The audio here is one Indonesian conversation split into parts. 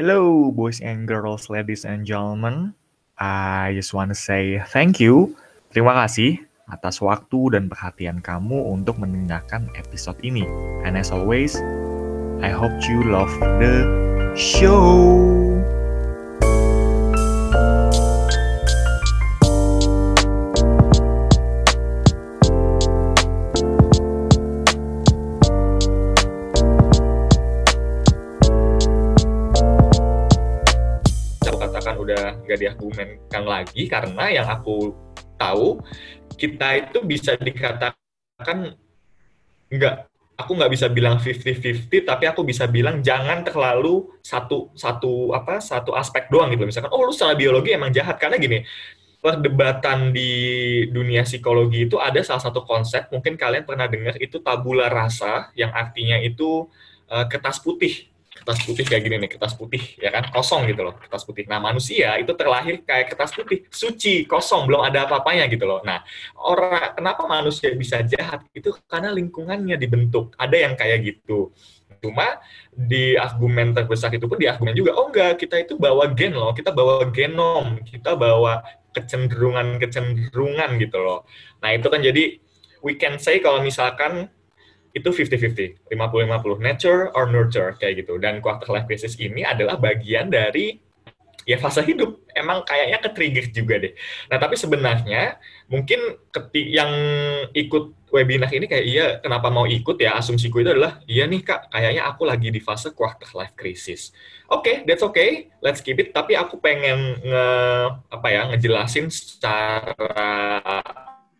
Hello, boys and girls, ladies and gentlemen. I just want to say thank you. Terima kasih atas waktu dan perhatian kamu untuk mendengarkan episode ini. And as always, I hope you love the show. Lagi karena yang aku tahu kita itu bisa dikatakan nggak aku nggak bisa bilang 50-50 tapi aku bisa bilang jangan terlalu satu satu apa satu aspek doang gitu. Misalkan oh lu secara biologi emang jahat. Karena gini perdebatan di dunia psikologi itu ada salah satu konsep mungkin kalian pernah dengar itu tabula rasa yang artinya itu eh, kertas putih kertas putih kayak gini nih, kertas putih, ya kan, kosong gitu loh, kertas putih. Nah, manusia itu terlahir kayak kertas putih, suci, kosong, belum ada apa-apanya gitu loh. Nah, orang, kenapa manusia bisa jahat? Itu karena lingkungannya dibentuk, ada yang kayak gitu. Cuma di argumen terbesar itu pun di argumen juga, oh enggak, kita itu bawa gen loh, kita bawa genom, kita bawa kecenderungan-kecenderungan gitu loh. Nah, itu kan jadi, we can say kalau misalkan itu 50-50, 50-50, nature or nurture, kayak gitu. Dan quarter life crisis ini adalah bagian dari ya fase hidup. Emang kayaknya ke-trigger juga deh. Nah, tapi sebenarnya mungkin keti yang ikut webinar ini kayak, iya, kenapa mau ikut ya, asumsiku itu adalah, iya nih kak, kayaknya aku lagi di fase quarter life crisis. Oke, okay, that's okay, let's keep it. Tapi aku pengen nge, apa ya, ngejelasin secara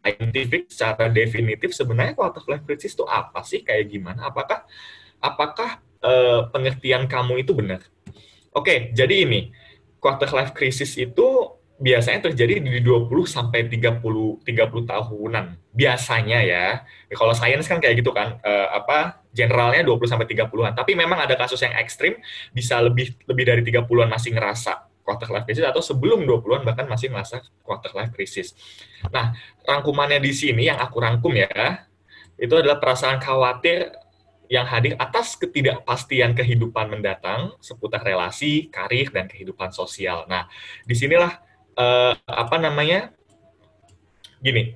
scientific secara definitif sebenarnya quarter life crisis itu apa sih kayak gimana apakah apakah uh, pengertian kamu itu benar oke okay, jadi ini quarter life crisis itu biasanya terjadi di 20 sampai 30 30 tahunan biasanya ya. Kalau sains kan kayak gitu kan uh, apa generalnya 20 sampai 30-an. Tapi memang ada kasus yang ekstrim bisa lebih lebih dari 30-an masih ngerasa quarter life crisis atau sebelum 20-an bahkan masih masa quarter life crisis. Nah, rangkumannya di sini yang aku rangkum ya, itu adalah perasaan khawatir yang hadir atas ketidakpastian kehidupan mendatang seputar relasi, karir, dan kehidupan sosial. Nah, di sinilah eh, apa namanya? Gini,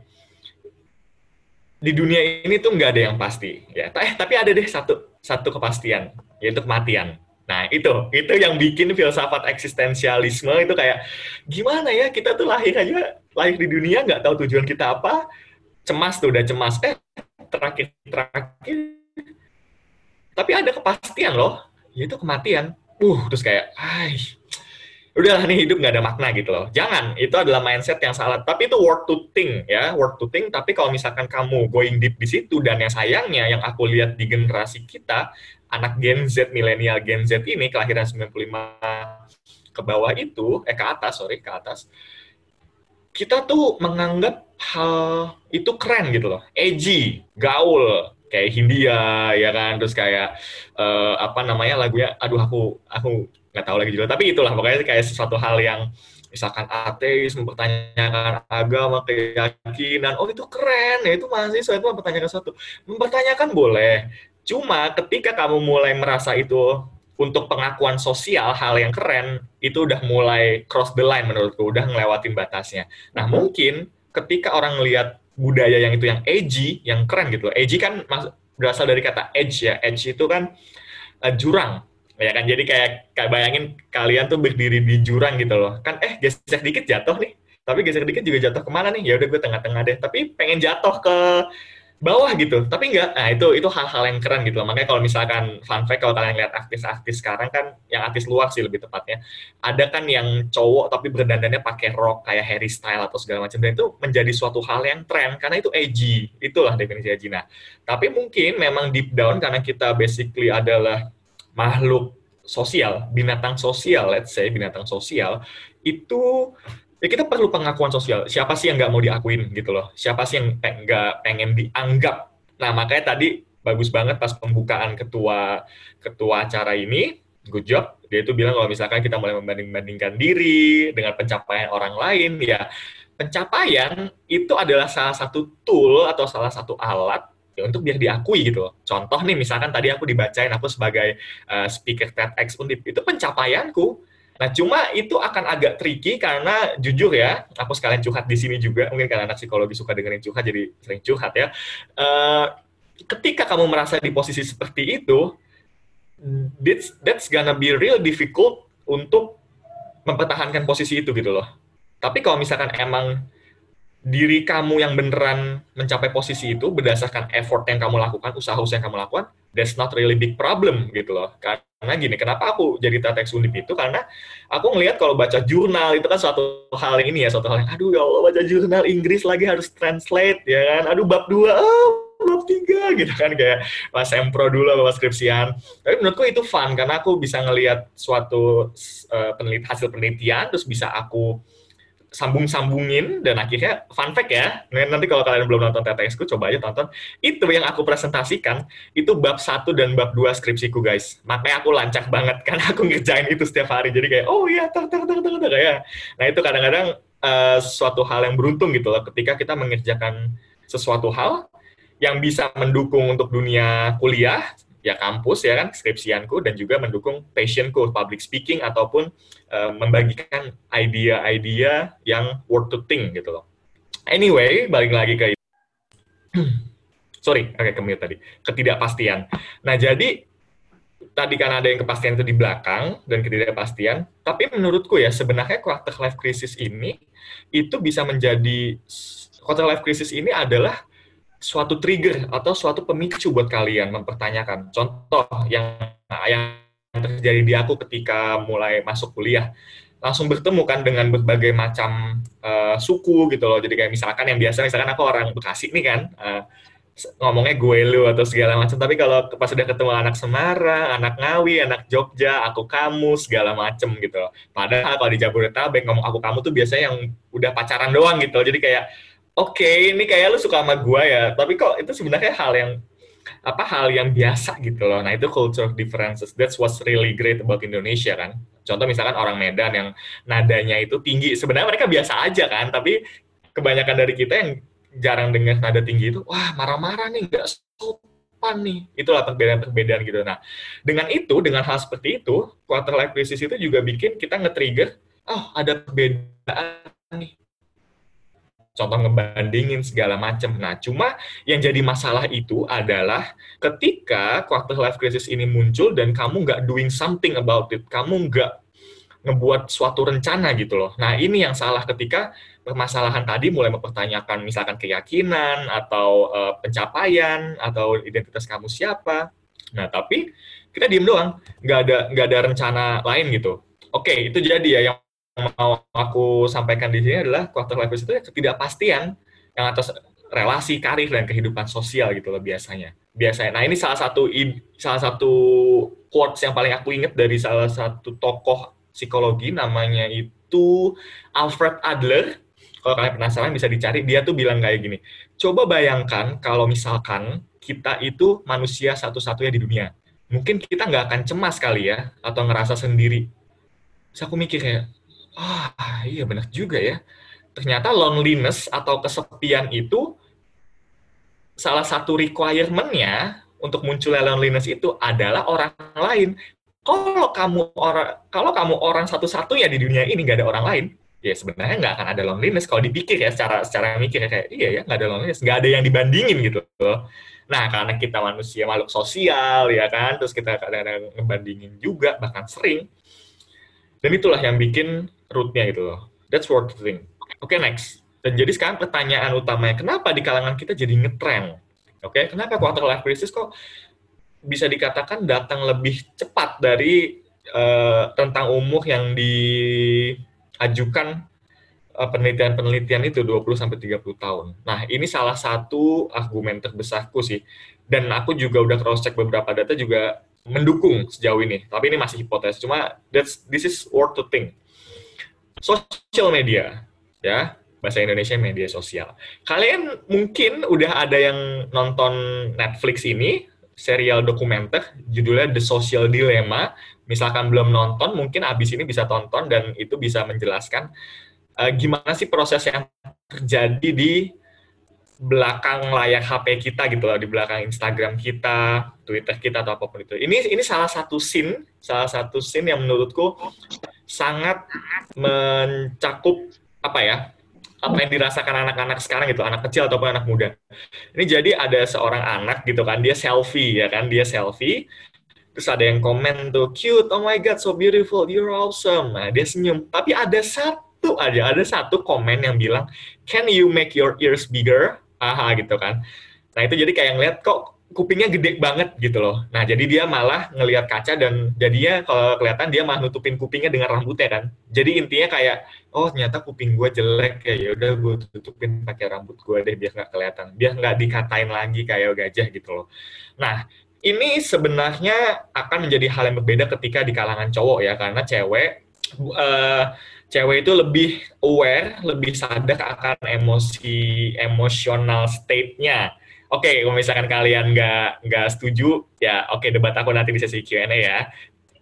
di dunia ini tuh nggak ada yang pasti ya. Eh, tapi ada deh satu satu kepastian, yaitu kematian. Nah, itu itu yang bikin filsafat eksistensialisme itu kayak gimana ya kita tuh lahir aja lahir di dunia nggak tahu tujuan kita apa, cemas tuh udah cemas. Eh, terakhir terakhir tapi ada kepastian loh, yaitu kematian. Uh, terus kayak, ay, udahlah nih hidup nggak ada makna gitu loh. Jangan, itu adalah mindset yang salah. Tapi itu worth to think ya, worth to think. Tapi kalau misalkan kamu going deep di situ dan yang sayangnya yang aku lihat di generasi kita, anak Gen Z, milenial Gen Z ini kelahiran 95 ke bawah itu, eh ke atas, sorry, ke atas, kita tuh menganggap hal itu keren gitu loh, edgy, gaul, kayak Hindia ya kan, terus kayak uh, apa namanya lagunya, aduh aku aku nggak tahu lagi juga, tapi itulah pokoknya kayak sesuatu hal yang misalkan ateis mempertanyakan agama keyakinan, oh itu keren ya itu mahasiswa itu mempertanyakan sesuatu, mempertanyakan boleh, cuma ketika kamu mulai merasa itu untuk pengakuan sosial hal yang keren itu udah mulai cross the line menurutku udah ngelewatin batasnya. Nah mungkin ketika orang lihat budaya yang itu yang edgy yang keren gitu. Edgy kan berasal dari kata edge ya. Edge itu kan uh, jurang ya kan? Jadi kayak kayak bayangin kalian tuh berdiri di jurang gitu loh. Kan eh geser dikit jatuh nih. Tapi geser dikit juga jatuh ke mana nih? Ya udah gue tengah-tengah deh. Tapi pengen jatuh ke bawah gitu. Tapi enggak. Nah itu itu hal-hal yang keren gitu loh. makanya kalau misalkan fun fact kalau kalian lihat artis-artis sekarang kan yang artis luar sih lebih tepatnya ada kan yang cowok tapi berdandannya pakai rok kayak Harry Style atau segala macam. Dan itu menjadi suatu hal yang tren karena itu edgy. Itulah definisi edgy. Nah tapi mungkin memang deep down karena kita basically adalah makhluk sosial binatang sosial let's say binatang sosial itu ya kita perlu pengakuan sosial. Siapa sih yang nggak mau diakuin gitu loh? Siapa sih yang nggak pengen dianggap? Nah makanya tadi bagus banget pas pembukaan ketua ketua acara ini, good job. Dia itu bilang kalau misalkan kita mulai membanding-bandingkan diri dengan pencapaian orang lain, ya pencapaian itu adalah salah satu tool atau salah satu alat ya untuk biar diakui gitu loh. Contoh nih misalkan tadi aku dibacain aku sebagai uh, speaker TEDx Undip itu pencapaianku. Nah cuma itu akan agak tricky karena jujur ya, aku sekalian curhat di sini juga mungkin karena anak psikologi suka dengerin curhat jadi sering curhat ya. Uh, ketika kamu merasa di posisi seperti itu, that's that's gonna be real difficult untuk mempertahankan posisi itu gitu loh. Tapi kalau misalkan emang diri kamu yang beneran mencapai posisi itu berdasarkan effort yang kamu lakukan, usaha-usaha yang kamu lakukan, that's not really big problem gitu loh. Karena gini, kenapa aku jadi tetek undip itu? Karena aku ngelihat kalau baca jurnal itu kan suatu hal yang ini ya, suatu hal yang, aduh ya Allah baca jurnal Inggris lagi harus translate ya kan, aduh bab dua, oh, bab tiga gitu kan kayak pas sempro dulu pas skripsian. Tapi menurutku itu fun karena aku bisa ngelihat suatu uh, penelit hasil penelitian terus bisa aku sambung-sambungin dan akhirnya fun fact ya nanti kalau kalian belum nonton ku coba aja tonton. Itu yang aku presentasikan itu bab satu dan bab dua skripsiku guys. Makanya aku lancak banget karena aku ngerjain itu setiap hari. Jadi kayak oh iya tak tak tak tak ya. Nah itu kadang-kadang uh, suatu hal yang beruntung gitu loh ketika kita mengerjakan sesuatu hal yang bisa mendukung untuk dunia kuliah ya kampus ya kan skripsianku dan juga mendukung passionku public speaking ataupun uh, membagikan ide-ide yang worth to think gitu loh. Anyway, balik lagi ke sorry, oke okay, kemil tadi ketidakpastian. Nah jadi tadi kan ada yang kepastian itu di belakang dan ketidakpastian, tapi menurutku ya sebenarnya quarter life crisis ini itu bisa menjadi quarter life crisis ini adalah suatu trigger atau suatu pemicu buat kalian mempertanyakan. Contoh yang yang terjadi di aku ketika mulai masuk kuliah, langsung bertemu kan dengan berbagai macam uh, suku gitu loh. Jadi kayak misalkan yang biasa misalkan aku orang Bekasi nih kan, uh, ngomongnya gue lu atau segala macam. Tapi kalau pas sudah ketemu anak Semarang, anak Ngawi, anak Jogja, aku kamu segala macem gitu. Loh. Padahal kalau di Jabodetabek ngomong aku kamu tuh biasanya yang udah pacaran doang gitu. Jadi kayak oke okay, ini kayak lu suka sama gua ya. Tapi kok itu sebenarnya hal yang apa hal yang biasa gitu loh. Nah itu culture differences. That's what's really great about Indonesia kan. Contoh misalkan orang Medan yang nadanya itu tinggi. Sebenarnya mereka biasa aja kan. Tapi kebanyakan dari kita yang jarang dengar nada tinggi itu wah marah-marah nih nggak sopan nih. Itulah perbedaan-perbedaan gitu. Nah dengan itu dengan hal seperti itu quarter life crisis itu juga bikin kita nge-trigger oh ada perbedaan nih contoh ngebandingin segala macam. Nah, cuma yang jadi masalah itu adalah ketika quarter life crisis ini muncul dan kamu nggak doing something about it, kamu nggak ngebuat suatu rencana gitu loh. Nah, ini yang salah ketika permasalahan tadi mulai mempertanyakan misalkan keyakinan atau uh, pencapaian atau identitas kamu siapa. Nah, tapi kita diem doang, nggak ada nggak ada rencana lain gitu. Oke, itu jadi ya yang mau aku sampaikan di sini adalah quarter life crisis itu ya ketidakpastian yang atas relasi karir dan kehidupan sosial gitu loh biasanya. Biasanya. Nah, ini salah satu salah satu quotes yang paling aku ingat dari salah satu tokoh psikologi namanya itu Alfred Adler. Kalau kalian penasaran bisa dicari, dia tuh bilang kayak gini. Coba bayangkan kalau misalkan kita itu manusia satu-satunya di dunia. Mungkin kita nggak akan cemas kali ya, atau ngerasa sendiri. Terus aku mikir kayak, ah iya benar juga ya. Ternyata loneliness atau kesepian itu salah satu requirement-nya untuk munculnya loneliness itu adalah orang lain. Kalau kamu orang kalau kamu orang satu-satunya di dunia ini nggak ada orang lain, ya sebenarnya nggak akan ada loneliness kalau dipikir ya secara secara mikir ya kayak iya ya nggak ada loneliness nggak ada yang dibandingin gitu nah karena kita manusia makhluk sosial ya kan terus kita kadang-kadang ngebandingin juga bahkan sering dan itulah yang bikin rootnya gitu loh. That's worth the thing. Oke, okay, next. Dan jadi sekarang pertanyaan utamanya, kenapa di kalangan kita jadi ngetrend? Oke, okay? kenapa quarter life crisis kok bisa dikatakan datang lebih cepat dari uh, tentang umur yang diajukan uh, penelitian-penelitian itu 20 sampai 30 tahun. Nah, ini salah satu argumen terbesarku sih. Dan aku juga udah cross check beberapa data juga mendukung sejauh ini. Tapi ini masih hipotesis. Cuma that's this is worth to think. Social media, ya bahasa Indonesia media sosial. Kalian mungkin udah ada yang nonton Netflix ini, serial dokumenter, judulnya The Social Dilemma. Misalkan belum nonton, mungkin abis ini bisa tonton dan itu bisa menjelaskan uh, gimana sih proses yang terjadi di belakang layar HP kita gitu loh, di belakang Instagram kita, Twitter kita atau apa pun itu. Ini ini salah satu scene, salah satu scene yang menurutku sangat mencakup apa ya? apa yang dirasakan anak-anak sekarang gitu, anak kecil ataupun anak muda. Ini jadi ada seorang anak gitu kan, dia selfie ya kan, dia selfie. Terus ada yang komen tuh, cute, oh my god, so beautiful, you're awesome. Nah, dia senyum. Tapi ada satu aja, ada satu komen yang bilang, can you make your ears bigger? aha gitu kan. Nah itu jadi kayak ngeliat kok kupingnya gede banget gitu loh. Nah jadi dia malah ngelihat kaca dan jadinya kalau kelihatan dia malah nutupin kupingnya dengan rambutnya kan. Jadi intinya kayak oh ternyata kuping gue jelek ya ya udah gue tutupin pakai rambut gue deh biar nggak kelihatan, biar nggak dikatain lagi kayak gajah gitu loh. Nah ini sebenarnya akan menjadi hal yang berbeda ketika di kalangan cowok ya karena cewek uh, cewek itu lebih aware, lebih sadar akan emosi emosional state-nya. Oke, okay, kalau misalkan kalian nggak nggak setuju, ya oke okay, debat aku nanti di sesi Q&A ya.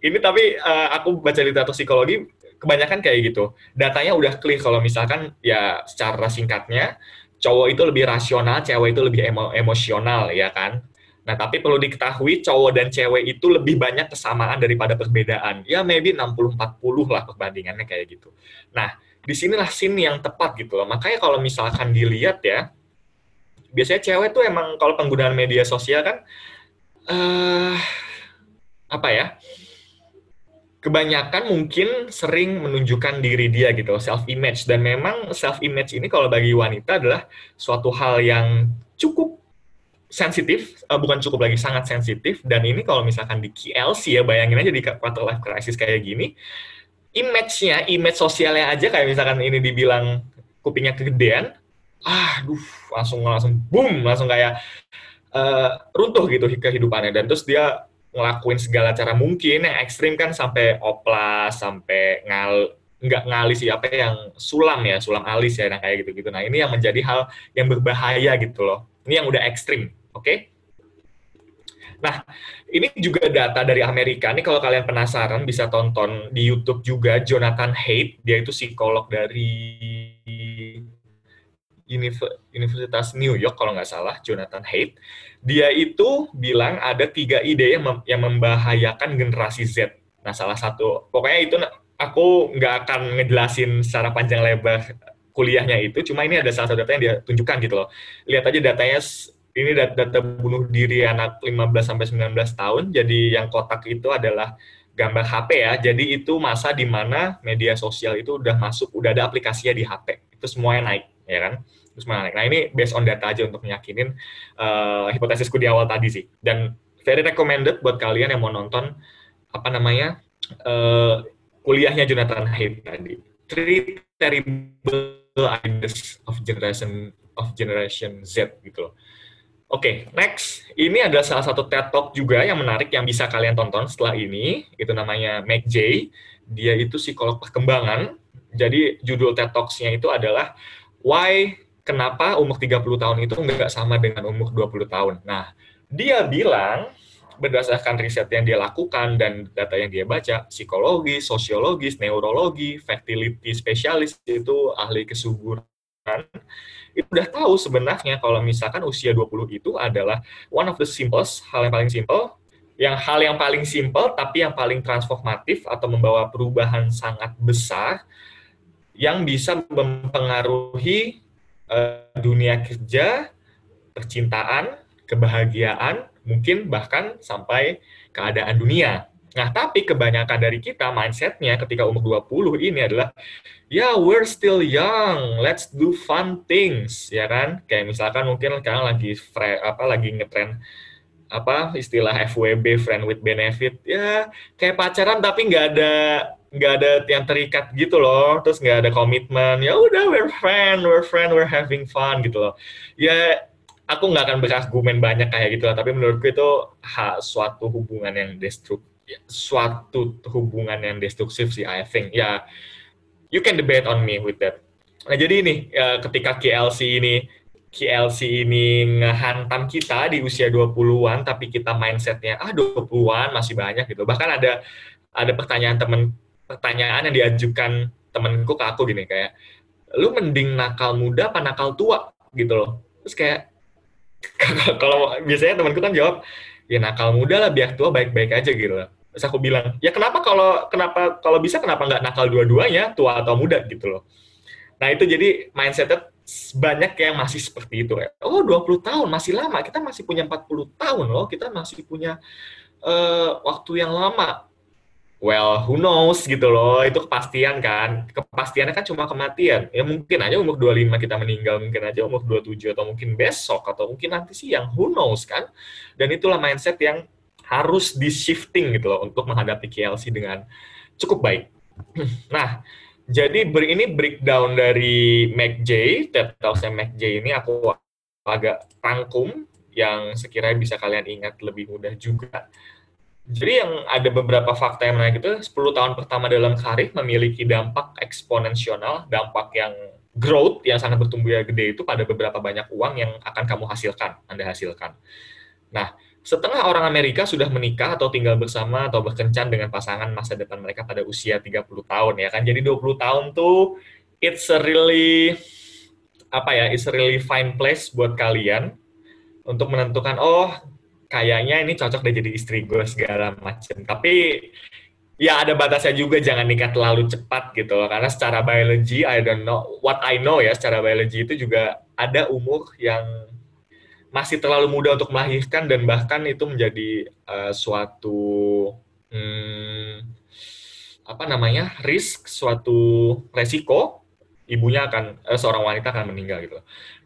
Ini tapi uh, aku baca literatur psikologi kebanyakan kayak gitu. Datanya udah clear kalau misalkan ya secara singkatnya cowok itu lebih rasional, cewek itu lebih emo emosional ya kan. Nah, tapi perlu diketahui cowok dan cewek itu lebih banyak kesamaan daripada perbedaan. Ya, maybe 60-40 lah perbandingannya kayak gitu. Nah, di sinilah scene yang tepat gitu loh. Makanya kalau misalkan dilihat ya, biasanya cewek tuh emang kalau penggunaan media sosial kan, uh, apa ya, kebanyakan mungkin sering menunjukkan diri dia gitu, self-image. Dan memang self-image ini kalau bagi wanita adalah suatu hal yang cukup sensitif, uh, bukan cukup lagi sangat sensitif, dan ini kalau misalkan di KLC ya, bayangin aja di quarter life crisis kayak gini, image-nya, image sosialnya aja kayak misalkan ini dibilang kupingnya kegedean, ah, duh, langsung langsung boom, langsung kayak uh, runtuh gitu kehidupannya, dan terus dia ngelakuin segala cara mungkin yang ekstrim kan sampai oplas, sampai ngal nggak ngalis apa yang sulam ya, sulam alis ya, nah kayak gitu-gitu. Nah ini yang menjadi hal yang berbahaya gitu loh. Ini yang udah ekstrim. Oke? Okay? Nah, ini juga data dari Amerika. Ini kalau kalian penasaran bisa tonton di YouTube juga Jonathan Haidt. Dia itu psikolog dari Universitas New York kalau nggak salah, Jonathan Haidt. Dia itu bilang ada tiga ide yang, mem yang membahayakan generasi Z. Nah, salah satu, pokoknya itu aku nggak akan ngejelasin secara panjang lebar kuliahnya itu, cuma ini ada salah satu data yang dia tunjukkan gitu loh. Lihat aja datanya ini data, data bunuh diri anak 15 sampai 19 tahun. Jadi yang kotak itu adalah gambar HP ya. Jadi itu masa di mana media sosial itu udah masuk, udah ada aplikasinya di HP. Itu semuanya naik, ya kan? Semuanya naik. Nah ini based on data aja untuk meyakinin uh, hipotesisku di awal tadi sih. Dan very recommended buat kalian yang mau nonton apa namanya uh, kuliahnya Jonathan Haidt tadi. Three terrible ideas of generation of generation Z gitu loh. Oke, okay, next. Ini adalah salah satu TED Talk juga yang menarik yang bisa kalian tonton setelah ini. Itu namanya Meg J. Dia itu psikolog perkembangan. Jadi judul TED Talks-nya itu adalah Why kenapa umur 30 tahun itu nggak sama dengan umur 20 tahun. Nah, dia bilang berdasarkan riset yang dia lakukan dan data yang dia baca, psikologi, sosiologis, neurologi, fertility spesialis itu ahli kesuburan itu udah tahu sebenarnya kalau misalkan usia 20 itu adalah one of the simplest, hal yang paling simple, yang hal yang paling simple tapi yang paling transformatif atau membawa perubahan sangat besar yang bisa mempengaruhi uh, dunia kerja, percintaan, kebahagiaan, mungkin bahkan sampai keadaan dunia. Nah, tapi kebanyakan dari kita mindsetnya ketika umur 20 ini adalah ya yeah, we're still young, let's do fun things, ya kan? Kayak misalkan mungkin sekarang lagi fre, apa lagi ngetren apa istilah FWB friend with benefit ya kayak pacaran tapi nggak ada nggak ada yang terikat gitu loh. Terus nggak ada komitmen. Ya udah we're friend we're friend we're having fun gitu loh. Ya aku nggak akan berargumen banyak kayak gitu lah. Tapi menurutku itu ha, suatu hubungan yang destruktif Ya, suatu hubungan yang destruktif sih I think. Ya you can debate on me with that. Nah jadi ini ya, ketika KLC ini KLC ini ngehantam kita di usia 20-an tapi kita mindsetnya ah 20-an masih banyak gitu. Bahkan ada ada pertanyaan temen pertanyaan yang diajukan temenku ke aku gini kayak lu mending nakal muda apa nakal tua gitu loh terus kayak kalau biasanya temanku kan jawab ya nakal muda lah biar tua baik-baik aja gitu loh terus aku bilang ya kenapa kalau kenapa kalau bisa kenapa nggak nakal dua-duanya tua atau muda gitu loh nah itu jadi mindsetnya banyak yang masih seperti itu ya. Oh, 20 tahun masih lama. Kita masih punya 40 tahun loh. Kita masih punya uh, waktu yang lama well who knows gitu loh. Itu kepastian kan. Kepastiannya kan cuma kematian. Ya mungkin aja umur 25 kita meninggal mungkin aja umur 27 atau mungkin besok atau mungkin nanti siang. Who knows kan? Dan itulah mindset yang harus di shifting gitu loh untuk menghadapi KLC dengan cukup baik. Nah jadi ini breakdown dari MacJ TED Talksnya MacJ ini aku agak rangkum yang sekiranya bisa kalian ingat lebih mudah juga jadi yang ada beberapa fakta yang menarik itu 10 tahun pertama dalam karir memiliki dampak eksponensial, dampak yang growth yang sangat bertumbuh ya gede itu pada beberapa banyak uang yang akan kamu hasilkan, Anda hasilkan. Nah, setengah orang Amerika sudah menikah atau tinggal bersama atau berkencan dengan pasangan masa depan mereka pada usia 30 tahun ya kan. Jadi 20 tahun tuh it's a really apa ya, it's a really fine place buat kalian untuk menentukan oh kayaknya ini cocok deh jadi istri gue segala macam. Tapi ya ada batasnya juga jangan nikah terlalu cepat gitu karena secara biologi I don't know what I know ya secara biologi itu juga ada umur yang masih terlalu muda untuk melahirkan dan bahkan itu menjadi uh, suatu hmm, apa namanya risk suatu resiko ibunya akan uh, seorang wanita akan meninggal gitu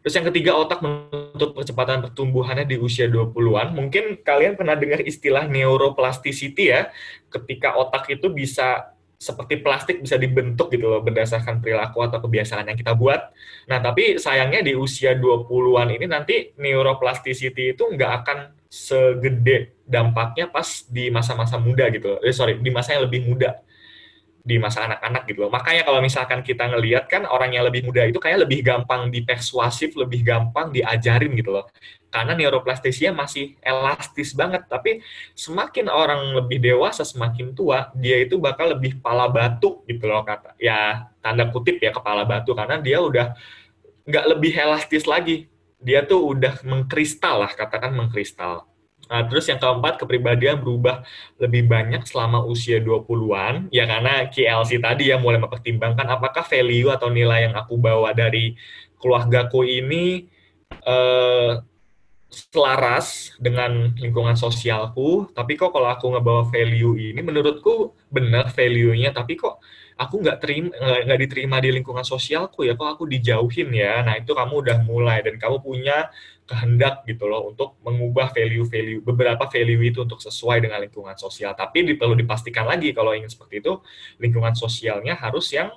Terus yang ketiga, otak menuntut percepatan pertumbuhannya di usia 20-an. Mungkin kalian pernah dengar istilah neuroplasticity ya, ketika otak itu bisa seperti plastik bisa dibentuk gitu loh berdasarkan perilaku atau kebiasaan yang kita buat. Nah, tapi sayangnya di usia 20-an ini nanti neuroplasticity itu nggak akan segede dampaknya pas di masa-masa muda gitu. Eh, sorry, di masa yang lebih muda di masa anak-anak gitu loh. Makanya kalau misalkan kita ngelihat kan orang yang lebih muda itu kayak lebih gampang dipersuasif, lebih gampang diajarin gitu loh. Karena neuroplastisia masih elastis banget, tapi semakin orang lebih dewasa, semakin tua, dia itu bakal lebih kepala batu gitu loh kata. Ya tanda kutip ya kepala batu karena dia udah nggak lebih elastis lagi. Dia tuh udah mengkristal lah, katakan mengkristal Nah, terus yang keempat, kepribadian berubah lebih banyak selama usia 20-an, ya karena KLC tadi ya mulai mempertimbangkan apakah value atau nilai yang aku bawa dari keluargaku ini eh, selaras dengan lingkungan sosialku, tapi kok kalau aku ngebawa value ini, menurutku benar value-nya, tapi kok aku nggak terima nggak diterima di lingkungan sosialku ya kok aku dijauhin ya nah itu kamu udah mulai dan kamu punya kehendak gitu loh untuk mengubah value-value beberapa value itu untuk sesuai dengan lingkungan sosial. Tapi perlu dipastikan lagi kalau ingin seperti itu lingkungan sosialnya harus yang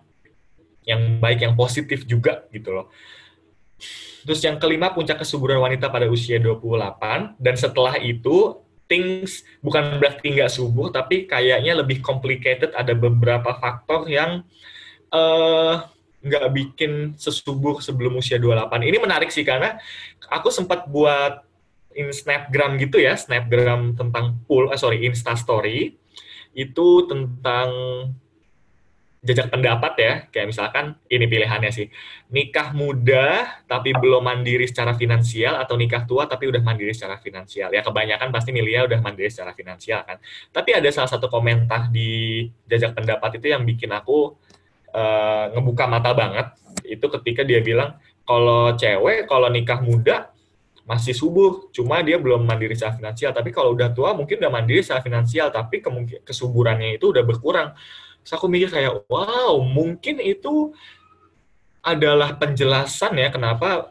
yang baik yang positif juga gitu loh. Terus yang kelima puncak kesuburan wanita pada usia 28 dan setelah itu things bukan berarti nggak subur tapi kayaknya lebih complicated. Ada beberapa faktor yang uh, nggak bikin sesubur sebelum usia 28. Ini menarik sih karena aku sempat buat in snapgram gitu ya, snapgram tentang pool, eh, sorry, insta story. Itu tentang jejak pendapat ya, kayak misalkan ini pilihannya sih, nikah muda tapi belum mandiri secara finansial atau nikah tua tapi udah mandiri secara finansial. Ya kebanyakan pasti milihnya udah mandiri secara finansial kan. Tapi ada salah satu komentar di jejak pendapat itu yang bikin aku uh, ngebuka mata banget itu ketika dia bilang kalau cewek kalau nikah muda masih subur, cuma dia belum mandiri secara finansial. Tapi kalau udah tua mungkin udah mandiri secara finansial, tapi kesuburannya itu udah berkurang. Terus aku mikir kayak, wow, mungkin itu adalah penjelasan ya kenapa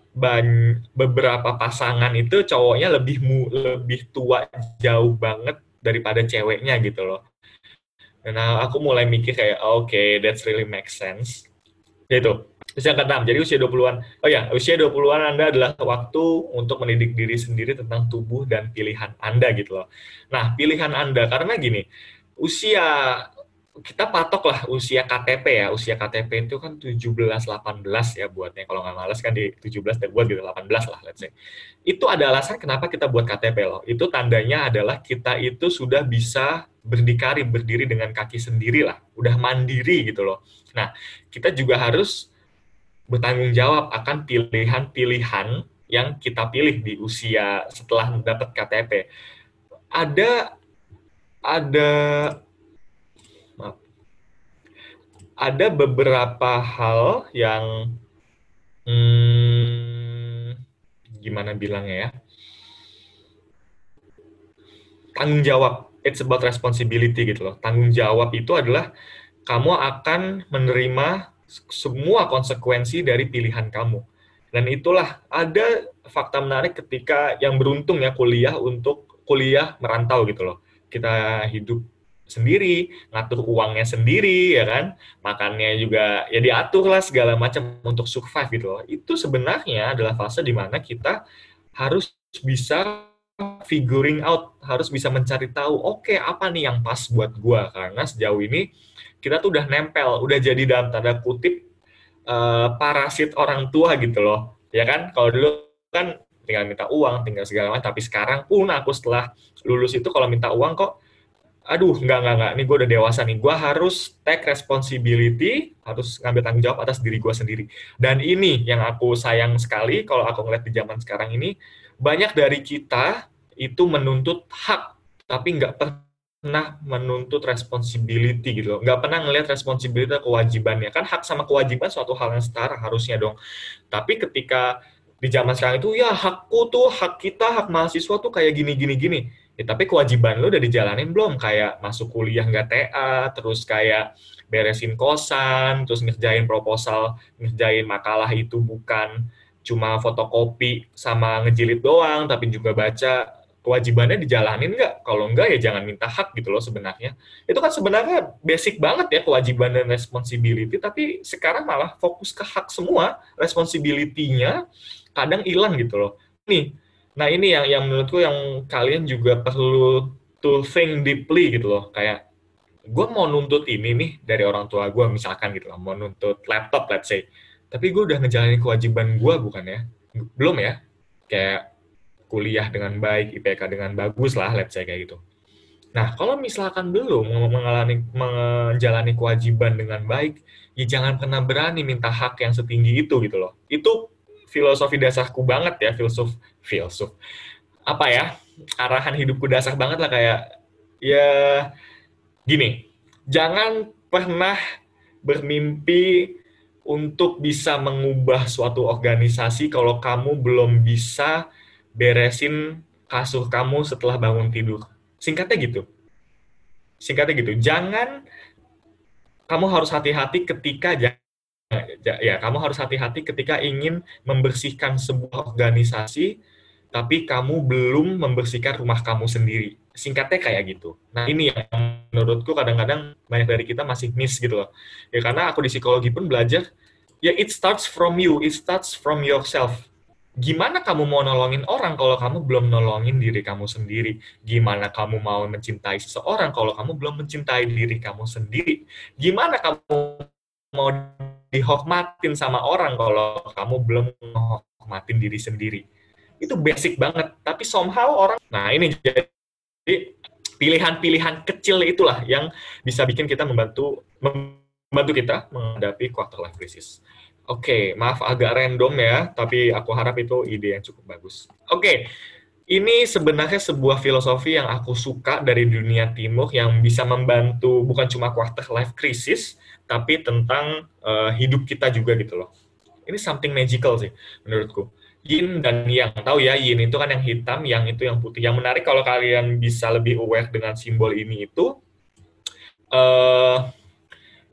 beberapa pasangan itu cowoknya lebih mu, lebih tua jauh banget daripada ceweknya gitu loh. Nah, aku mulai mikir kayak, oke, okay, that's really make sense. Itu. Terus yang keenam, jadi usia 20-an. Oh ya, usia 20-an Anda adalah waktu untuk mendidik diri sendiri tentang tubuh dan pilihan Anda gitu loh. Nah, pilihan Anda, karena gini, usia kita patok lah usia KTP ya. Usia KTP itu kan 17-18 ya buatnya. Kalau nggak males kan di 17 dan buat gitu, 18 lah let's say. Itu ada alasan kenapa kita buat KTP loh. Itu tandanya adalah kita itu sudah bisa berdikari, berdiri dengan kaki sendiri lah. Udah mandiri gitu loh. Nah, kita juga harus bertanggung jawab akan pilihan-pilihan yang kita pilih di usia setelah dapat KTP. Ada ada ada beberapa hal yang hmm, gimana bilangnya ya? Tanggung jawab. It's about responsibility gitu loh. Tanggung jawab itu adalah kamu akan menerima semua konsekuensi dari pilihan kamu. Dan itulah ada fakta menarik ketika yang beruntung ya kuliah untuk kuliah merantau gitu loh. Kita hidup sendiri, ngatur uangnya sendiri, ya kan, makannya juga ya diatur lah segala macam untuk survive gitu loh. Itu sebenarnya adalah fase di mana kita harus bisa figuring out, harus bisa mencari tahu, oke okay, apa nih yang pas buat gua karena sejauh ini kita tuh udah nempel, udah jadi dalam tanda kutip uh, parasit orang tua gitu loh, ya kan? Kalau dulu kan tinggal minta uang, tinggal segala macam, tapi sekarang pun aku setelah lulus itu kalau minta uang kok aduh nggak nggak nggak. Ini gue udah dewasa nih. Gue harus take responsibility harus ngambil tanggung jawab atas diri gue sendiri. Dan ini yang aku sayang sekali kalau aku ngeliat di zaman sekarang ini. Banyak dari kita itu menuntut hak tapi nggak pernah menuntut responsibility gitu loh. Nggak pernah ngelihat responsibility kewajibannya. Kan hak sama kewajiban suatu hal yang setara harusnya dong. Tapi ketika di zaman sekarang itu ya hakku tuh hak kita hak mahasiswa tuh kayak gini gini gini Ya, tapi kewajiban lu udah dijalanin belum? Kayak masuk kuliah nggak TA, terus kayak beresin kosan, terus ngerjain proposal, ngerjain makalah itu bukan cuma fotokopi sama ngejilid doang, tapi juga baca kewajibannya dijalanin nggak? Kalau nggak ya jangan minta hak gitu loh sebenarnya. Itu kan sebenarnya basic banget ya kewajiban dan responsibility, tapi sekarang malah fokus ke hak semua, responsibility-nya kadang hilang gitu loh. Nih, Nah ini yang yang menurutku yang kalian juga perlu to think deeply gitu loh. Kayak gue mau nuntut ini nih dari orang tua gue misalkan gitu loh, mau nuntut laptop let's say. Tapi gue udah ngejalanin kewajiban gue bukan ya? Belum ya? Kayak kuliah dengan baik, IPK dengan bagus lah let's say kayak gitu. Nah, kalau misalkan belum mengalami menjalani kewajiban dengan baik, ya jangan pernah berani minta hak yang setinggi itu gitu loh. Itu filosofi dasarku banget ya, filsuf filsuf. Apa ya? Arahan hidupku dasar banget lah kayak ya gini. Jangan pernah bermimpi untuk bisa mengubah suatu organisasi kalau kamu belum bisa beresin kasur kamu setelah bangun tidur. Singkatnya gitu. Singkatnya gitu. Jangan kamu harus hati-hati ketika ya kamu harus hati-hati ketika ingin membersihkan sebuah organisasi tapi kamu belum membersihkan rumah kamu sendiri. Singkatnya kayak gitu. Nah, ini yang menurutku kadang-kadang banyak dari kita masih miss gitu loh. Ya karena aku di psikologi pun belajar ya it starts from you, it starts from yourself. Gimana kamu mau nolongin orang kalau kamu belum nolongin diri kamu sendiri? Gimana kamu mau mencintai seseorang kalau kamu belum mencintai diri kamu sendiri? Gimana kamu mau dihormatin sama orang kalau kamu belum menghormatin diri sendiri. Itu basic banget. Tapi somehow orang, nah ini jadi pilihan-pilihan kecil itulah yang bisa bikin kita membantu membantu kita menghadapi quarter life crisis. Oke, okay, maaf agak random ya, tapi aku harap itu ide yang cukup bagus. Oke, okay, ini sebenarnya sebuah filosofi yang aku suka dari dunia timur yang bisa membantu bukan cuma quarter life crisis, tapi tentang uh, hidup kita juga gitu loh. Ini something magical sih menurutku. Yin dan yang tahu ya yin itu kan yang hitam, yang itu yang putih. Yang menarik kalau kalian bisa lebih aware dengan simbol ini itu uh,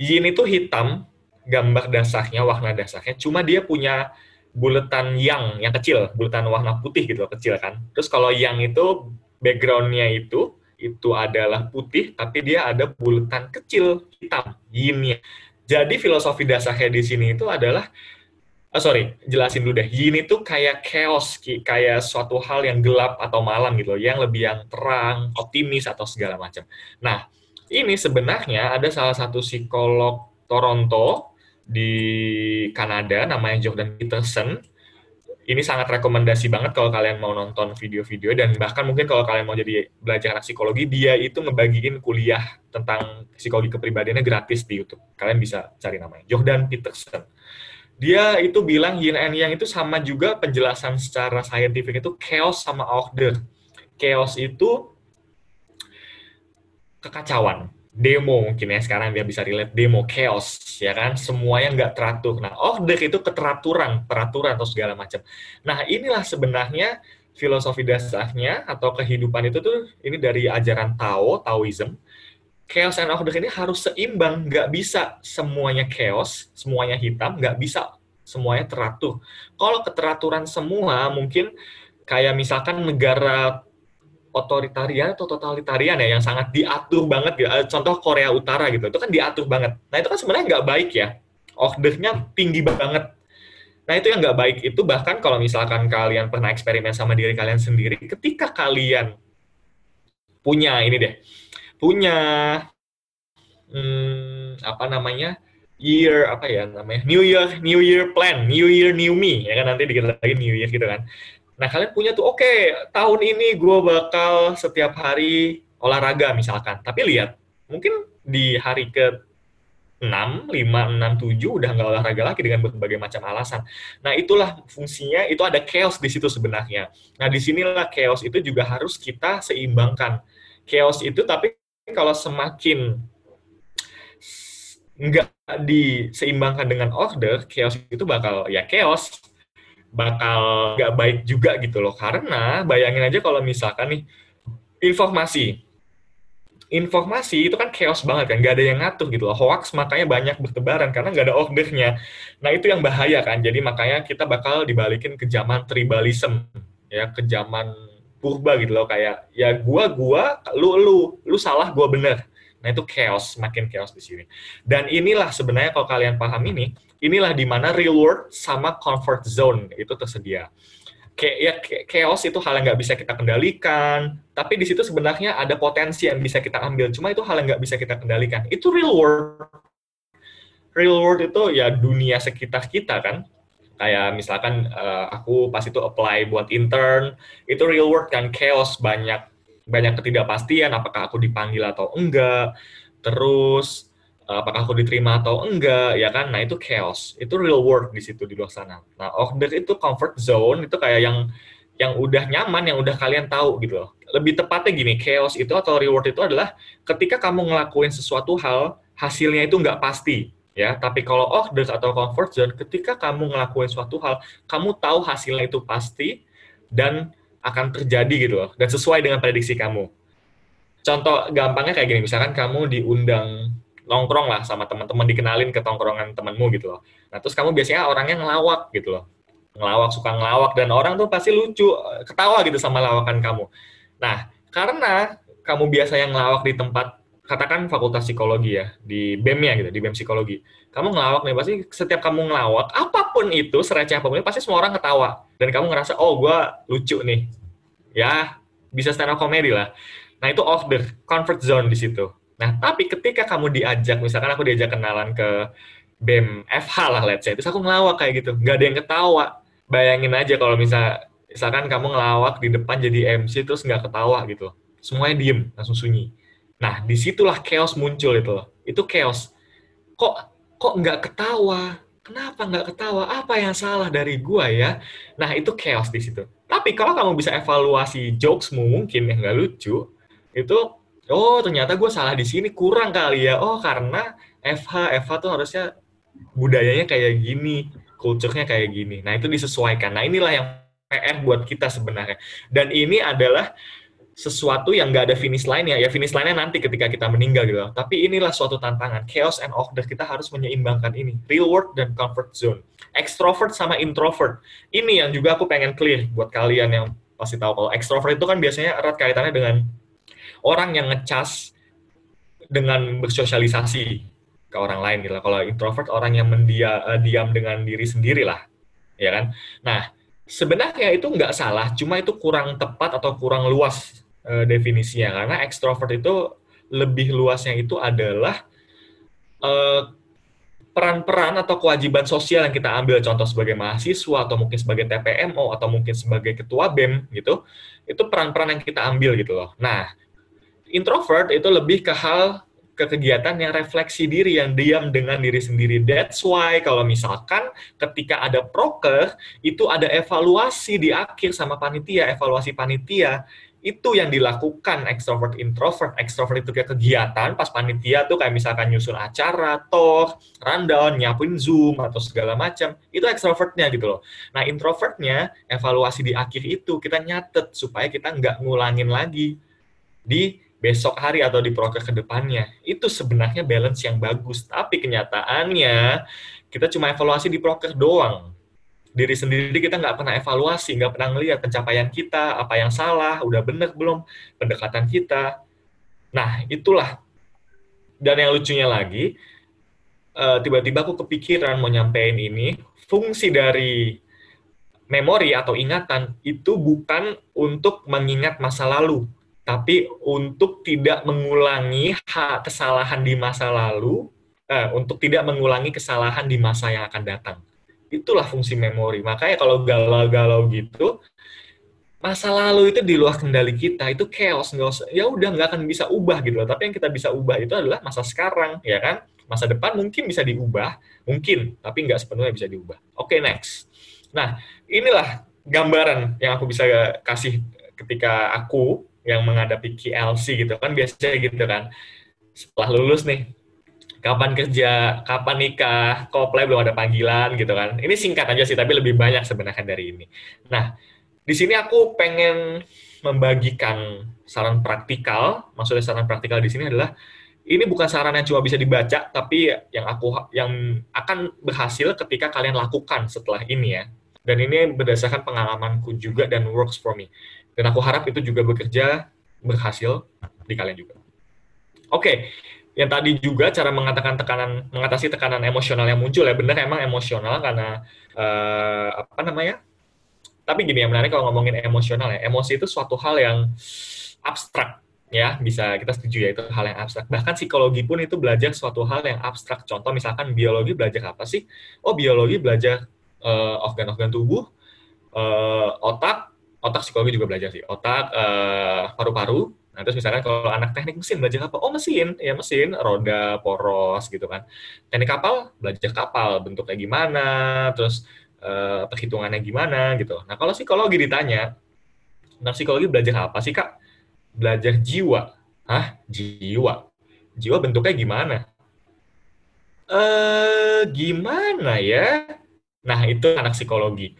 yin itu hitam, gambar dasarnya, warna dasarnya. Cuma dia punya buletan yang yang kecil, buletan warna putih gitu loh, kecil kan. Terus kalau yang itu backgroundnya itu itu adalah putih, tapi dia ada bulatan kecil hitam, yin Jadi filosofi dasarnya di sini itu adalah, oh sorry, jelasin dulu deh. Yin itu kayak chaos, kayak suatu hal yang gelap atau malam gitu loh, yang lebih yang terang, optimis atau segala macam. Nah, ini sebenarnya ada salah satu psikolog Toronto di Kanada, namanya Jordan Peterson, ini sangat rekomendasi banget kalau kalian mau nonton video-video dan bahkan mungkin kalau kalian mau jadi belajar psikologi dia itu ngebagiin kuliah tentang psikologi kepribadiannya gratis di YouTube. Kalian bisa cari namanya Jordan Peterson. dia itu bilang yin and yang itu sama juga penjelasan secara saintifik itu chaos sama order. Chaos itu kekacauan. Demo mungkin ya sekarang dia bisa relate demo chaos ya kan semuanya nggak teratur. Nah order itu keteraturan, peraturan atau segala macam. Nah inilah sebenarnya filosofi dasarnya atau kehidupan itu tuh ini dari ajaran Tao, Taoism chaos and order ini harus seimbang, nggak bisa semuanya chaos, semuanya hitam, nggak bisa semuanya teratur. Kalau keteraturan semua, mungkin kayak misalkan negara otoritarian atau totalitarian ya yang sangat diatur banget gitu. Contoh Korea Utara gitu, itu kan diatur banget. Nah itu kan sebenarnya nggak baik ya, ordernya tinggi banget. Nah itu yang nggak baik itu bahkan kalau misalkan kalian pernah eksperimen sama diri kalian sendiri, ketika kalian punya ini deh, punya hmm, apa namanya year apa ya namanya New Year New Year plan New Year New Me ya kan nanti dikit lagi New Year gitu kan nah kalian punya tuh oke okay, tahun ini gue bakal setiap hari olahraga misalkan tapi lihat mungkin di hari ke 6, 5, 6, 7 udah nggak olahraga lagi dengan berbagai macam alasan. Nah itulah fungsinya, itu ada chaos di situ sebenarnya. Nah di sinilah chaos itu juga harus kita seimbangkan. Chaos itu tapi kalau semakin nggak diseimbangkan dengan order, chaos itu bakal ya chaos, bakal nggak baik juga gitu loh. Karena bayangin aja kalau misalkan nih informasi, informasi itu kan chaos banget kan, nggak ada yang ngatur gitu loh. Hoax makanya banyak bertebaran karena nggak ada ordernya. Nah itu yang bahaya kan. Jadi makanya kita bakal dibalikin ke zaman tribalism, ya ke zaman purba gitu loh kayak ya gua gua lu lu lu salah gua bener nah itu chaos makin chaos di sini dan inilah sebenarnya kalau kalian paham ini inilah di mana real world sama comfort zone itu tersedia. Kayak ya chaos itu hal yang nggak bisa kita kendalikan tapi di situ sebenarnya ada potensi yang bisa kita ambil cuma itu hal yang nggak bisa kita kendalikan. Itu real world. Real world itu ya dunia sekitar kita kan? Kayak misalkan uh, aku pas itu apply buat intern itu real world kan chaos banyak banyak ketidakpastian apakah aku dipanggil atau enggak. Terus apakah aku diterima atau enggak ya kan? Nah itu chaos. Itu real world di situ di luar sana. Nah order itu comfort zone itu kayak yang yang udah nyaman yang udah kalian tahu gitu loh. Lebih tepatnya gini chaos itu atau reward itu adalah ketika kamu ngelakuin sesuatu hal hasilnya itu nggak pasti ya. Tapi kalau order atau comfort zone ketika kamu ngelakuin suatu hal kamu tahu hasilnya itu pasti dan akan terjadi gitu loh. Dan sesuai dengan prediksi kamu. Contoh gampangnya kayak gini misalkan kamu diundang nongkrong lah sama teman-teman dikenalin ke tongkrongan temanmu gitu loh. Nah terus kamu biasanya orangnya ngelawak gitu loh. Ngelawak suka ngelawak dan orang tuh pasti lucu ketawa gitu sama lawakan kamu. Nah karena kamu biasa yang ngelawak di tempat katakan fakultas psikologi ya di BEM ya gitu di BEM psikologi. Kamu ngelawak nih pasti setiap kamu ngelawak apa pun itu sereceh apa pun pasti semua orang ketawa. Dan kamu ngerasa oh gue lucu nih. Ya bisa stand up comedy lah. Nah itu off the comfort zone di situ nah tapi ketika kamu diajak misalkan aku diajak kenalan ke BEM FH lah let's say terus aku ngelawak kayak gitu nggak ada yang ketawa bayangin aja kalau misal misalkan kamu ngelawak di depan jadi MC terus nggak ketawa gitu semuanya diem langsung sunyi Nah, di situlah chaos muncul itu loh. Itu chaos. Kok kok nggak ketawa? Kenapa nggak ketawa? Apa yang salah dari gua ya? Nah, itu chaos di situ. Tapi kalau kamu bisa evaluasi jokesmu mungkin yang nggak lucu, itu oh ternyata gue salah di sini kurang kali ya. Oh karena FH FH tuh harusnya budayanya kayak gini, kulturnya kayak gini. Nah itu disesuaikan. Nah inilah yang PR buat kita sebenarnya. Dan ini adalah sesuatu yang nggak ada finish line ya, ya finish line-nya nanti ketika kita meninggal gitu. Tapi inilah suatu tantangan. Chaos and order kita harus menyeimbangkan ini. Real world dan comfort zone. Extrovert sama introvert. Ini yang juga aku pengen clear buat kalian yang pasti tahu kalau extrovert itu kan biasanya erat kaitannya dengan orang yang ngecas dengan bersosialisasi ke orang lain gitu. Kalau introvert orang yang mendia, uh, diam dengan diri sendiri lah, ya kan? Nah, sebenarnya itu nggak salah, cuma itu kurang tepat atau kurang luas uh, definisinya karena ekstrovert itu lebih luasnya itu adalah uh, peran-peran atau kewajiban sosial yang kita ambil contoh sebagai mahasiswa atau mungkin sebagai TPMO atau mungkin sebagai ketua BEM gitu itu peran-peran yang kita ambil gitu loh nah introvert itu lebih ke hal ke kegiatan yang refleksi diri, yang diam dengan diri sendiri. That's why kalau misalkan ketika ada proker, itu ada evaluasi di akhir sama panitia, evaluasi panitia itu yang dilakukan extrovert introvert. Extrovert itu kayak kegiatan pas panitia tuh kayak misalkan nyusun acara toh rundown nyapuin zoom atau segala macam. Itu extrovertnya gitu loh. Nah introvertnya evaluasi di akhir itu kita nyatet supaya kita nggak ngulangin lagi di besok hari atau di proker ke depannya itu sebenarnya balance yang bagus tapi kenyataannya kita cuma evaluasi di proker doang diri sendiri kita nggak pernah evaluasi, nggak pernah ngelihat pencapaian kita, apa yang salah, udah bener belum pendekatan kita. Nah, itulah. Dan yang lucunya lagi, uh, tiba-tiba aku kepikiran mau nyampein ini, fungsi dari memori atau ingatan itu bukan untuk mengingat masa lalu, tapi untuk tidak mengulangi kesalahan di masa lalu, uh, untuk tidak mengulangi kesalahan di masa yang akan datang itulah fungsi memori. Makanya kalau galau-galau gitu, masa lalu itu di luar kendali kita, itu chaos, ya udah nggak akan bisa ubah gitu. Tapi yang kita bisa ubah itu adalah masa sekarang, ya kan? Masa depan mungkin bisa diubah, mungkin, tapi nggak sepenuhnya bisa diubah. Oke, okay, next. Nah, inilah gambaran yang aku bisa kasih ketika aku yang menghadapi KLC gitu kan biasanya gitu kan setelah lulus nih kapan kerja, kapan nikah, kok play belum ada panggilan gitu kan. Ini singkat aja sih, tapi lebih banyak sebenarnya dari ini. Nah, di sini aku pengen membagikan saran praktikal. Maksudnya saran praktikal di sini adalah ini bukan saran yang cuma bisa dibaca, tapi yang aku yang akan berhasil ketika kalian lakukan setelah ini ya. Dan ini berdasarkan pengalamanku juga dan works for me. Dan aku harap itu juga bekerja berhasil di kalian juga. Oke, okay yang tadi juga cara mengatakan tekanan mengatasi tekanan emosional yang muncul ya. Benar emang emosional karena uh, apa namanya? Tapi gini yang menarik kalau ngomongin emosional ya. Emosi itu suatu hal yang abstrak ya bisa kita setuju ya itu hal yang abstrak. Bahkan psikologi pun itu belajar suatu hal yang abstrak. Contoh misalkan biologi belajar apa sih? Oh biologi belajar uh, organ-organ tubuh uh, otak otak psikologi juga belajar sih otak paru-paru Nah, terus misalkan kalau anak teknik mesin belajar apa? Oh, mesin. Ya, mesin, roda, poros gitu kan. Teknik kapal, belajar kapal, bentuknya gimana, terus uh, perhitungannya gimana gitu. Nah, kalau psikologi ditanya, nah psikologi belajar apa sih, Kak? Belajar jiwa. Hah? Jiwa. Jiwa bentuknya gimana? Eh, uh, gimana ya? Nah, itu anak psikologi.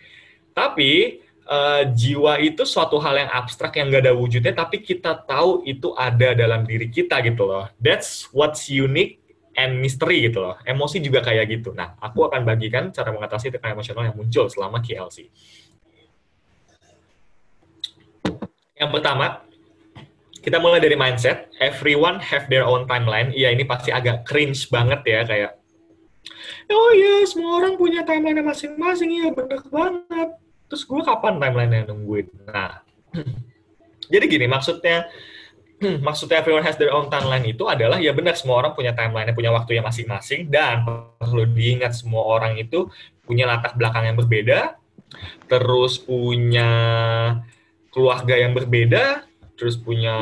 Tapi uh, jiwa itu suatu hal yang abstrak yang gak ada wujudnya, tapi kita tahu itu ada dalam diri kita gitu loh. That's what's unique and mystery gitu loh. Emosi juga kayak gitu. Nah, aku akan bagikan cara mengatasi tekanan emosional yang muncul selama KLC. Yang pertama, kita mulai dari mindset. Everyone have their own timeline. Iya, ini pasti agak cringe banget ya, kayak, oh iya, semua orang punya timeline masing-masing. Iya, bener banget terus gue kapan timeline yang nungguin? Nah jadi gini maksudnya maksudnya everyone has their own timeline itu adalah ya benar semua orang punya timeline punya waktu yang masing-masing dan perlu diingat semua orang itu punya latar belakang yang berbeda terus punya keluarga yang berbeda terus punya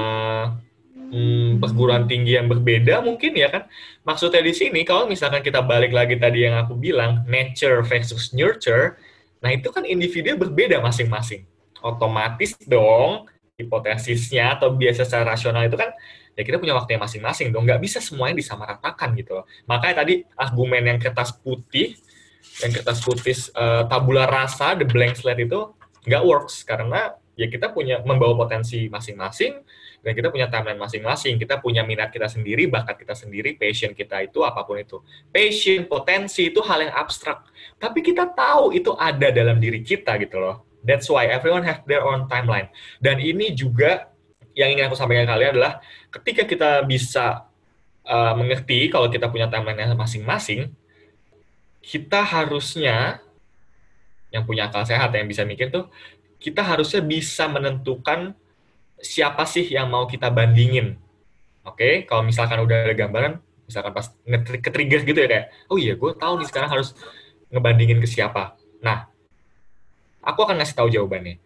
hmm, perguruan tinggi yang berbeda mungkin ya kan? Maksudnya di sini kalau misalkan kita balik lagi tadi yang aku bilang nature versus nurture Nah, itu kan individu berbeda masing-masing. Otomatis dong, hipotesisnya atau biasa secara rasional itu kan ya kita punya waktu yang masing-masing dong. Nggak bisa semuanya disamaratakan gitu loh. Makanya tadi argumen yang kertas putih, yang kertas putih uh, tabula rasa, the blank slate itu nggak works. Karena ya kita punya membawa potensi masing-masing, dan kita punya timeline masing-masing, kita punya minat kita sendiri, bakat kita sendiri, passion kita itu apa pun itu. Passion, potensi itu hal yang abstrak, tapi kita tahu itu ada dalam diri kita gitu loh. That's why everyone have their own timeline. Dan ini juga yang ingin aku sampaikan kalian adalah ketika kita bisa uh, mengerti kalau kita punya timeline masing-masing, kita harusnya yang punya akal sehat yang bisa mikir tuh kita harusnya bisa menentukan siapa sih yang mau kita bandingin. Oke, okay? kalau misalkan udah ada gambaran, misalkan pas nge-trigger gitu ya kayak, oh iya gue tahu nih sekarang harus ngebandingin ke siapa. Nah, aku akan ngasih tahu jawabannya.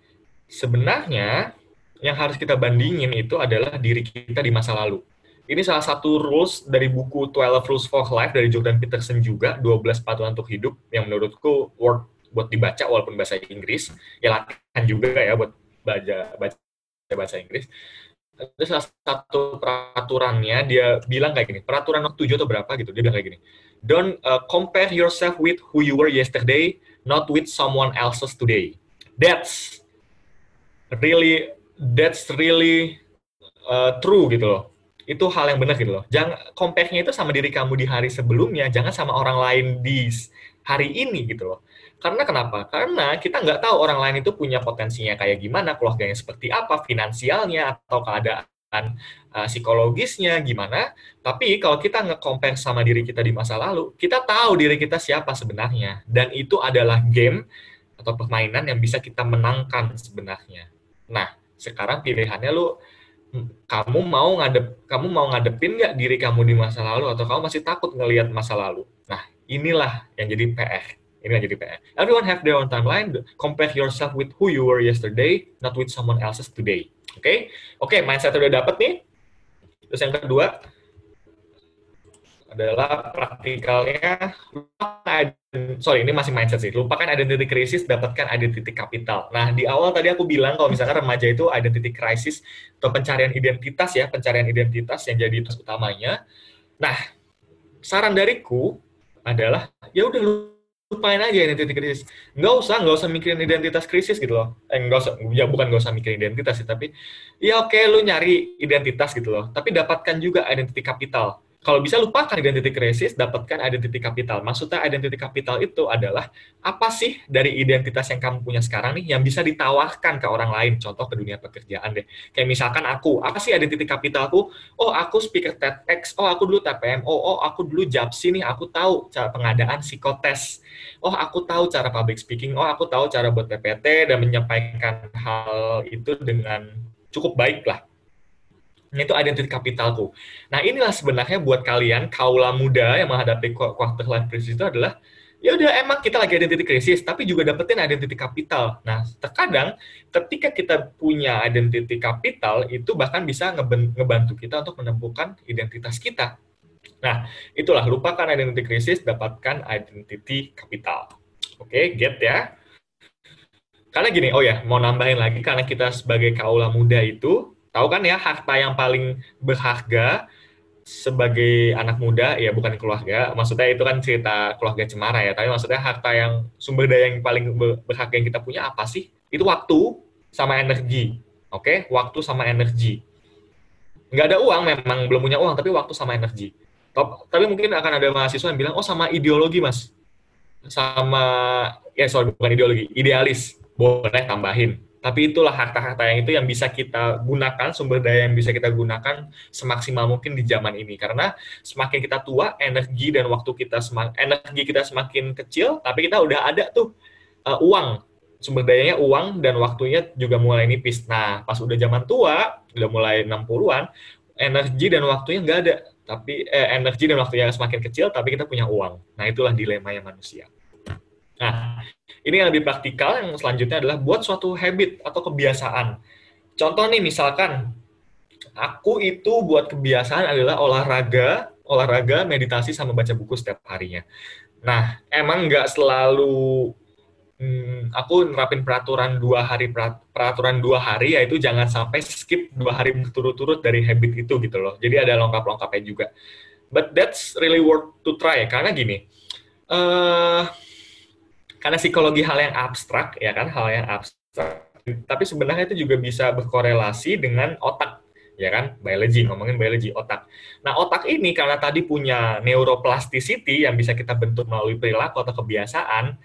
Sebenarnya yang harus kita bandingin itu adalah diri kita di masa lalu. ini salah satu rules dari buku 12 Rules for Life dari Jordan Peterson juga, 12 patuan untuk hidup yang menurutku worth buat dibaca walaupun bahasa Inggris. Ya latihan juga ya buat baca baca bahasa Inggris. Itu salah satu peraturannya dia bilang kayak gini, peraturan nomor 7 atau berapa gitu. Dia bilang kayak gini. Don't uh, compare yourself with who you were yesterday, not with someone else's today. That's really that's really uh, true gitu loh itu hal yang benar gitu loh. Jangan compare-nya itu sama diri kamu di hari sebelumnya, jangan sama orang lain di hari ini gitu loh. Karena kenapa? Karena kita nggak tahu orang lain itu punya potensinya kayak gimana, keluarganya seperti apa, finansialnya atau keadaan uh, psikologisnya gimana. Tapi kalau kita nge-compare sama diri kita di masa lalu, kita tahu diri kita siapa sebenarnya. Dan itu adalah game atau permainan yang bisa kita menangkan sebenarnya. Nah, sekarang pilihannya lu kamu mau ngadep kamu mau ngadepin nggak diri kamu di masa lalu atau kamu masih takut ngelihat masa lalu nah inilah yang jadi PR ini yang jadi PR everyone have their own timeline compare yourself with who you were yesterday not with someone else's today oke? Oke mindset udah dapet nih. Terus yang kedua adalah praktikalnya. Sorry ini masih mindset sih. Lupakan identity krisis dapatkan identity kapital nah di awal tadi aku bilang kalau misalkan remaja itu identity krisis atau pencarian identitas ya pencarian identitas yang jadi itu utamanya. Nah saran dariku adalah ya udah lupain aja identity krisis. Nggak usah nggak usah mikirin identitas krisis gitu loh. Eh nggak usah ya bukan nggak usah mikirin identitas sih tapi ya oke lu nyari identitas gitu loh. Tapi dapatkan juga identity kapital kalau bisa lupakan identity crisis, dapatkan identity capital. Maksudnya identity capital itu adalah apa sih dari identitas yang kamu punya sekarang nih yang bisa ditawarkan ke orang lain, contoh ke dunia pekerjaan deh. Kayak misalkan aku, apa sih identity capitalku? Oh, aku speaker TEDx, oh aku dulu TPM, oh, oh aku dulu JAPSI nih, aku tahu cara pengadaan psikotes. Oh, aku tahu cara public speaking, oh aku tahu cara buat PPT dan menyampaikan hal itu dengan cukup baik lah itu identity kapitalku. Nah inilah sebenarnya buat kalian kaula muda yang menghadapi quarter life crisis itu adalah ya udah emang kita lagi identity krisis tapi juga dapetin identity kapital. Nah terkadang ketika kita punya identity kapital itu bahkan bisa ngebantu kita untuk menemukan identitas kita. Nah itulah lupakan identity krisis dapatkan identity kapital. Oke okay, get ya. Karena gini, oh ya, mau nambahin lagi, karena kita sebagai kaula muda itu, tahu kan ya harta yang paling berharga sebagai anak muda ya bukan keluarga. Maksudnya itu kan cerita keluarga cemara ya tapi maksudnya harta yang sumber daya yang paling berharga yang kita punya apa sih? Itu waktu sama energi oke? Okay? waktu sama energi. Nggak ada uang memang belum punya uang tapi waktu sama energi. Tapi mungkin akan ada mahasiswa yang bilang oh sama ideologi mas. Sama ya sorry bukan ideologi idealis. Boleh tambahin tapi itulah harta-harta yang itu yang bisa kita gunakan, sumber daya yang bisa kita gunakan semaksimal mungkin di zaman ini. Karena semakin kita tua, energi dan waktu kita semakin, energi kita semakin kecil, tapi kita udah ada tuh uh, uang. Sumber dayanya uang dan waktunya juga mulai nipis. Nah, pas udah zaman tua, udah mulai 60-an, energi dan waktunya nggak ada. Tapi eh, energi dan waktunya semakin kecil, tapi kita punya uang. Nah, itulah dilema yang manusia. Nah, ini yang lebih praktikal, yang selanjutnya adalah buat suatu habit atau kebiasaan. Contoh nih, misalkan aku itu buat kebiasaan adalah olahraga, olahraga, meditasi, sama baca buku setiap harinya. Nah, emang nggak selalu hmm, aku nerapin peraturan dua hari peraturan dua hari yaitu jangan sampai skip dua hari berturut-turut dari habit itu gitu loh. Jadi ada lengkap-lengkapnya juga. But that's really worth to try karena gini. Uh, karena psikologi hal yang abstrak ya kan hal yang abstrak. Tapi sebenarnya itu juga bisa berkorelasi dengan otak ya kan? Biologi ngomongin biologi otak. Nah otak ini karena tadi punya neuroplasticity yang bisa kita bentuk melalui perilaku atau kebiasaan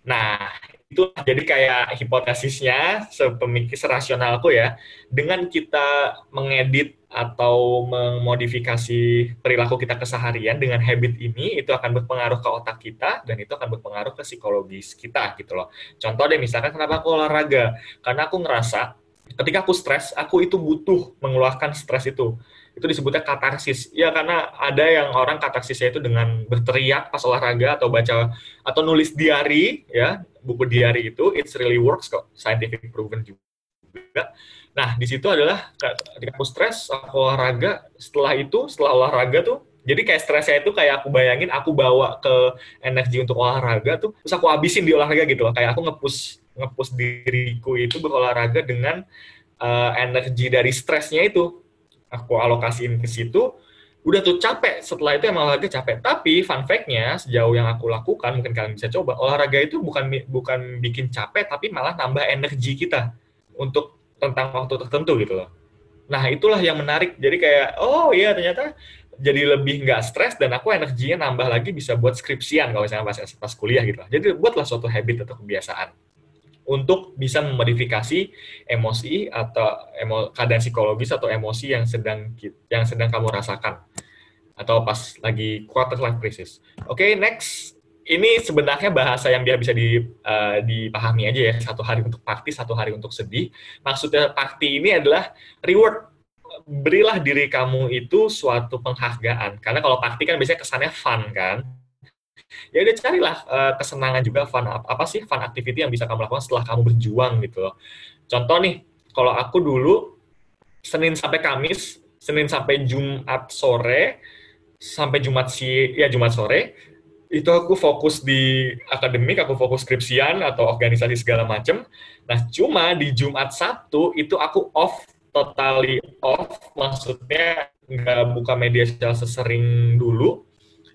nah itu jadi kayak hipotesisnya sepemikir serasionalku ya. Dengan kita mengedit atau memodifikasi perilaku kita keseharian dengan habit ini itu akan berpengaruh ke otak kita dan itu akan berpengaruh ke psikologis kita gitu loh. Contoh deh misalkan kenapa aku olahraga? Karena aku ngerasa ketika aku stres aku itu butuh mengeluarkan stres itu. Itu disebutnya katarsis. Ya karena ada yang orang katarsisnya itu dengan berteriak pas olahraga atau baca atau nulis diary ya, buku diary itu it's really works kok, scientific proven juga. Nah, di situ adalah ketika aku stres, aku olahraga, setelah itu, setelah olahraga tuh, jadi kayak stresnya itu kayak aku bayangin aku bawa ke energi untuk olahraga tuh, terus aku habisin di olahraga gitu loh. Kayak aku ngepus ngepus diriku itu berolahraga dengan uh, energi dari stresnya itu. Aku alokasiin ke situ, udah tuh capek. Setelah itu emang olahraga capek. Tapi fun fact-nya, sejauh yang aku lakukan, mungkin kalian bisa coba, olahraga itu bukan bukan bikin capek, tapi malah nambah energi kita untuk tentang waktu tertentu gitu loh. Nah, itulah yang menarik. Jadi kayak, oh iya ternyata jadi lebih nggak stres dan aku energinya nambah lagi bisa buat skripsian kalau misalnya pas, pas kuliah gitu. Jadi buatlah suatu habit atau kebiasaan untuk bisa memodifikasi emosi atau emo, keadaan psikologis atau emosi yang sedang yang sedang kamu rasakan atau pas lagi quarter life crisis. Oke, okay, next. Ini sebenarnya bahasa yang biar bisa di, uh, dipahami aja ya. Satu hari untuk party, satu hari untuk sedih. Maksudnya party ini adalah reward berilah diri kamu itu suatu penghargaan. Karena kalau party kan biasanya kesannya fun kan. Ya udah carilah uh, kesenangan juga fun apa sih fun activity yang bisa kamu lakukan setelah kamu berjuang gitu loh. Contoh nih, kalau aku dulu Senin sampai Kamis, Senin sampai Jumat sore sampai Jumat si ya Jumat sore itu aku fokus di akademik, aku fokus skripsian atau organisasi segala macam. Nah, cuma di Jumat Sabtu itu aku off totally off, maksudnya nggak buka media sosial sesering dulu,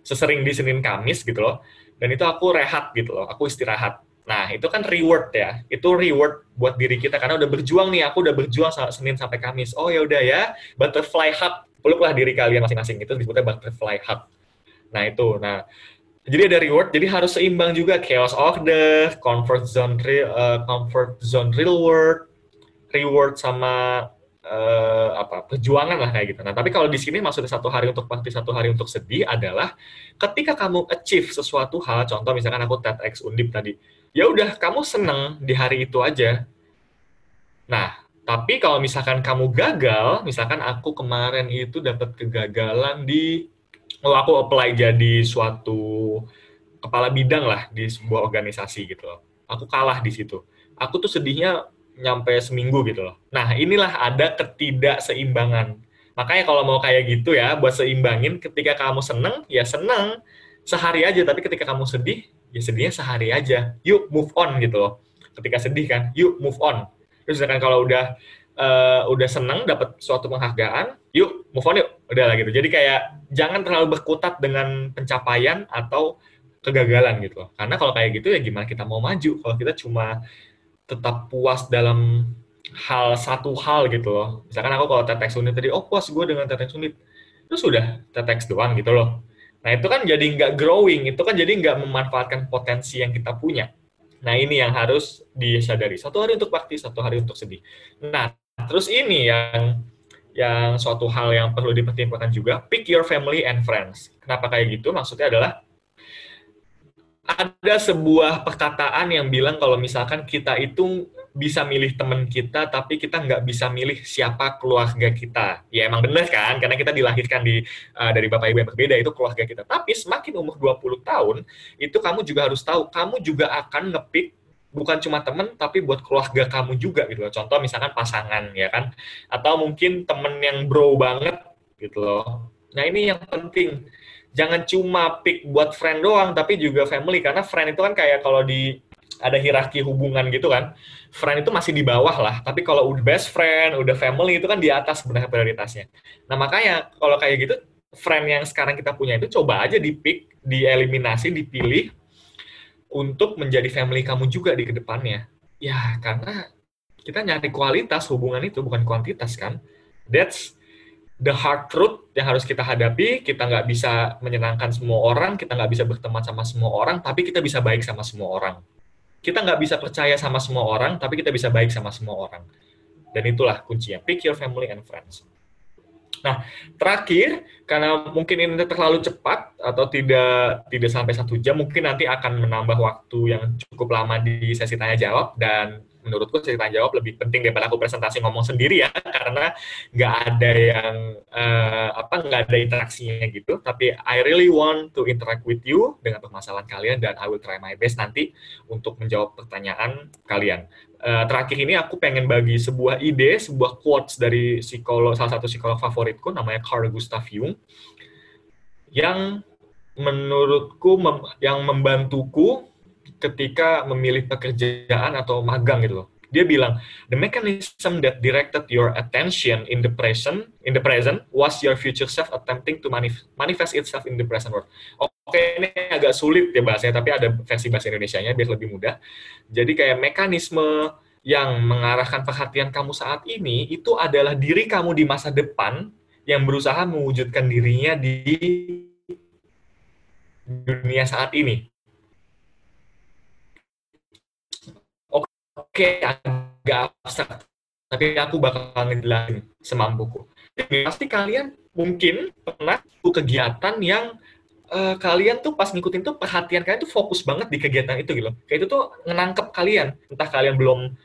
sesering di Senin Kamis gitu loh. Dan itu aku rehat gitu loh, aku istirahat. Nah, itu kan reward ya. Itu reward buat diri kita karena udah berjuang nih, aku udah berjuang Senin sampai Kamis. Oh ya udah ya, butterfly hub. Peluklah diri kalian masing-masing. Itu disebutnya butterfly hub. Nah, itu. Nah, jadi ada reward, jadi harus seimbang juga chaos order, comfort zone uh, comfort zone real world, reward sama uh, apa perjuangan lah kayak gitu. Nah, tapi kalau di sini maksudnya satu hari untuk party, satu hari untuk sedih adalah ketika kamu achieve sesuatu hal, contoh misalkan aku TEDx Undip tadi, ya udah kamu seneng di hari itu aja. Nah, tapi kalau misalkan kamu gagal, misalkan aku kemarin itu dapat kegagalan di, oh aku apply jadi suatu kepala bidang lah di sebuah organisasi gitu. Aku kalah di situ. Aku tuh sedihnya nyampe seminggu gitu loh. Nah, inilah ada ketidakseimbangan. Makanya kalau mau kayak gitu ya, buat seimbangin ketika kamu seneng, ya seneng sehari aja. Tapi ketika kamu sedih, ya sedihnya sehari aja. Yuk move on gitu loh. Ketika sedih kan, yuk move on. Terus misalkan kalau udah uh, udah seneng dapat suatu penghargaan, yuk move on yuk. Udah lah gitu. Jadi kayak jangan terlalu berkutat dengan pencapaian atau kegagalan gitu loh. Karena kalau kayak gitu ya gimana kita mau maju kalau kita cuma tetap puas dalam hal satu hal gitu loh. Misalkan aku kalau tetex unit tadi, oh puas gue dengan tetex unit. Itu sudah tetex doang gitu loh. Nah itu kan jadi nggak growing, itu kan jadi nggak memanfaatkan potensi yang kita punya. Nah ini yang harus disadari. Satu hari untuk bakti, satu hari untuk sedih. Nah terus ini yang yang suatu hal yang perlu dipertimbangkan juga, pick your family and friends. Kenapa kayak gitu? Maksudnya adalah ada sebuah perkataan yang bilang kalau misalkan kita itu bisa milih teman kita, tapi kita nggak bisa milih siapa keluarga kita. Ya emang benar kan, karena kita dilahirkan di uh, dari bapak ibu yang berbeda itu keluarga kita. Tapi semakin umur 20 tahun, itu kamu juga harus tahu, kamu juga akan ngepick bukan cuma teman, tapi buat keluarga kamu juga gitu loh. Contoh misalkan pasangan ya kan, atau mungkin temen yang bro banget gitu loh. Nah ini yang penting jangan cuma pick buat friend doang tapi juga family. Karena friend itu kan kayak kalau di ada hierarki hubungan gitu kan. Friend itu masih di bawah lah. Tapi kalau udah best friend udah family itu kan di atas sebenarnya prioritasnya. Nah makanya kalau kayak gitu friend yang sekarang kita punya itu coba aja di pick dieliminasi dipilih untuk menjadi family kamu juga di ke depannya. Ya karena kita nyari kualitas hubungan itu bukan kuantitas kan. That's the hard truth yang harus kita hadapi, kita nggak bisa menyenangkan semua orang, kita nggak bisa berteman sama semua orang, tapi kita bisa baik sama semua orang. Kita nggak bisa percaya sama semua orang, tapi kita bisa baik sama semua orang. Dan itulah kuncinya, pick your family and friends. Nah, terakhir, karena mungkin ini terlalu cepat atau tidak tidak sampai satu jam, mungkin nanti akan menambah waktu yang cukup lama di sesi tanya jawab dan menurutku cerita jawab lebih penting daripada aku presentasi ngomong sendiri ya karena nggak ada yang uh, apa nggak ada interaksinya gitu. Tapi I really want to interact with you dengan permasalahan kalian dan I will try my best nanti untuk menjawab pertanyaan kalian. Uh, terakhir ini aku pengen bagi sebuah ide sebuah quotes dari psikolog salah satu psikolog favoritku namanya Carl Gustav Jung yang menurutku mem yang membantuku ketika memilih pekerjaan atau magang gitu loh. Dia bilang, the mechanism that directed your attention in the present, in the present, was your future self attempting to manif manifest itself in the present world. Oke, ini agak sulit ya bahasanya, tapi ada versi bahasa Indonesia-nya biar lebih mudah. Jadi kayak mekanisme yang mengarahkan perhatian kamu saat ini itu adalah diri kamu di masa depan yang berusaha mewujudkan dirinya di dunia saat ini. Oke, agak abstrak, tapi aku bakal ngejelasin semampuku. Pasti kalian mungkin pernah kegiatan yang uh, kalian tuh pas ngikutin tuh perhatian kalian tuh fokus banget di kegiatan itu gitu. Kayak itu tuh ngenangkep kalian. Entah kalian belum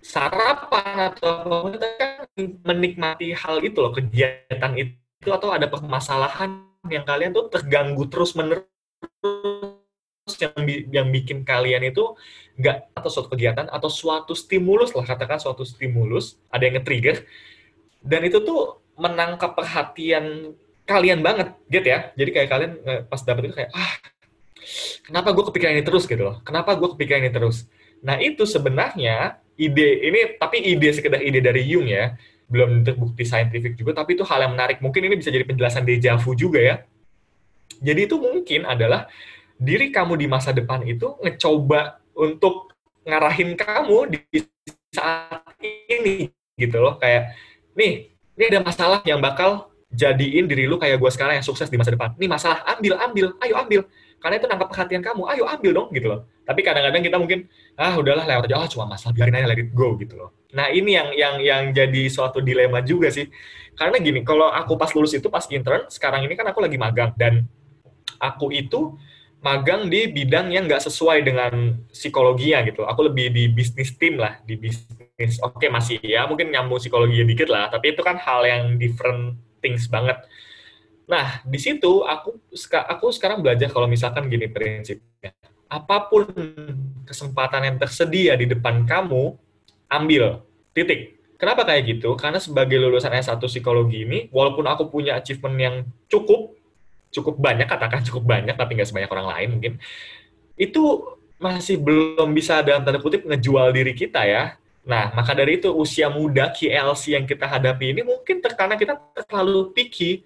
sarapan atau apa, kan menikmati hal itu loh, kegiatan itu atau ada permasalahan yang kalian tuh terganggu terus menerus yang yang bikin kalian itu nggak atau suatu kegiatan atau suatu stimulus lah katakan suatu stimulus ada yang nge-trigger dan itu tuh menangkap perhatian kalian banget gitu ya. Jadi kayak kalian pas dapet itu kayak ah kenapa gue kepikiran ini terus? gitu loh. Kenapa gue kepikiran ini terus? Nah itu sebenarnya ide ini tapi ide sekedar ide dari Jung ya belum terbukti saintifik juga tapi itu hal yang menarik. Mungkin ini bisa jadi penjelasan deja vu juga ya. Jadi itu mungkin adalah diri kamu di masa depan itu ngecoba untuk ngarahin kamu di saat ini gitu loh kayak nih ini ada masalah yang bakal jadiin diri lu kayak gue sekarang yang sukses di masa depan. Ini masalah, ambil, ambil, ayo ambil. Karena itu nangkap perhatian kamu, ayo ambil dong gitu loh. Tapi kadang-kadang kita mungkin, ah udahlah lewat aja, oh cuma masalah, biarin aja let it go gitu loh. Nah ini yang yang yang jadi suatu dilema juga sih. Karena gini, kalau aku pas lulus itu pas intern, sekarang ini kan aku lagi magang dan aku itu magang di bidang yang nggak sesuai dengan psikologinya gitu. Aku lebih di bisnis tim lah, di bisnis. Oke masih ya, mungkin nyambung psikologi dikit lah, tapi itu kan hal yang different things banget. Nah, di situ aku aku sekarang belajar kalau misalkan gini prinsipnya. Apa pun kesempatan yang tersedia di depan kamu, ambil. Titik. Kenapa kayak gitu? Karena sebagai lulusan S1 psikologi ini, walaupun aku punya achievement yang cukup, cukup banyak, katakan cukup banyak, tapi nggak sebanyak orang lain mungkin, itu masih belum bisa dalam tanda kutip ngejual diri kita ya. Nah, maka dari itu usia muda KLC yang kita hadapi ini mungkin karena kita terlalu picky,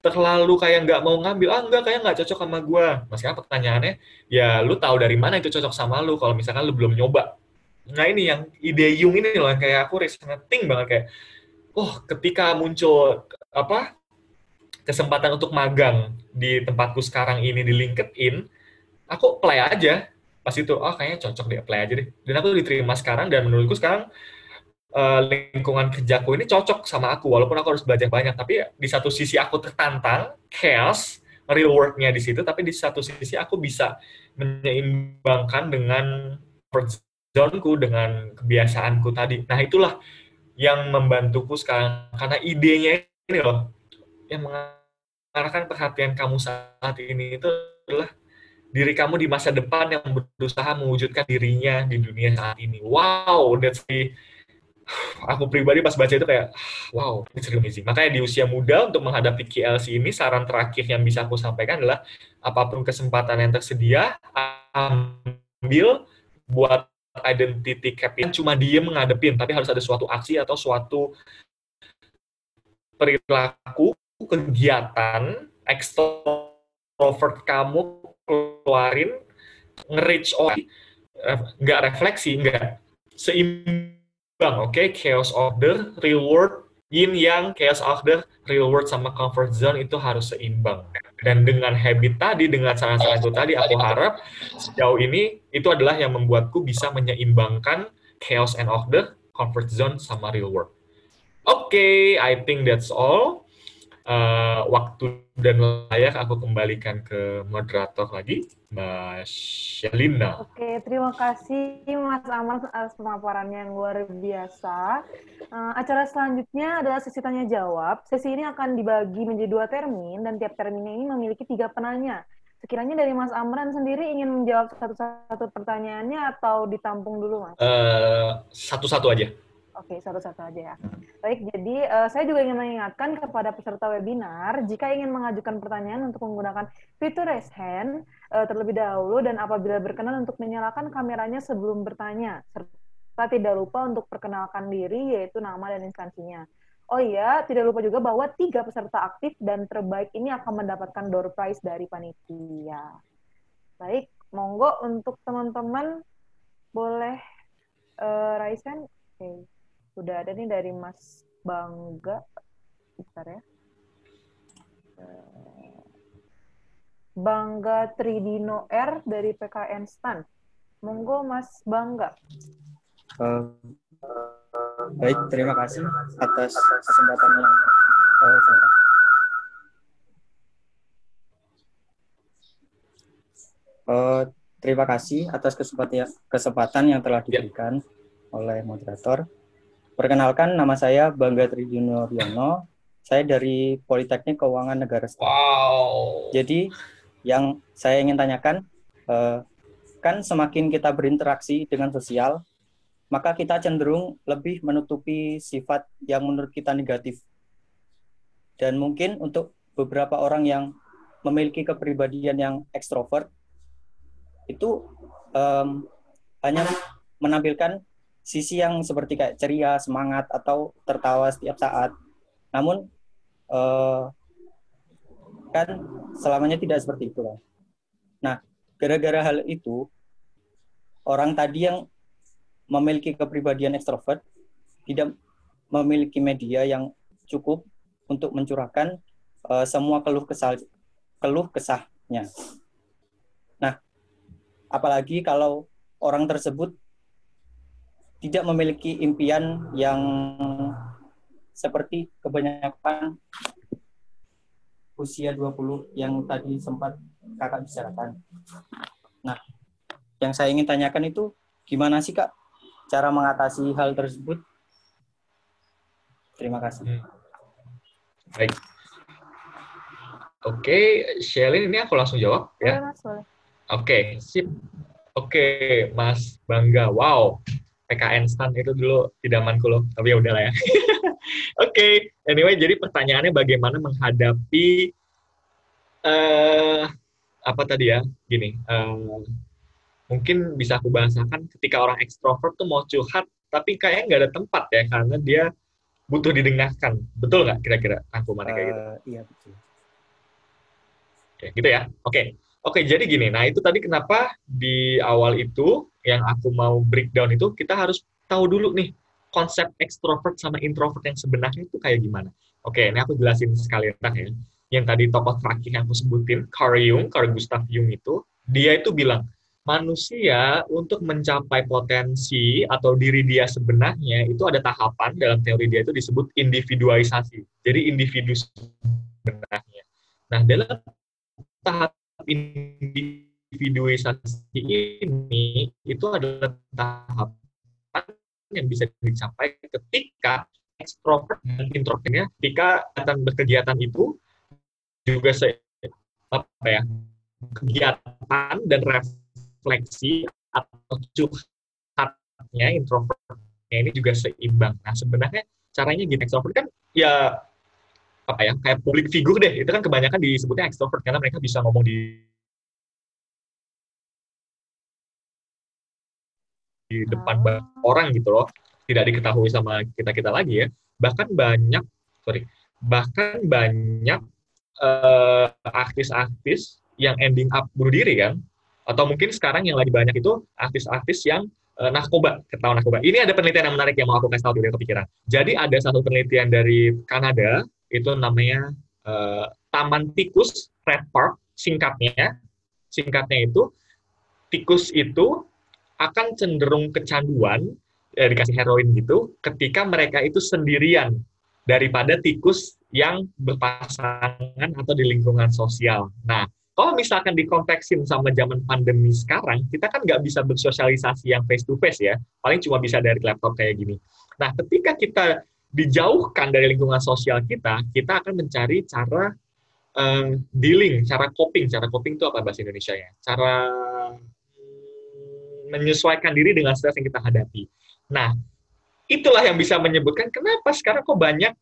terlalu kayak nggak mau ngambil, ah enggak, kayak nggak cocok sama gue. Masih apa pertanyaannya? Ya, lu tahu dari mana itu cocok sama lu kalau misalkan lu belum nyoba. Nah, ini yang ide Jung ini loh, kayak aku sangat ting banget kayak, oh, ketika muncul apa kesempatan untuk magang di tempatku sekarang ini di LinkedIn, aku apply aja. Pas itu, oh kayaknya cocok deh, apply aja deh. Dan aku diterima sekarang, dan menurutku sekarang uh, lingkungan kerjaku ini cocok sama aku, walaupun aku harus belajar banyak. Tapi di satu sisi aku tertantang, chaos, real work-nya di situ, tapi di satu sisi aku bisa menyeimbangkan dengan zone-ku, dengan kebiasaanku tadi. Nah, itulah yang membantuku sekarang. Karena idenya ini loh, yang mengarahkan perhatian kamu saat ini itu adalah diri kamu di masa depan yang berusaha mewujudkan dirinya di dunia saat ini. Wow, that's the aku pribadi pas baca itu kayak wow, it's really amazing. Makanya di usia muda untuk menghadapi KLC ini saran terakhir yang bisa aku sampaikan adalah apa pun kesempatan yang tersedia ambil buat identity cap cuma diem menghadapin tapi harus ada suatu aksi atau suatu perilaku kegiatan extrovert kamu keluarin nge-reach orang nggak refleksi nggak seimbang oke? Okay? chaos order reward yin yang chaos order real world sama comfort zone itu harus seimbang. Dan dengan habit tadi dengan saran-saran itu tadi aku harap sejauh ini itu adalah yang membuatku bisa menyeimbangkan chaos and order comfort zone sama real world. Oke okay, I think that's all uh, waktu dan layak aku kembalikan ke moderator lagi, Mbak Shelina. Oke, terima kasih Mas Amar atas pemaparannya yang luar biasa. Uh, acara selanjutnya adalah sesi tanya jawab. Sesi ini akan dibagi menjadi dua termin dan tiap terminnya ini memiliki tiga penanya. Sekiranya dari Mas Amran sendiri ingin menjawab satu-satu pertanyaannya atau ditampung dulu, Mas? Uh, satu-satu aja. Oke, satu-satu aja ya. Baik, jadi uh, saya juga ingin mengingatkan kepada peserta webinar, jika ingin mengajukan pertanyaan untuk menggunakan fitur raise hand uh, terlebih dahulu dan apabila berkenan untuk menyalakan kameranya sebelum bertanya, serta tidak lupa untuk perkenalkan diri, yaitu nama dan instansinya. Oh iya, tidak lupa juga bahwa tiga peserta aktif dan terbaik ini akan mendapatkan door prize dari panitia. Baik, monggo untuk teman-teman boleh uh, raise hand. Oke, okay. Udah ada nih dari Mas Bangga. Bentar ya. Eh, Bangga Tridino R dari PKN Stan. Monggo Mas Bangga. Uh, baik, terima kasih atas kesempatan yang uh, uh, terima kasih atas kesempatan kesempatan yang telah diberikan ya. oleh moderator. Perkenalkan, nama saya Bangga Tridino Riono. Saya dari Politeknik Keuangan Negara Wow. Jadi, yang saya ingin tanyakan, uh, kan semakin kita berinteraksi dengan sosial, maka kita cenderung lebih menutupi sifat yang menurut kita negatif. Dan mungkin untuk beberapa orang yang memiliki kepribadian yang ekstrovert, itu um, hanya menampilkan sisi yang seperti kayak ceria, semangat, atau tertawa setiap saat. Namun, uh, kan selamanya tidak seperti itu. Nah, gara-gara hal itu, orang tadi yang memiliki kepribadian ekstrovert, tidak memiliki media yang cukup untuk mencurahkan uh, semua keluh kesal keluh kesahnya. Nah, apalagi kalau orang tersebut tidak memiliki impian yang seperti kebanyakan usia 20 yang tadi sempat kakak bicarakan. Nah, yang saya ingin tanyakan itu gimana sih kak cara mengatasi hal tersebut? Terima kasih. Hmm. Baik. Oke, Shelly ini aku langsung jawab ya. Oke, okay, sip. Oke, okay, Mas Bangga. Wow, PKN stand itu dulu idamanku loh. Tapi ya udahlah ya. Oke, okay. anyway, jadi pertanyaannya bagaimana menghadapi uh, apa tadi ya? Gini, uh, mungkin bisa aku bahasakan ketika orang ekstrovert tuh mau curhat tapi kayaknya nggak ada tempat ya karena dia butuh didengarkan betul nggak kira-kira rangkumannya kayak gitu? Uh, iya betul. Oke, gitu ya. Oke, oke. Jadi gini. Nah itu tadi kenapa di awal itu yang aku mau breakdown itu kita harus tahu dulu nih konsep ekstrovert sama introvert yang sebenarnya itu kayak gimana. Oke, ini aku jelasin sekali ya. Yang tadi tokoh terakhir yang aku sebutin, Carl Jung, Carl Gustav Jung itu, dia itu bilang manusia untuk mencapai potensi atau diri dia sebenarnya itu ada tahapan dalam teori dia itu disebut individualisasi. Jadi individu sebenarnya. Nah, dalam tahap individualisasi ini itu adalah tahapan yang bisa dicapai ketika ekstrovert dan introvertnya ketika akan berkegiatan itu juga se apa ya kegiatan dan refleksi atau curhatnya introvertnya ini juga seimbang. Nah sebenarnya caranya gini extrovert kan ya apa ya kayak public figure deh. Itu kan kebanyakan disebutnya extrovert karena mereka bisa ngomong di di depan oh. orang gitu loh. Tidak diketahui sama kita kita lagi ya. Bahkan banyak sorry bahkan banyak uh, artis-artis yang ending up bunuh diri kan. Atau mungkin sekarang yang lagi banyak itu artis-artis yang narkoba, ketahuan narkoba. Ini ada penelitian yang menarik yang mau aku kasih tahu dulu kepikiran. Jadi ada satu penelitian dari Kanada, itu namanya uh, Taman Tikus Red Park, singkatnya. Singkatnya itu, tikus itu akan cenderung kecanduan, eh, dikasih heroin gitu, ketika mereka itu sendirian, daripada tikus yang berpasangan atau di lingkungan sosial. Nah, kalau misalkan dikonteksin sama zaman pandemi sekarang, kita kan nggak bisa bersosialisasi yang face to face ya, paling cuma bisa dari laptop kayak gini. Nah, ketika kita dijauhkan dari lingkungan sosial kita, kita akan mencari cara uh, dealing, cara coping. Cara coping itu apa bahasa Indonesia ya? Cara menyesuaikan diri dengan stres yang kita hadapi. Nah, itulah yang bisa menyebutkan kenapa sekarang kok banyak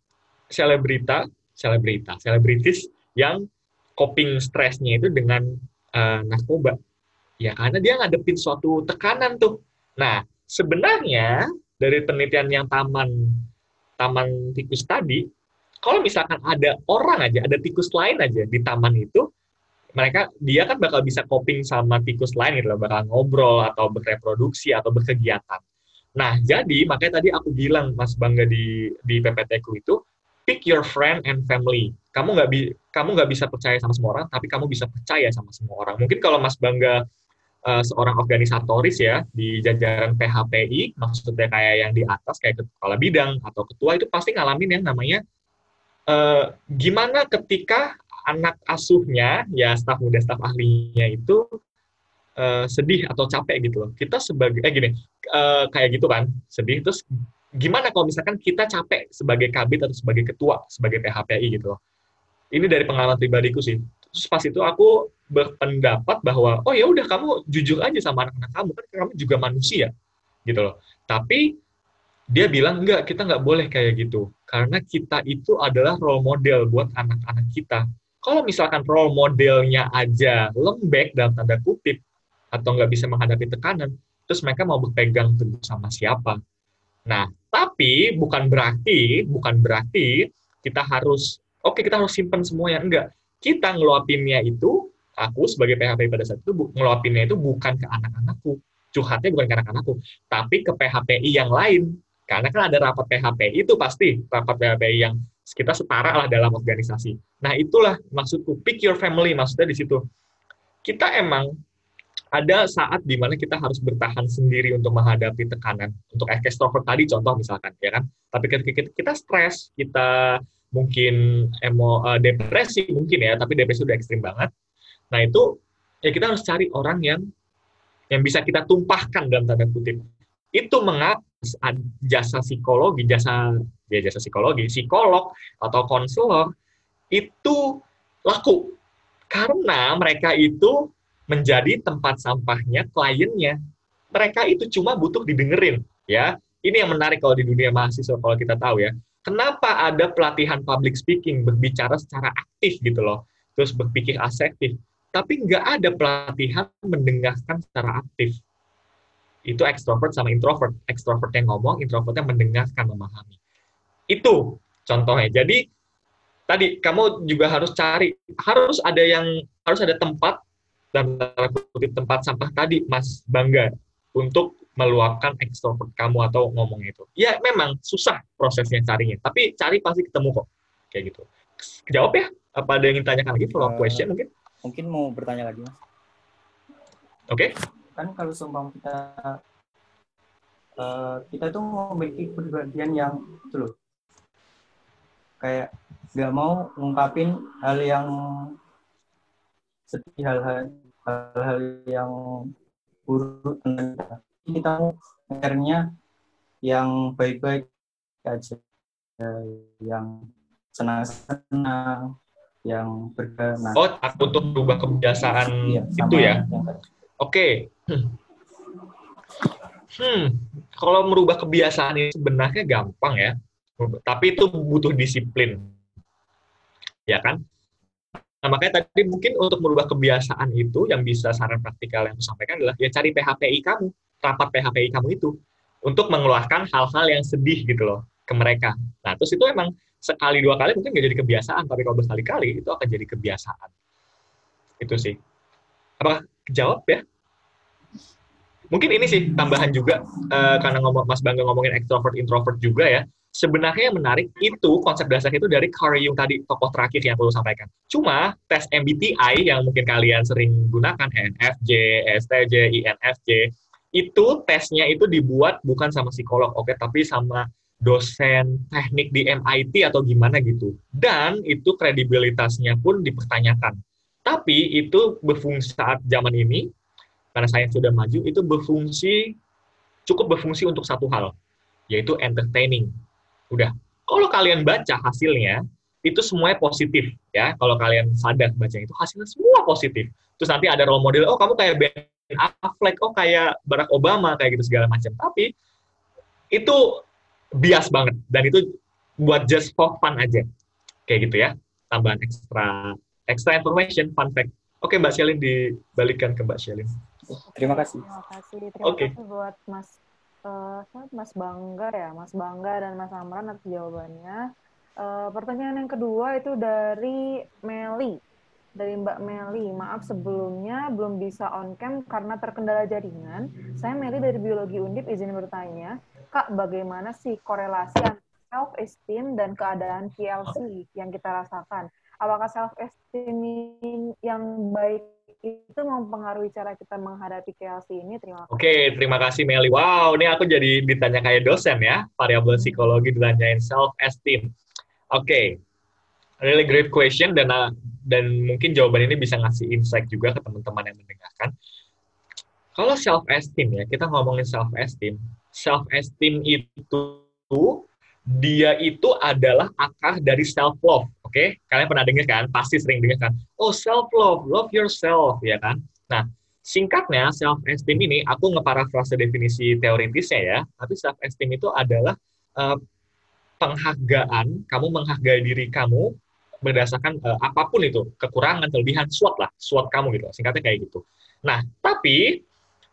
selebrita, selebrita, selebritis yang coping stresnya itu dengan uh, narkoba. Ya karena dia ngadepin suatu tekanan tuh. Nah, sebenarnya dari penelitian yang taman taman tikus tadi, kalau misalkan ada orang aja, ada tikus lain aja di taman itu, mereka dia kan bakal bisa coping sama tikus lain gitu loh, bakal ngobrol atau bereproduksi atau berkegiatan. Nah, jadi makanya tadi aku bilang Mas Bangga di di PPT ku itu pick your friend and family. Kamu nggak bi kamu nggak bisa percaya sama semua orang, tapi kamu bisa percaya sama semua orang. Mungkin kalau Mas Bangga uh, seorang organisatoris ya di jajaran PHPI, maksudnya kayak yang di atas kayak kepala bidang atau ketua itu pasti ngalamin yang namanya uh, gimana ketika anak asuhnya ya staf muda staf ahlinya itu uh, sedih atau capek gitu loh. Kita sebagai eh gini, uh, kayak gitu kan, sedih terus gimana kalau misalkan kita capek sebagai kabit atau sebagai ketua, sebagai PHPI gitu loh. Ini dari pengalaman pribadiku sih. Terus pas itu aku berpendapat bahwa oh ya udah kamu jujur aja sama anak-anak kamu kan kamu juga manusia gitu loh. Tapi dia bilang enggak kita nggak boleh kayak gitu karena kita itu adalah role model buat anak-anak kita. Kalau misalkan role modelnya aja lembek dalam tanda kutip, atau nggak bisa menghadapi tekanan, terus mereka mau berpegang teguh sama siapa. Nah, tapi bukan berarti, bukan berarti kita harus, oke okay, kita harus simpan semuanya. Enggak. Kita ngeluapinnya itu, aku sebagai PHP pada saat itu, ngeluapinnya itu bukan ke anak-anakku. Curhatnya bukan ke anak-anakku, tapi ke PHPI yang lain. Karena kan ada rapat PHPI itu pasti, rapat PHPI yang kita setara lah dalam organisasi. Nah, itulah maksudku, pick your family, maksudnya di situ. Kita emang ada saat di mana kita harus bertahan sendiri untuk menghadapi tekanan. Untuk extrovert tadi contoh misalkan, ya kan. Tapi ketika kita, kita stres, kita mungkin emo uh, depresi mungkin ya, tapi depresi udah ekstrim banget. Nah itu ya kita harus cari orang yang yang bisa kita tumpahkan dalam tanda kutip. Itu mengapa jasa psikologi, jasa ya jasa psikologi, psikolog atau konselor itu laku karena mereka itu menjadi tempat sampahnya kliennya. Mereka itu cuma butuh didengerin, ya. Ini yang menarik kalau di dunia mahasiswa kalau kita tahu ya. Kenapa ada pelatihan public speaking, berbicara secara aktif gitu loh, terus berpikir asertif, tapi nggak ada pelatihan mendengarkan secara aktif. Itu extrovert sama introvert. Extrovert yang ngomong, introvert yang mendengarkan, memahami. Itu contohnya. Jadi tadi kamu juga harus cari, harus ada yang harus ada tempat dan kutip tempat sampah tadi, Mas Bangga, untuk meluapkan ekstrovert kamu atau ngomong itu. Ya memang susah prosesnya carinya, tapi cari pasti ketemu kok. Kayak gitu. Jawab ya? Apa ada yang ingin tanyakan lagi? Follow up uh, question mungkin? Mungkin mau bertanya lagi, Mas. Oke. Okay. Kan kalau seumpama kita uh, kita itu memiliki kepribadian yang itu loh. Kayak nggak mau ngungkapin hal yang sedih hal-hal hal-hal yang buruk kita. Mengejarnya yang baik-baik aja, yang senang-senang, yang bergana. Oh, aku untuk berubah kebiasaan iya, itu ya? Oke. Okay. Hmm, kalau merubah kebiasaan ini sebenarnya gampang ya, tapi itu butuh disiplin, ya kan? Nah, makanya tadi mungkin untuk merubah kebiasaan itu yang bisa saran praktikal yang sampaikan adalah ya cari PHPI kamu, rapat PHPI kamu itu untuk mengeluarkan hal-hal yang sedih gitu loh ke mereka. Nah, terus itu emang sekali dua kali mungkin nggak jadi kebiasaan, tapi kalau berkali-kali itu akan jadi kebiasaan. Itu sih. Apa jawab ya? Mungkin ini sih tambahan juga uh, karena ngomong Mas Bangga ngomongin extrovert introvert juga ya sebenarnya yang menarik itu konsep dasar itu dari Carl Jung tadi tokoh terakhir yang aku sampaikan. Cuma tes MBTI yang mungkin kalian sering gunakan ENFJ, STJ, INFJ itu tesnya itu dibuat bukan sama psikolog, oke, okay, tapi sama dosen teknik di MIT atau gimana gitu. Dan itu kredibilitasnya pun dipertanyakan. Tapi itu berfungsi saat zaman ini, karena sains sudah maju, itu berfungsi, cukup berfungsi untuk satu hal, yaitu entertaining. Udah. Kalau kalian baca hasilnya, itu semuanya positif ya. Kalau kalian sadar baca itu hasilnya semua positif. Terus nanti ada role model, oh kamu kayak Ben Affleck, oh kayak Barack Obama, kayak gitu segala macam. Tapi itu bias banget dan itu buat just for fun aja. Kayak gitu ya. Tambahan ekstra extra information, fun fact. Oke, Mbak Shelin dibalikan ke Mbak Shelin. Terima kasih. Terima kasih. Terima Oke. kasih buat Mas eh, siapa? Mas Bangga ya, Mas Bangga dan Mas Amran atas jawabannya. Eh, pertanyaan yang kedua itu dari Meli. Dari Mbak Meli. Maaf sebelumnya belum bisa on cam karena terkendala jaringan. Saya Meli dari Biologi Undip izin bertanya, Kak, bagaimana sih korelasi antara self esteem dan keadaan PLC yang kita rasakan? Apakah self esteem yang baik itu mempengaruhi cara kita menghadapi PLC ini? Terima kasih. Oke, terima kasih Meli. Wow, ini aku jadi ditanya kayak dosen ya, variabel psikologi ditanyain self esteem. Oke, really great question dan uh, dan mungkin jawaban ini bisa ngasih insight juga ke teman-teman yang mendengarkan. Kalau self esteem ya, kita ngomongin self esteem. Self esteem itu dia itu adalah akar dari self love. Oke, kalian pernah dengar kan? Pasti sering dengar kan? Oh, self love, love yourself, ya kan? Nah, singkatnya self esteem ini aku ngeparafrase definisi teoritisnya ya. Tapi self esteem itu adalah uh, penghargaan, kamu menghargai diri kamu berdasarkan uh, apa pun itu, kekurangan, kelebihan, SWOT lah, SWOT kamu gitu. Singkatnya kayak gitu. Nah, tapi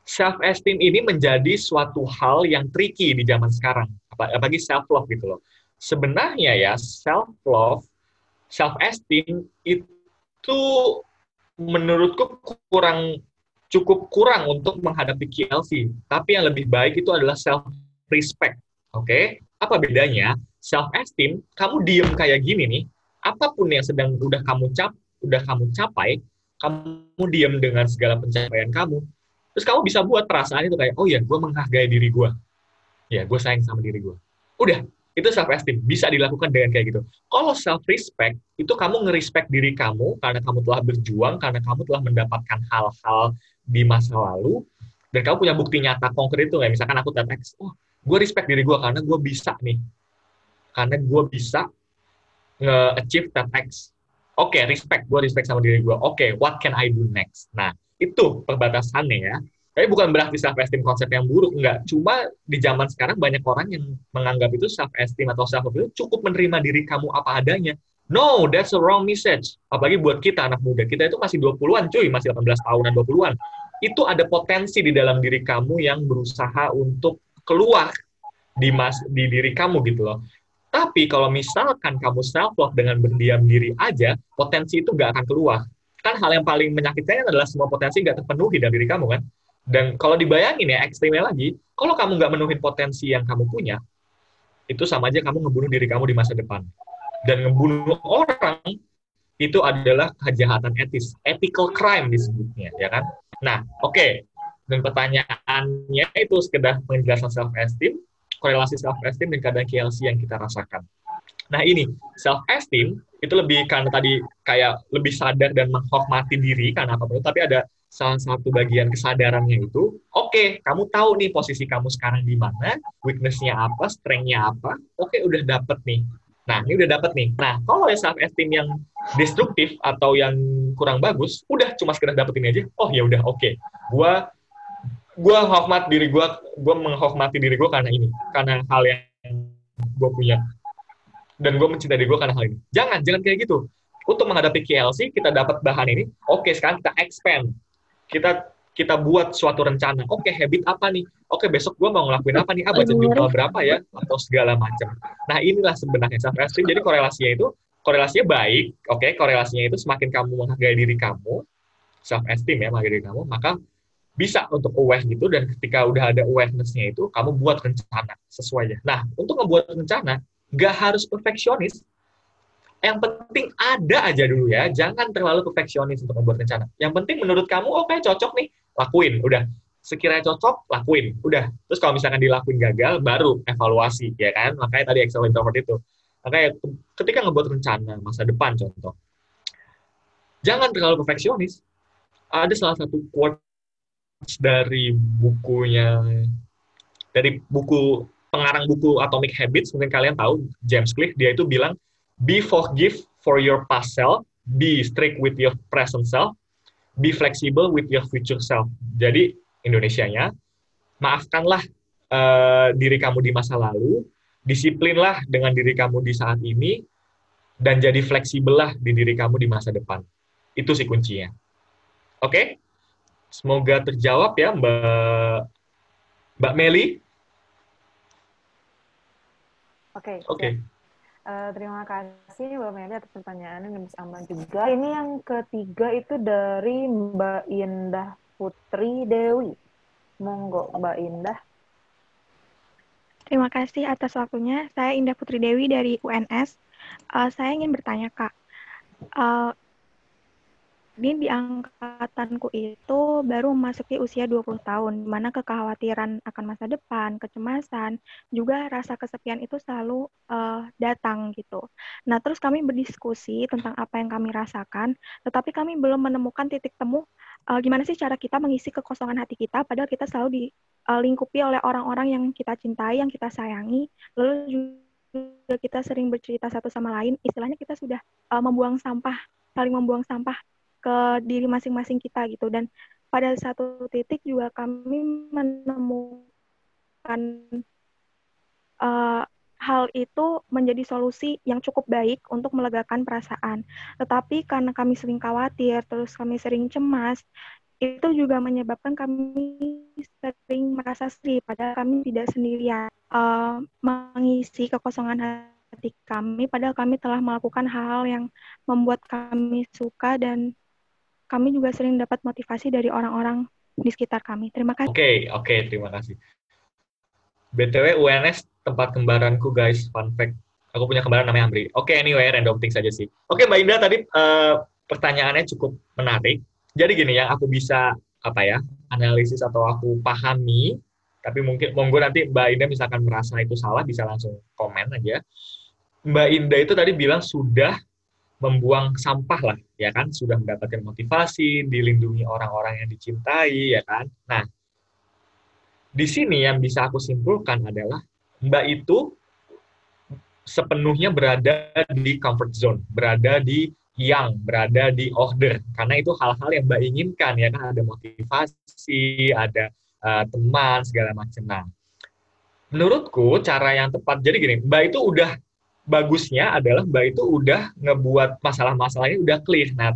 self esteem ini menjadi suatu hal yang tricky di zaman sekarang, apalagi self love gitu loh. Sebenarnya ya self love, self esteem itu menurutku kurang cukup kurang untuk menghadapi KLC. Tapi yang lebih baik itu adalah self respect. Oke, apa bedanya? Self esteem, kamu diem kayak gini nih, apa pun yang sedang udah kamu cap, udah kamu capai, kamu diem dengan segala pencapaian kamu, Terus kamu bisa buat perasaan itu kayak, oh ya, gue menghargai diri gue. Ya, gue sayang sama diri gue. Udah, itu self esteem bisa dilakukan dengan kayak gitu. Kalau self respect itu kamu ngerespect diri kamu karena kamu telah berjuang, karena kamu telah mendapatkan hal-hal di masa lalu dan kamu punya bukti nyata konkret itu kayak misalkan aku TEDx, oh gue respect diri gue karena gue bisa nih, karena gue bisa nge-achieve TEDx. Oke, okay, respect, gue respect sama diri gue. Oke, okay, what can I do next? Nah, itu perbatasannya ya. Tapi bukan berarti self esteem konsep yang buruk, enggak. Cuma di zaman sekarang banyak orang yang menganggap itu self esteem atau self itu cukup menerima diri kamu apa adanya. No, that's a wrong message. Apalagi buat kita anak muda. Kita itu masih 20-an cuy, masih 18 tahunan 20-an. Itu ada potensi di dalam diri kamu yang berusaha untuk keluar di mas di diri kamu gitu loh. Tapi kalau misalkan kamu self love dengan berdiam diri aja, potensi itu nggak akan keluar kan hal yang paling menyakitkan adalah semua potensi nggak terpenuhi dari diri kamu kan. Dan kalau dibayangin ya ekstrimnya lagi, kalau kamu nggak menuhin potensi yang kamu punya, itu sama aja kamu ngebunuh diri kamu di masa depan. Dan ngebunuh orang itu adalah kejahatan etis, ethical crime disebutnya, ya kan? Nah, oke. Okay. Dan pertanyaannya itu sekedar penjelasan self esteem, korelasi self esteem dan keadaan KLC yang kita rasakan. Nah ini self esteem itu lebih karena tadi kayak lebih sadar dan menghormati diri karena apa tapi ada salah satu bagian kesadarannya itu, oke, okay, kamu tahu nih posisi kamu sekarang di mana, weakness-nya apa, strength-nya apa, oke, okay, udah dapet nih. Nah, ini udah dapet nih. Nah, kalau self esteem yang destruktif atau yang kurang bagus, udah cuma sekedar dapet ini aja. Oh ya udah, oke. Okay. Gua gua hormat diri gua, gua menghormati diri gua karena ini, karena hal yang gua punya dan gue mencintai diri gue karena hal ini. Jangan, jangan kayak gitu. Untuk menghadapi KLC, kita dapat bahan ini. Oke, sekarang kita expand. Kita kita buat suatu rencana. Oke, habit apa nih? Oke, besok gue mau ngelakuin apa nih? Ah, jurnal berapa ya? Atau segala macam. Nah, inilah sebenarnya self esteem. Jadi korelasinya itu korelasinya baik. Oke, korelasinya itu semakin kamu menghargai diri kamu, self esteem ya, menghargai diri kamu, maka bisa untuk aware gitu dan ketika udah ada awareness-nya itu kamu buat rencana sesuai ya. Nah, untuk membuat rencana Gak harus perfeksionis. Yang penting ada aja dulu ya. Jangan terlalu perfeksionis untuk membuat rencana. Yang penting menurut kamu, oke okay, cocok nih, lakuin. Udah. sekiranya cocok, lakuin. Udah. Terus kalau misalkan dilakuin gagal, baru evaluasi, ya kan? Makanya tadi Excel introvert itu. Makanya ketika ngebuat rencana masa depan contoh, jangan terlalu perfeksionis. Ada salah satu quote dari bukunya, dari buku pengarang buku Atomic Habits, mungkin kalian tahu, James Clear, dia itu bilang, be forgive for your past self, be strict with your present self, be flexible with your future self. Jadi Indonesianya, maafkanlah uh, diri kamu di masa lalu, disiplinlah dengan diri kamu di saat ini, dan jadi fleksibel lah di diri kamu di masa depan. Itu sih kuncinya. Oke? Okay? Semoga terjawab ya Mbak Mbak Meli. Oke. Okay, Oke. Okay. Uh, terima kasih Mbak Meli atas pertanyaannya dan Mas Aman juga. Ini yang ketiga itu dari Mbak Indah Putri Dewi. Monggo, Mbak Indah. Terima kasih atas waktunya. Saya Indah Putri Dewi dari UNS. Uh, eh, saya ingin bertanya, Kak. Uh, ini di angkatanku itu baru memasuki usia 20 tahun, di mana kekhawatiran akan masa depan, kecemasan, juga rasa kesepian itu selalu uh, datang gitu. Nah, terus kami berdiskusi tentang apa yang kami rasakan, tetapi kami belum menemukan titik temu uh, gimana sih cara kita mengisi kekosongan hati kita, padahal kita selalu dilingkupi uh, oleh orang-orang yang kita cintai, yang kita sayangi, lalu juga kita sering bercerita satu sama lain, istilahnya kita sudah uh, membuang sampah, saling membuang sampah ke diri masing-masing kita gitu dan pada satu titik juga kami menemukan uh, hal itu menjadi solusi yang cukup baik untuk melegakan perasaan. Tetapi karena kami sering khawatir, terus kami sering cemas, itu juga menyebabkan kami sering merasa sedih, padahal kami tidak sendirian uh, mengisi kekosongan hati kami, padahal kami telah melakukan hal-hal yang membuat kami suka dan kami juga sering dapat motivasi dari orang-orang di sekitar kami. Terima kasih. Oke, okay, oke, okay, terima kasih. BTW UNS tempat kembaranku guys, fun fact. Aku punya kembaran namanya Amri. Oke, okay, anyway, random things saja sih. Oke, okay, Mbak Indah tadi uh, pertanyaannya cukup menarik. Jadi gini yang aku bisa apa ya analisis atau aku pahami, tapi mungkin monggo nanti Mbak Indah misalkan merasa itu salah bisa langsung komen aja. Mbak Indah itu tadi bilang sudah membuang sampah lah, ya kan? Sudah mendapatkan motivasi, dilindungi orang-orang yang dicintai, ya kan? Nah, di sini yang bisa aku simpulkan adalah Mbak itu sepenuhnya berada di comfort zone, berada di yang, berada di order. Karena itu hal-hal yang Mbak inginkan, ya kan? Ada motivasi, ada uh, teman, segala macam. Nah, menurutku cara yang tepat, jadi gini, Mbak itu udah bagusnya adalah Mbak itu udah ngebuat masalah-masalahnya udah clear, nah,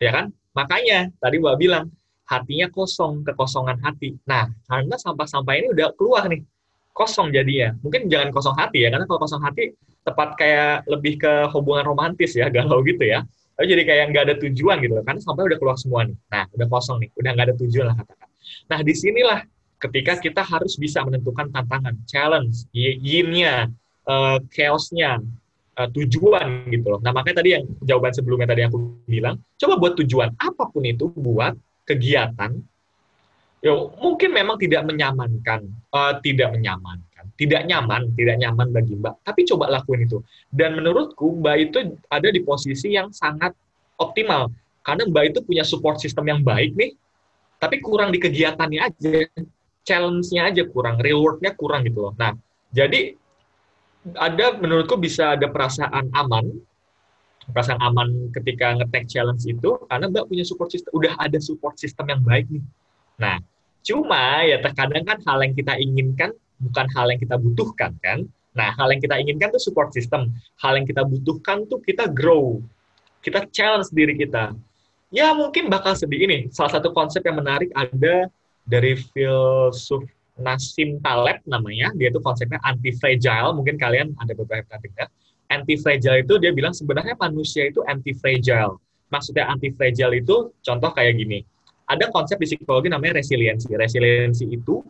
ya kan? Makanya tadi Mbak bilang hatinya kosong, kekosongan hati. Nah, karena sampah-sampah ini udah keluar nih, kosong jadinya. Mungkin jangan kosong hati ya, karena kalau kosong hati tepat kayak lebih ke hubungan romantis ya, galau gitu ya. Tapi jadi kayak nggak ada tujuan gitu loh, karena sampah udah keluar semua nih. Nah, udah kosong nih, udah nggak ada tujuan lah katakan. Nah, di sinilah ketika kita harus bisa menentukan tantangan, challenge, yin-nya, uh, chaosnya, uh, tujuan gitu loh. Nah makanya tadi yang jawaban sebelumnya tadi aku bilang, coba buat tujuan apa pun itu buat kegiatan. Ya mungkin memang tidak menyamankan, uh, tidak menyamankan, tidak nyaman, tidak nyaman bagi Mbak. Tapi coba lakuin itu. Dan menurutku Mbak itu ada di posisi yang sangat optimal karena Mbak itu punya support system yang baik nih, tapi kurang di kegiatannya aja, challenge-nya aja kurang, reward-nya kurang gitu loh. Nah, jadi ada menurutku bisa ada perasaan aman. Perasaan aman ketika ngetek challenge itu karena mbak punya support system udah ada support system yang baik nih. Nah cuma ya terkadang kan hal yang kita inginkan bukan hal yang kita butuhkan kan? Nah hal yang kita inginkan tuh support system. Hal yang kita butuhkan tuh kita grow. Kita challenge diri kita. Ya mungkin bakal sedih. Ini salah satu konsep yang menarik ada dari filsuf Nassim Taleb namanya, dia itu konsepnya anti fragile, mungkin kalian ada beberapa yang dengar. Anti fragile itu dia bilang sebenarnya manusia itu anti fragile. Maksudnya anti fragile itu contoh kayak gini. Ada konsep di psikologi namanya resiliensi. Resiliensi itu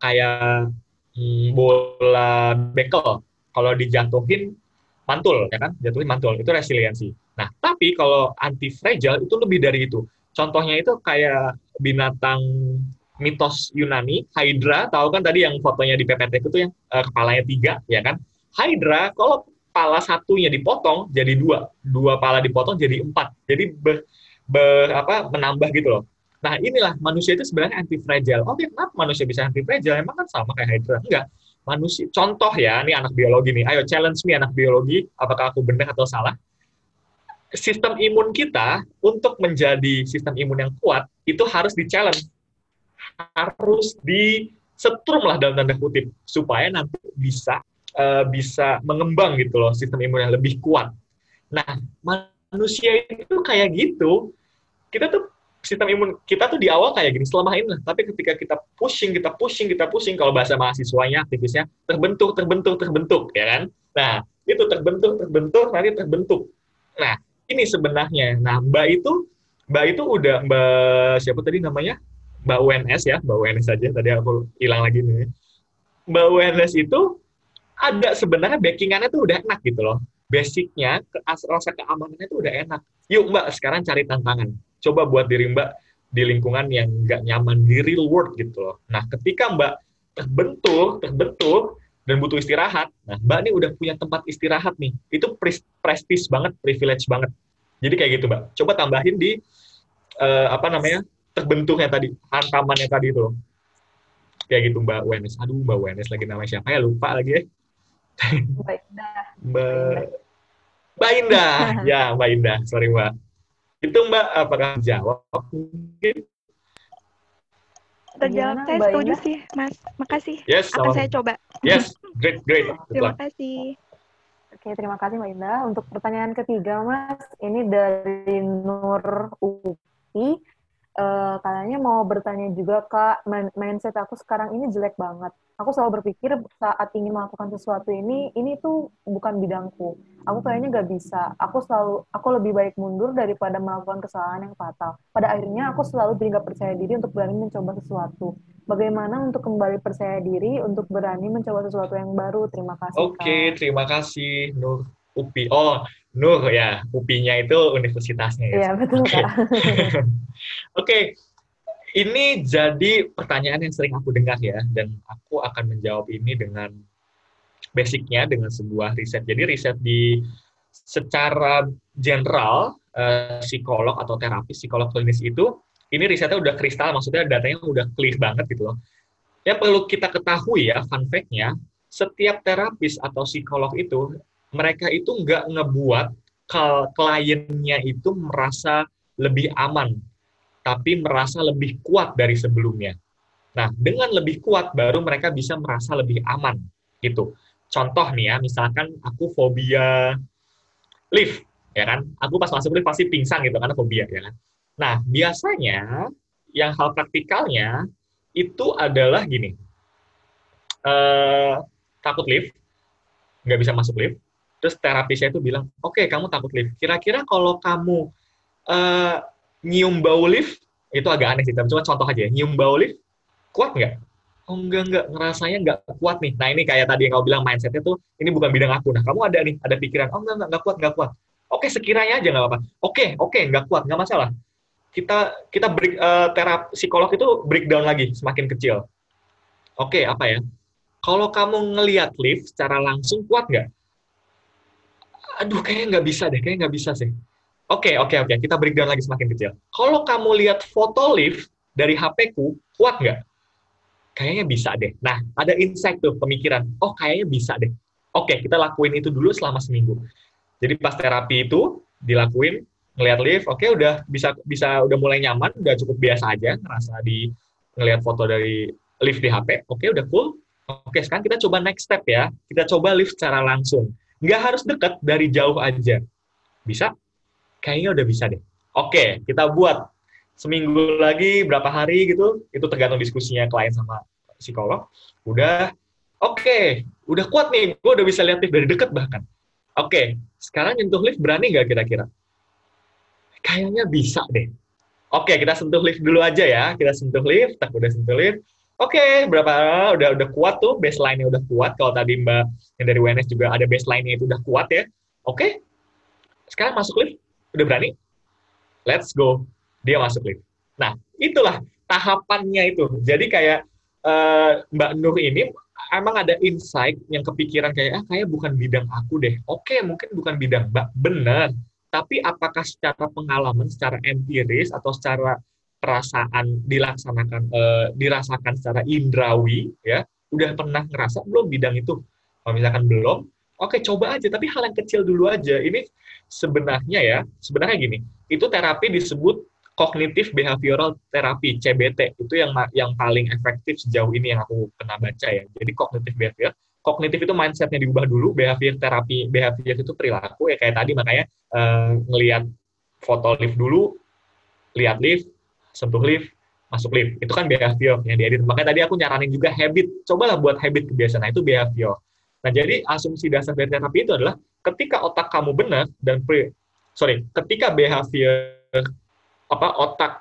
kayak hmm, bola bekel. Kalau dijatuhin mantul, ya kan? Jatuhin mantul, itu resiliensi. Nah, tapi kalau anti fragile itu lebih dari itu. Contohnya itu kayak binatang mitos Yunani, Hydra, tahu kan tadi yang fotonya di PPT itu yang uh, kepalanya tiga, ya kan? Hydra, kalau pala satunya dipotong jadi dua, dua pala dipotong jadi empat, jadi ber, ber apa menambah gitu loh. Nah inilah manusia itu sebenarnya anti fragile. Oke, kenapa manusia bisa anti fragile? Emang kan sama kayak Hydra? Enggak. Manusia, contoh ya, ini anak biologi nih. Ayo challenge me anak biologi, apakah aku benar atau salah? sistem imun kita untuk menjadi sistem imun yang kuat itu harus di challenge harus disetrum lah dalam tanda kutip supaya nanti bisa uh, bisa mengembang gitu loh sistem imun yang lebih kuat. Nah manusia itu kayak gitu kita tuh sistem imun kita tuh di awal kayak gini selama ini lah tapi ketika kita pushing kita pushing kita pushing kalau bahasa mahasiswanya aktivisnya terbentuk terbentuk terbentuk ya kan nah itu terbentuk terbentuk nanti terbentuk nah ini sebenarnya. Nah, Mbak itu Mbak itu udah Mbak siapa tadi namanya? Mbak UNS ya, Mbak UNS saja. Tadi aku hilang lagi nih. Mbak UNS itu ada sebenarnya backingannya tuh udah enak gitu loh. Basicnya, ke, rasa keamanannya tuh udah enak. Yuk Mbak, sekarang cari tantangan. Coba buat diri Mbak di lingkungan yang nggak nyaman di real world gitu loh. Nah, ketika Mbak terbentuk, terbentuk, dan butuh istirahat. Nah, Mbak ini udah punya tempat istirahat nih. Itu prestis banget, privilege banget. Jadi kayak gitu, Mbak. Coba tambahin di uh, apa namanya? Terbentuknya tadi, hantamannya tadi itu. Kayak gitu, Mbak Wenes. Aduh, Mbak Wenes lagi nama siapa ya? Lupa lagi ya. Mbak Indah. Mbak Mbak Indah. ya, Mbak Indah. Sorry, Mbak. Itu Mbak apakah jawab mungkin? Terjawab, saya setuju sih, Mas. Makasih. Yes, Akan saya coba. Yes, great, great. terima kasih. Oke, terima kasih Mbak Indah. Untuk pertanyaan ketiga, Mas, ini dari Nur Upi uh, katanya mau bertanya juga kak. Mindset aku sekarang ini jelek banget. Aku selalu berpikir saat ingin melakukan sesuatu ini ini tuh bukan bidangku. Aku kayaknya gak bisa. Aku selalu aku lebih baik mundur daripada melakukan kesalahan yang fatal. Pada akhirnya aku selalu jadi gak percaya diri untuk berani mencoba sesuatu. Bagaimana untuk kembali percaya diri untuk berani mencoba sesuatu yang baru? Terima kasih oke okay, terima kasih Nur Upi. Oh Nur ya, UPI-nya itu universitasnya ya. Iya, betul Oke. Okay. okay. Ini jadi pertanyaan yang sering aku dengar ya dan aku akan menjawab ini dengan basicnya dengan sebuah riset. Jadi riset di secara general uh, psikolog atau terapis psikolog klinis itu ini risetnya udah kristal, maksudnya datanya udah clear banget gitu loh. Yang perlu kita ketahui ya, fun fact-nya, setiap terapis atau psikolog itu mereka itu nggak ngebuat kliennya itu merasa lebih aman, tapi merasa lebih kuat dari sebelumnya. Nah, dengan lebih kuat baru mereka bisa merasa lebih aman, gitu. Contoh nih ya, misalkan aku fobia lift, ya kan? Aku pas masuk lift pasti pingsan gitu karena fobia, ya kan? Nah, biasanya yang hal praktikalnya itu adalah gini, uh, takut lift, nggak bisa masuk lift, terus terapisnya itu bilang, oke okay, kamu takut lift. Kira-kira kalau kamu uh, nyium bau lift, itu agak aneh sih, tapi cuma contoh aja, nyium bau lift, kuat nggak? Oh enggak, enggak, ngerasanya nggak kuat nih. Nah ini kayak tadi yang kau bilang mindsetnya tuh, ini bukan bidang aku. Nah kamu ada nih, ada pikiran, oh enggak, enggak, enggak kuat, enggak kuat. Oke, sekiranya aja nggak apa-apa. Oke, oke, enggak kuat, nggak masalah. Kita kita break, uh, terap psikolog itu breakdown lagi, semakin kecil. Oke, apa ya? Kalau kamu ngelihat lift secara langsung, kuat nggak? Aduh kayaknya nggak bisa deh, kayaknya nggak bisa sih. Oke, okay, oke, okay, oke. Okay. Kita breakdown lagi semakin kecil. Kalau kamu lihat foto lift dari HP-ku, kuat nggak? Kayaknya bisa deh. Nah, ada insight tuh, pemikiran. Oh, kayaknya bisa deh. Oke, okay, kita lakuin itu dulu selama seminggu. Jadi pas terapi itu dilakuin, ngelihat lift, oke okay, udah bisa bisa udah mulai nyaman, udah cukup biasa aja ngerasa di ngelihat foto dari lift di HP. Oke, okay, udah cool. Oke, sekarang kita coba next step ya. Kita coba lift secara langsung Nggak harus dekat, dari jauh aja. Bisa? Kayaknya udah bisa deh. Oke, kita buat seminggu lagi, berapa hari gitu, itu tergantung diskusinya klien sama psikolog. Udah, oke, udah kuat nih, gue udah bisa lihat lift dari deket bahkan. Oke, sekarang nyentuh lift berani nggak kira-kira? Kayaknya bisa deh. Oke, kita sentuh lift dulu aja ya. Kita sentuh lift, tak udah sentuh lift. Oke, okay, berapa udah udah kuat tuh baseline-nya udah kuat. Kalau tadi Mbak yang dari WNS juga ada baseline-nya itu udah kuat ya. Oke. Okay. Sekarang masuk lift. Udah berani? Let's go. Dia masuk lift. Nah, itulah tahapannya itu. Jadi kayak uh, Mbak Nur ini emang ada insight yang kepikiran kayak ah kayak bukan bidang aku deh. Oke, mungkin bukan bidang Mbak, benar. Tapi apakah secara pengalaman, secara empiris atau secara perasaan dilaksanakan uh, dirasakan secara indrawi ya, udah pernah ngerasa belum bidang itu? Kalau misalkan belum, oke coba aja tapi hal yang kecil dulu aja. Ini sebenarnya ya, sebenarnya gini, itu terapi disebut kognitif behavioral therapy CBT itu yang yang paling efektif sejauh ini yang aku pernah baca ya. Jadi kognitif behavior, kognitif itu mindsetnya diubah dulu, behavior terapi, behavior itu perilaku ya kayak tadi makanya uh, ngelihat foto lift dulu, lihat lift, sentuh lift, masuk lift. Itu kan behavior yang diedit. Makanya tadi aku nyaranin juga habit. Cobalah buat habit kebiasaan. Nah, itu behavior. Nah, jadi asumsi dasar dari terapi itu adalah ketika otak kamu benar dan pre, sorry, ketika behavior apa otak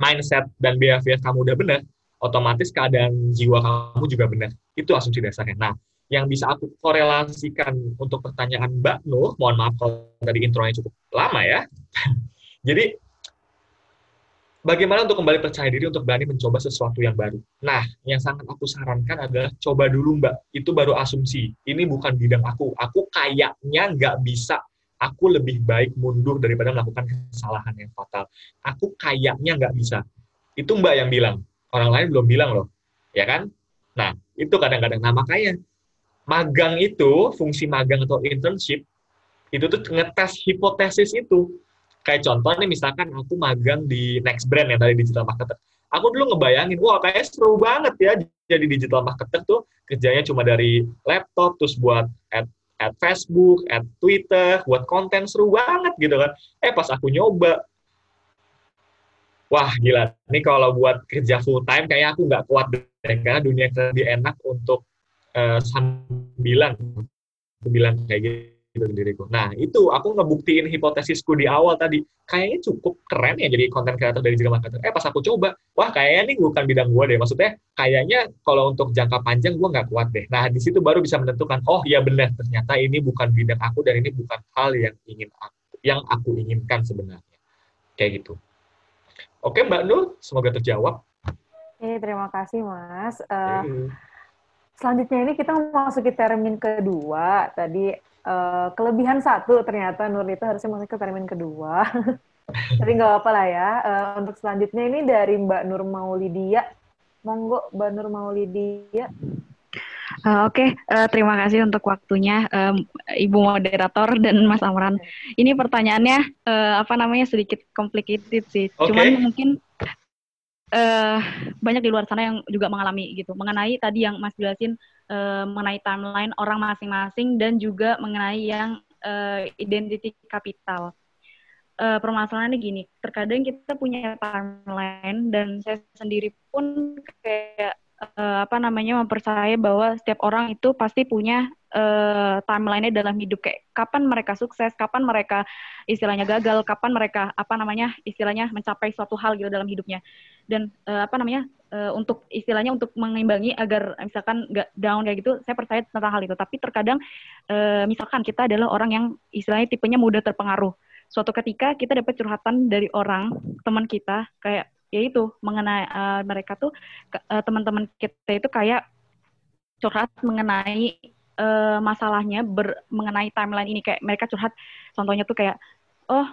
mindset dan behavior kamu udah benar, otomatis keadaan jiwa kamu juga benar. Itu asumsi dasarnya. Nah, yang bisa aku korelasikan untuk pertanyaan Mbak Nur, mohon maaf kalau tadi intronya cukup lama ya. Jadi, bagaimana untuk kembali percaya diri untuk berani mencoba sesuatu yang baru? Nah, yang sangat aku sarankan adalah coba dulu Mbak. Itu baru asumsi. Ini bukan bidang aku. Aku kayaknya nggak bisa aku lebih baik mundur daripada melakukan kesalahan yang fatal. Aku kayaknya nggak bisa. Itu Mbak yang bilang. Orang lain belum bilang loh. Ya kan? Nah, itu kadang-kadang. Nah, makanya magang itu, fungsi magang atau internship, itu tuh ngetes hipotesis itu. Kayak contoh nih, misalkan aku magang di Next Brand yang tadi digital marketer. Aku dulu ngebayangin, wah kayak seru banget ya jadi digital marketer tuh kerjanya cuma dari laptop, terus buat ad at Facebook, at Twitter, buat konten seru banget gitu kan. Eh pas aku nyoba, wah gila, ini kalau buat kerja full time kayak aku nggak kuat deh, karena dunia lebih enak untuk uh, sambilan, sambilan kayak gitu gitu diriku. Nah, itu aku ngebuktiin hipotesisku di awal tadi. Kayaknya cukup keren ya jadi konten kreator dari digital marketer. Eh, pas aku coba, wah kayaknya ini bukan bidang gue deh. Maksudnya, kayaknya kalau untuk jangka panjang gue nggak kuat deh. Nah, di situ baru bisa menentukan, oh iya benar, ternyata ini bukan bidang aku dan ini bukan hal yang ingin aku, yang aku inginkan sebenarnya. Kayak gitu. Oke, Mbak Nur, semoga terjawab. Oke, terima kasih, Mas. Uh, Selanjutnya ini kita masuk ke termin kedua. Tadi uh, kelebihan satu ternyata Nurlita harusnya masuk ke termin kedua. Tapi nggak apa-apa lah ya. Uh, untuk selanjutnya ini dari Mbak Nur Maulidia. Monggo Mbak Nur Maulidia. Uh, Oke, okay. uh, terima kasih untuk waktunya um, Ibu moderator dan Mas Amran. Ini pertanyaannya uh, apa namanya sedikit complicated sih. Okay. Cuman mungkin uh, banyak di luar sana yang juga mengalami gitu. Mengenai tadi yang Mas jelasin uh, mengenai timeline orang masing-masing dan juga mengenai yang uh, identity capital. Uh, permasalahannya gini, terkadang kita punya timeline dan saya sendiri pun kayak uh, apa namanya mempercayai bahwa setiap orang itu pasti punya uh, timeline-nya dalam hidup kayak kapan mereka sukses, kapan mereka istilahnya gagal, kapan mereka apa namanya istilahnya mencapai suatu hal gitu dalam hidupnya. Dan uh, apa namanya uh, untuk istilahnya untuk mengimbangi agar misalkan nggak down kayak gitu, saya percaya tentang hal itu. Tapi terkadang uh, misalkan kita adalah orang yang istilahnya tipenya mudah terpengaruh. Suatu ketika kita dapat curhatan dari orang teman kita kayak ya itu mengenai uh, mereka tuh uh, teman-teman kita itu kayak curhat mengenai uh, masalahnya ber, mengenai timeline ini kayak mereka curhat contohnya tuh kayak oh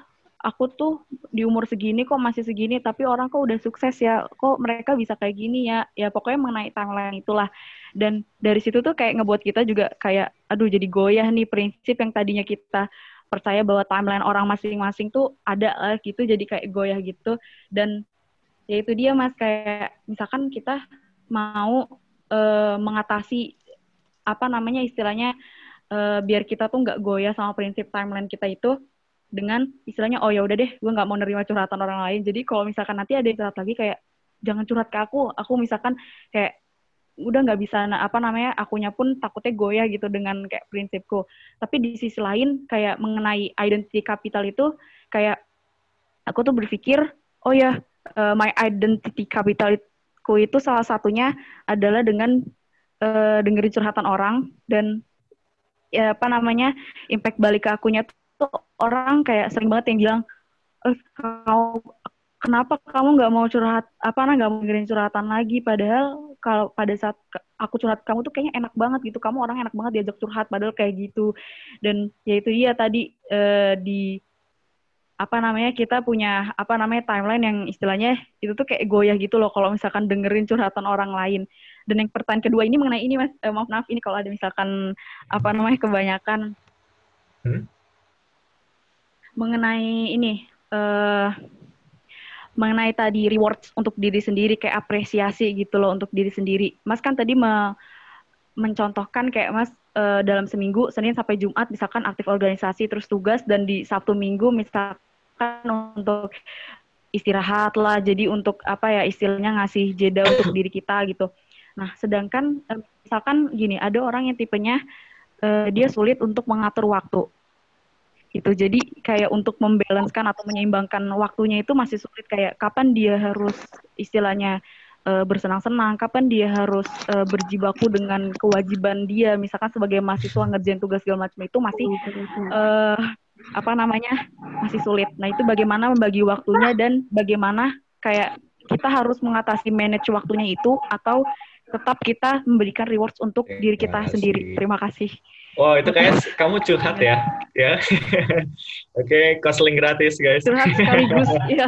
aku tuh di umur segini kok masih segini tapi orang kok udah sukses ya kok mereka bisa kayak gini ya. Ya pokoknya mengenai timeline itulah. Dan dari situ tuh kayak ngebuat kita juga kayak aduh jadi goyah nih prinsip yang tadinya kita percaya bahwa timeline orang masing-masing tuh ada lah gitu jadi kayak goyah gitu. Dan ya itu dia mas kayak misalkan kita mau uh, mengatasi apa namanya istilahnya uh, biar kita tuh nggak goyah sama prinsip timeline kita itu dengan istilahnya oh ya udah deh gue nggak mau nerima curhatan orang lain. Jadi kalau misalkan nanti ada yang curhat lagi kayak jangan curhat ke aku aku misalkan kayak udah nggak bisa apa namanya akunya pun takutnya goyah gitu dengan kayak prinsipku. Tapi di sisi lain kayak mengenai identity capital itu kayak aku tuh berpikir oh ya uh, my identity capitalku itu salah satunya adalah dengan uh, dengerin curhatan orang dan ya apa namanya impact balik ke akunya tuh orang kayak sering banget yang bilang eh, kenapa kamu nggak mau curhat apa nah nggak mau dengerin curhatan lagi? Padahal kalau pada saat aku curhat kamu tuh kayaknya enak banget gitu. Kamu orang enak banget diajak curhat padahal kayak gitu. Dan ya itu dia tadi uh, di apa namanya kita punya apa namanya timeline yang istilahnya itu tuh kayak goyah gitu loh kalau misalkan dengerin curhatan orang lain. Dan yang pertanyaan kedua ini mengenai ini mas eh, maaf maaf ini kalau ada misalkan apa namanya kebanyakan hmm? Mengenai ini uh, mengenai tadi rewards untuk diri sendiri kayak apresiasi gitu loh untuk diri sendiri mas kan tadi me mencontohkan kayak mas uh, dalam seminggu Senin sampai Jumat misalkan aktif organisasi terus tugas dan di Sabtu Minggu misalkan untuk istirahat lah jadi untuk apa ya istilahnya ngasih jeda untuk diri kita gitu. Nah sedangkan uh, misalkan gini ada orang yang tipenya uh, dia sulit untuk mengatur waktu gitu jadi kayak untuk membalanskan atau menyeimbangkan waktunya itu masih sulit kayak kapan dia harus istilahnya uh, bersenang-senang, kapan dia harus uh, berjibaku dengan kewajiban dia, misalkan sebagai mahasiswa ngerjain tugas segala macam itu masih uh, apa namanya masih sulit. Nah itu bagaimana membagi waktunya dan bagaimana kayak kita harus mengatasi manage waktunya itu atau tetap kita memberikan rewards untuk diri kita sendiri. Terima kasih. Wow, itu kayak kamu curhat ya, ya. Oke, okay, counseling gratis guys. Curhat sekaligus, ya.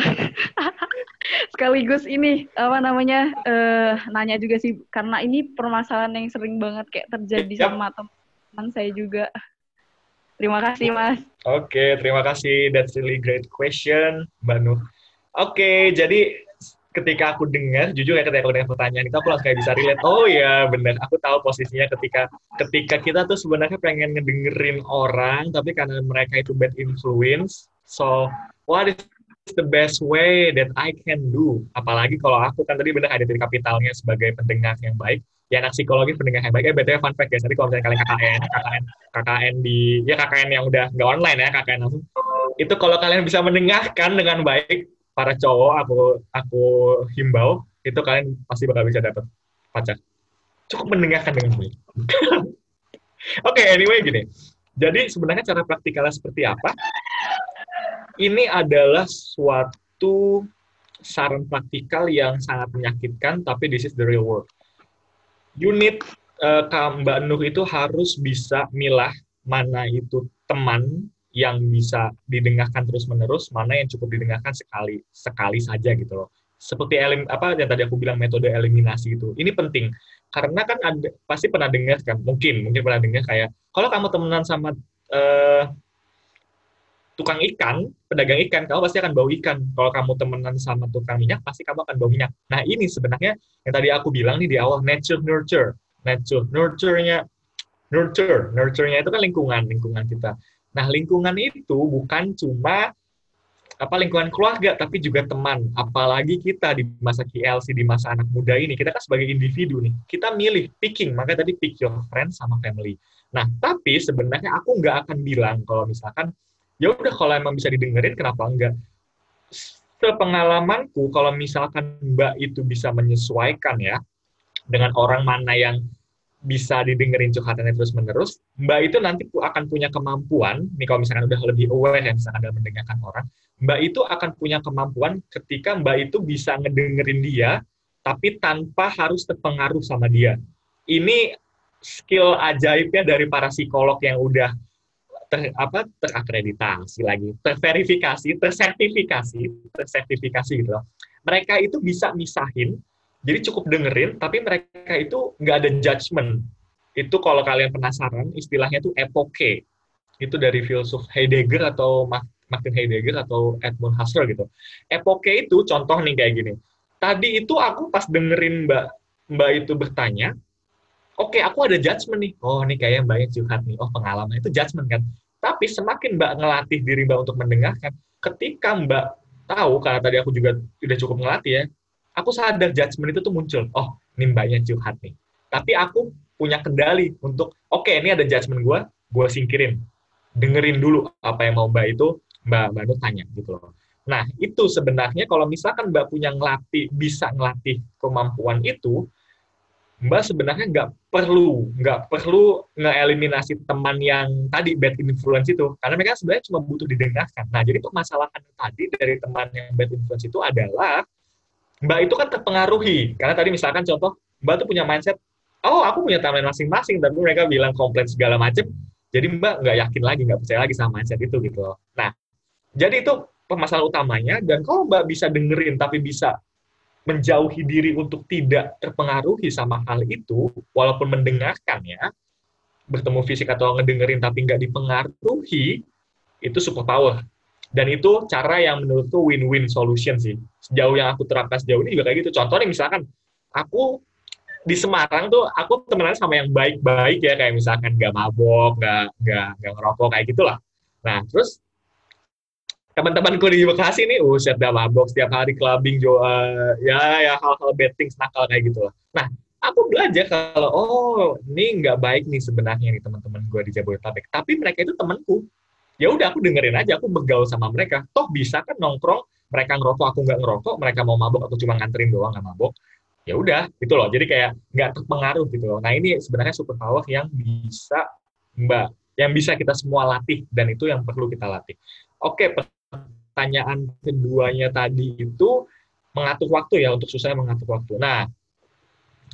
sekaligus ini apa namanya uh, nanya juga sih karena ini permasalahan yang sering banget kayak terjadi yep. sama teman saya juga. Terima kasih mas. Oke, okay, terima kasih. That's really great question, Mbak Nur. Oke, okay, jadi ketika aku dengar, jujur ya ketika aku dengar pertanyaan itu aku langsung kayak bisa relate. Oh ya benar, aku tahu posisinya ketika ketika kita tuh sebenarnya pengen ngedengerin orang, tapi karena mereka itu bad influence. So what is the best way that I can do? Apalagi kalau aku kan tadi benar ada dari kapitalnya sebagai pendengar yang baik. Ya anak psikologi pendengar yang baik. Eh btw fun fact ya, tadi kalau misalnya kalian KKN, KKN, KKN di ya KKN yang udah nggak online ya KKN langsung. Itu kalau kalian bisa mendengarkan dengan baik, para cowok aku aku himbau itu kalian pasti bakal bisa dapat pacar. Cukup mendengarkan dengan baik. Oke, okay, anyway gini. Jadi sebenarnya cara praktikalnya seperti apa? Ini adalah suatu saran praktikal yang sangat menyakitkan, tapi this is the real world. Unit uh, Mbak Nur itu harus bisa milah mana itu teman yang bisa didengarkan terus-menerus, mana yang cukup didengarkan sekali sekali saja gitu loh. Seperti elim, apa yang tadi aku bilang metode eliminasi itu. Ini penting karena kan ada pasti pernah dengar kan, mungkin mungkin pernah dengar kayak kalau kamu temenan sama uh, tukang ikan, pedagang ikan, kamu pasti akan bau ikan. Kalau kamu temenan sama tukang minyak, pasti kamu akan bau minyak. Nah, ini sebenarnya yang tadi aku bilang nih di awal, nature nurture. Nature, nurture-nya, nurture, nurture-nya itu kan lingkungan, lingkungan kita. Nah, lingkungan itu bukan cuma apa lingkungan keluarga, tapi juga teman. Apalagi kita di masa KLC, di masa anak muda ini, kita kan sebagai individu nih, kita milih, picking, maka tadi pick your friends sama family. Nah, tapi sebenarnya aku nggak akan bilang kalau misalkan, ya udah kalau emang bisa didengerin, kenapa enggak? Sepengalamanku, kalau misalkan Mbak itu bisa menyesuaikan ya, dengan orang mana yang bisa didengerin curhatannya terus menerus, Mbak itu nanti akan punya kemampuan, nih kalau misalkan udah lebih aware ya misalkan dalam mendengarkan orang, Mbak itu akan punya kemampuan ketika Mbak itu bisa ngedengerin dia, tapi tanpa harus terpengaruh sama dia. Ini skill ajaibnya dari para psikolog yang udah ter, apa terakreditasi lagi, terverifikasi, tersertifikasi, tersertifikasi gitu. Mereka itu bisa misahin jadi cukup dengerin, tapi mereka itu nggak ada judgement. Itu kalau kalian penasaran, istilahnya itu epoke. Itu dari filsuf Heidegger atau Martin Heidegger atau Edmund Husserl gitu. Epoke itu contoh nih kayak gini. Tadi itu aku pas dengerin Mbak Mbak itu bertanya, oke okay, aku ada judgement nih. Oh nih kayak Mbaknya curhat nih. Oh pengalaman itu judgement kan. Tapi semakin Mbak ngelatih diri Mbak untuk mendengarkan, ketika Mbak tahu karena tadi aku juga udah cukup ngelatih ya, aku sadar judgement itu tuh muncul. Oh, ini mbaknya curhat nih. Tapi aku punya kendali untuk, oke, okay, ini ada judgement gue, gue singkirin. Dengerin dulu apa yang mau mbak itu, mbak Mbak Nur tanya gitu loh. Nah, itu sebenarnya kalau misalkan mbak punya ngelatih, bisa ngelatih kemampuan itu, Mbak sebenarnya nggak perlu, nggak perlu ngeeliminasi teman yang tadi bad influence itu, karena mereka sebenarnya cuma butuh didengarkan. Nah, jadi permasalahan tadi dari teman yang bad influence itu adalah Mbak itu kan terpengaruhi, karena tadi misalkan contoh Mbak tuh punya mindset, oh aku punya timeline masing-masing, tapi mereka bilang komplain segala macam, jadi Mbak nggak yakin lagi, nggak percaya lagi sama mindset itu gitu loh. Nah, jadi itu permasalahan utamanya, dan kalau Mbak bisa dengerin tapi bisa menjauhi diri untuk tidak terpengaruhi sama hal itu, walaupun mendengarkannya, bertemu fisik atau ngedengerin tapi nggak dipengaruhi, itu superpower. Dan itu cara yang menurutku win-win solution sih. Sejauh yang aku terapkan sejauh ini juga kayak gitu. Contohnya misalkan, aku di Semarang tuh aku temenan sama yang baik-baik ya, kayak misalkan nggak mabok, nggak nggak nggak ngerokok kayak gitulah. Nah, terus teman-temanku di Bekasi nih, uh, dah mabok setiap hari clubbing, jo, uh, ya ya hal-hal betting nakal kayak gitu lah. Nah, aku belajar kalau oh ini nggak baik nih sebenarnya nih teman-teman gue di Jabodetabek. Tapi mereka itu temanku. Ya udah aku dengerin aja, aku begaul sama mereka. Toh bisa kan nongkrong, mereka ngerokok, aku nggak ngerokok, mereka mau mabok, aku cuma nganterin doang nggak mabok. Ya udah, gitu loh. Jadi kayak nggak terpengaruh gitu loh. Nah ini sebenarnya super power yang bisa mbak, yang bisa kita semua latih dan itu yang perlu kita latih. Oke, pertanyaan keduanya tadi itu mengatur waktu ya untuk susah mengatur waktu. Nah,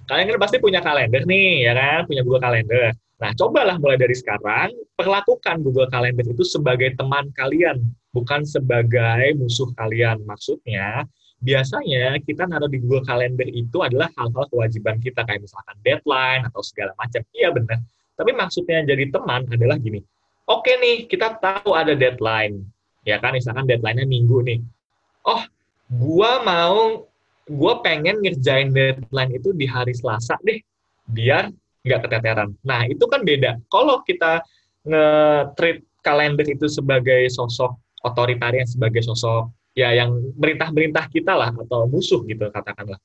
kalian kan pasti punya kalender nih, ya kan? Punya Google Calendar. Nah, cobalah mulai dari sekarang, perlakukan Google Calendar itu sebagai teman kalian, bukan sebagai musuh kalian. Maksudnya, biasanya kita naruh di Google Calendar itu adalah hal-hal kewajiban kita, kayak misalkan deadline atau segala macam. Iya, benar. Tapi maksudnya jadi teman adalah gini, oke nih, kita tahu ada deadline ya kan misalkan deadline-nya minggu nih oh gua mau gua pengen ngerjain deadline itu di hari Selasa deh biar nggak keteteran. Nah itu kan beda. Kalau kita nge-treat kalender itu sebagai sosok otoritarian sebagai sosok ya yang merintah-merintah kita lah atau musuh gitu katakanlah.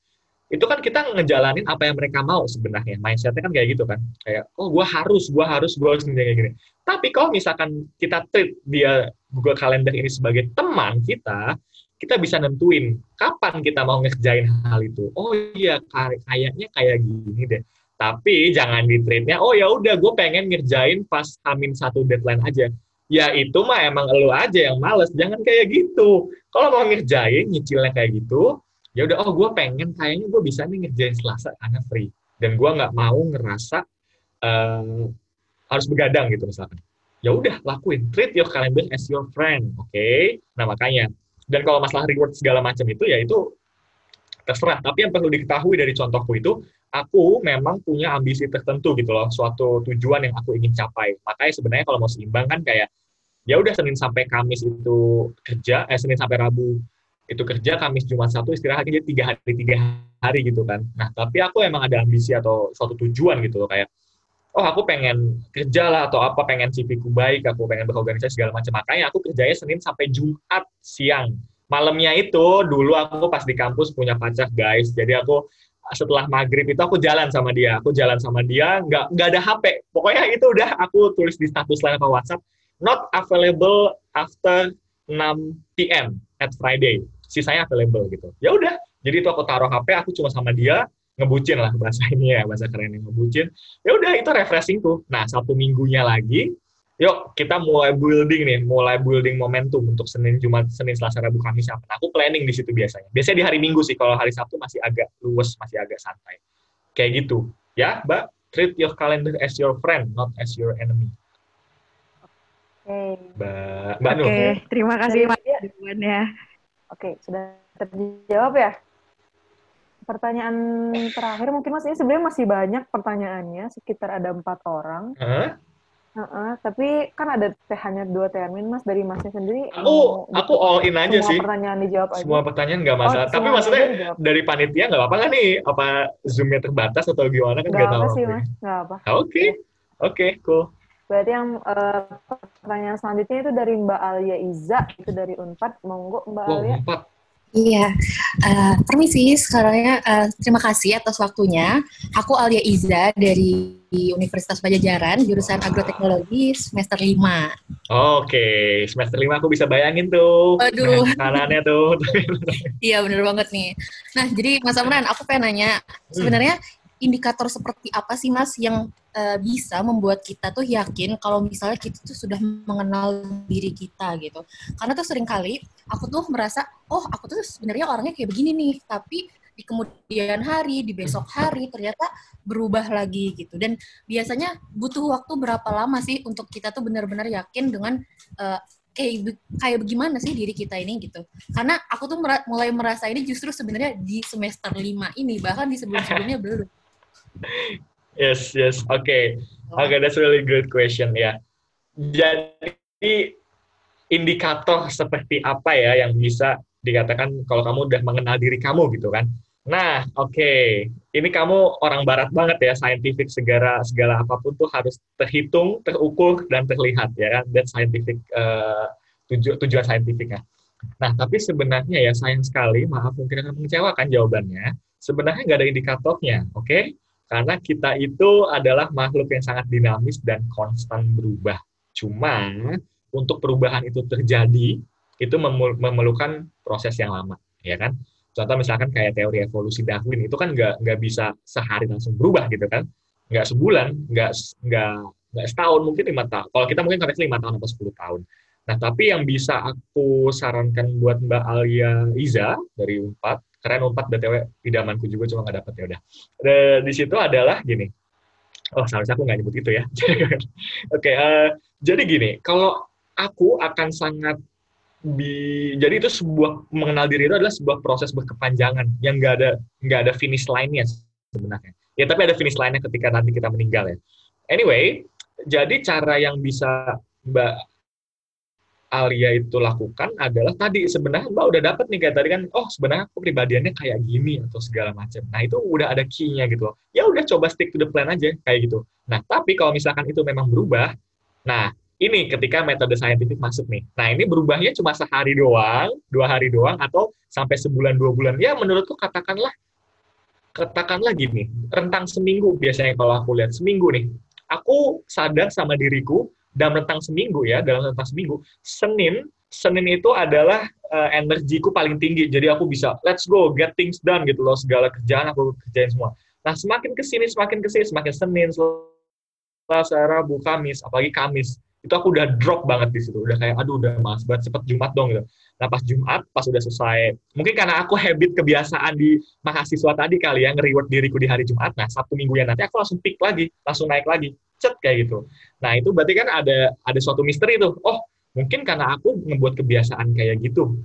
Itu kan kita ngejalanin apa yang mereka mau sebenarnya. Mindsetnya kan kayak gitu kan. Kayak oh gue harus gue harus gue harus kayak gini. Tapi kalau misalkan kita treat dia Google Calendar ini sebagai teman kita kita bisa nentuin kapan kita mau ngerjain hal itu. Oh iya kayaknya kayak gini deh tapi jangan di treatnya oh ya udah gue pengen ngerjain pas amin satu deadline aja. Ya itu mah emang lu aja yang males jangan kayak gitu. Kalau mau ngerjain nyicilnya kayak gitu ya udah oh gue pengen kayaknya gue bisa nih ngerjain Selasa karena free. Dan gue nggak mau ngerasa uh, harus begadang gitu misalkan. Ya udah lakuin. Treat your calendar as your friend oke? Okay? nah makanya. Dan kalau masalah reward segala macam itu ya itu terserah. Tapi yang perlu diketahui dari contohku itu aku memang punya ambisi tertentu gitu loh suatu tujuan yang aku ingin capai. Makanya sebenarnya kalau mau seimbang kan kayak ya udah Senin sampai Kamis itu kerja eh Senin sampai Rabu itu kerja Kamis Jumat satu istirahat jadi tiga hari tiga hari gitu kan. Nah tapi aku emang ada ambisi atau suatu tujuan gitu loh kayak oh aku pengen kerja lah atau apa pengen CV ku baik aku pengen berorganisasi segala macam. Makanya aku kerjanya Senin sampai Jumat siang. Malamnya itu dulu aku pas di kampus punya pacar guys. Jadi aku setelah maghrib itu aku jalan sama dia. Aku jalan sama dia nggak nggak ada HP pokoknya itu udah aku tulis di status lain apa WhatsApp not available after 6 p.m. at Friday. Sisanya available gitu. Ya udah jadi itu aku taruh HP aku cuma sama dia ngebucin lah bahasa ini ya bahasa keren yang ngebucin. Ya udah itu refreshing tuh nah satu minggunya lagi yuk kita mulai building nih mulai building momentum untuk Senin Jumat Senin Selasa Rabu Kamis apa nah, aku planning di situ biasanya biasanya di hari Minggu sih kalau hari Sabtu masih agak luwes masih agak santai kayak gitu ya Mbak treat your calendar as your friend not as your enemy Oke. Mbak Mbak Oke, okay. terima kasih Mbak ya. Oke, sudah terjawab ya? Pertanyaan terakhir mungkin mas ini sebenarnya masih banyak pertanyaannya, sekitar ada empat orang. Huh? Uh -uh, tapi kan ada hanya dua termin mas dari masnya sendiri. Aku aku all in aja semua sih. pertanyaan dijawab aja. Semua pertanyaan nggak masalah. Oh, tapi maksudnya dari panitia nggak apa-apa nggak nih? Apa zoomnya terbatas atau gimana kan Nggak tahu. apa sih mas, nggak apa. Ah, Oke, oke, cool. Berarti yang eh, pertanyaan selanjutnya itu dari Mbak Alia Iza, itu dari Unpad. Monggo Mbak Wow, Alia. empat. Iya, Eh, permisi sekarangnya eh, terima kasih atas waktunya. Aku Alia Iza dari Universitas Pajajaran, jurusan Agroteknologi semester 5. Oke, semester lima aku bisa bayangin tuh. Waduh. Nah, kanannya tuh. Iya bener banget nih. Nah jadi Mas Amran, aku pengen nanya, sebenarnya indikator seperti apa sih Mas yang uh, bisa membuat kita tuh yakin kalau misalnya kita tuh sudah mengenal diri kita gitu. Karena tuh sering kali aku tuh merasa, oh aku tuh sebenarnya orangnya kayak begini nih, tapi di kemudian hari, di besok hari ternyata berubah lagi gitu. Dan biasanya butuh waktu berapa lama sih untuk kita tuh benar-benar yakin dengan uh, kayak kayak bagaimana sih diri kita ini gitu. Karena aku tuh mulai merasa ini justru sebenarnya di semester lima ini, bahkan di sebelum-sebelumnya belum yes, yes. Oke. Okay. Oke, okay, that's really good question ya. Jadi indikator seperti apa ya yang bisa dikatakan kalau kamu udah mengenal diri kamu gitu kan? Nah, oke. Okay. Ini kamu orang barat banget ya, scientific segala segala apa pun tuh harus terhitung, terukur dan terlihat ya kan. Dan scientific uh, tuju, tujuan saintifik ya. Nah, tapi sebenarnya ya sayang sekali, maaf mungkin akan mengecewakan jawabannya. Sebenarnya nggak ada indikatornya, oke? Okay? Karena kita itu adalah makhluk yang sangat dinamis dan konstan berubah. Cuma untuk perubahan itu terjadi, itu memerlukan proses yang lama, ya kan? Contoh misalkan kayak teori evolusi Darwin itu kan nggak nggak bisa sehari langsung berubah gitu kan? Nggak sebulan, nggak nggak nggak setahun mungkin lima tahun. Kalau kita mungkin konteksnya lima tahun atau sepuluh tahun. Nah tapi yang bisa aku sarankan buat Mbak Alia Iza dari Unpad keren Unpad btw idamanku juga cuma nggak dapet ya udah. Di situ adalah gini. Oh seharusnya aku nggak nyebut itu ya. Oke okay, uh, eh, jadi gini kalau aku akan sangat bi jadi itu sebuah mengenal diri itu adalah sebuah proses berkepanjangan yang nggak ada nggak ada finish line-nya sebenarnya. Ya tapi ada finish line-nya ketika nanti kita meninggal ya. Anyway jadi cara yang bisa mbak Alia itu lakukan adalah tadi sebenarnya Mbak udah dapat nih kayak tadi kan oh sebenarnya aku pribadiannya kayak gini atau segala macam. Nah itu udah ada key-nya gitu loh. Ya udah coba stick to the plan aja kayak gitu. Nah tapi kalau misalkan itu memang berubah, nah ini ketika metode saintifik masuk nih. Nah ini berubahnya cuma sehari doang, dua hari doang atau sampai sebulan dua bulan. Ya menurutku katakanlah katakanlah gini rentang seminggu biasanya kalau aku lihat seminggu nih aku sadar sama diriku dalam rentang seminggu ya, dalam rentang seminggu, Senin, Senin itu adalah uh, energiku paling tinggi. Jadi aku bisa let's go, get things done gitu loh, segala kerjaan aku kerjain semua. Nah, semakin ke sini, semakin ke sini, semakin Senin, Selasa, Rabu, Kamis, apalagi Kamis, itu aku udah drop banget di situ. Udah kayak aduh udah mas banget cepet Jumat dong gitu. Nah, pas Jumat, pas udah selesai, mungkin karena aku habit kebiasaan di mahasiswa tadi kali ya, nge-reward diriku di hari Jumat, nah Sabtu Minggu ya nanti aku langsung pick lagi, langsung naik lagi cet kayak gitu. Nah itu berarti kan ada ada suatu misteri tuh. Oh mungkin karena aku ngebuat kebiasaan kayak gitu.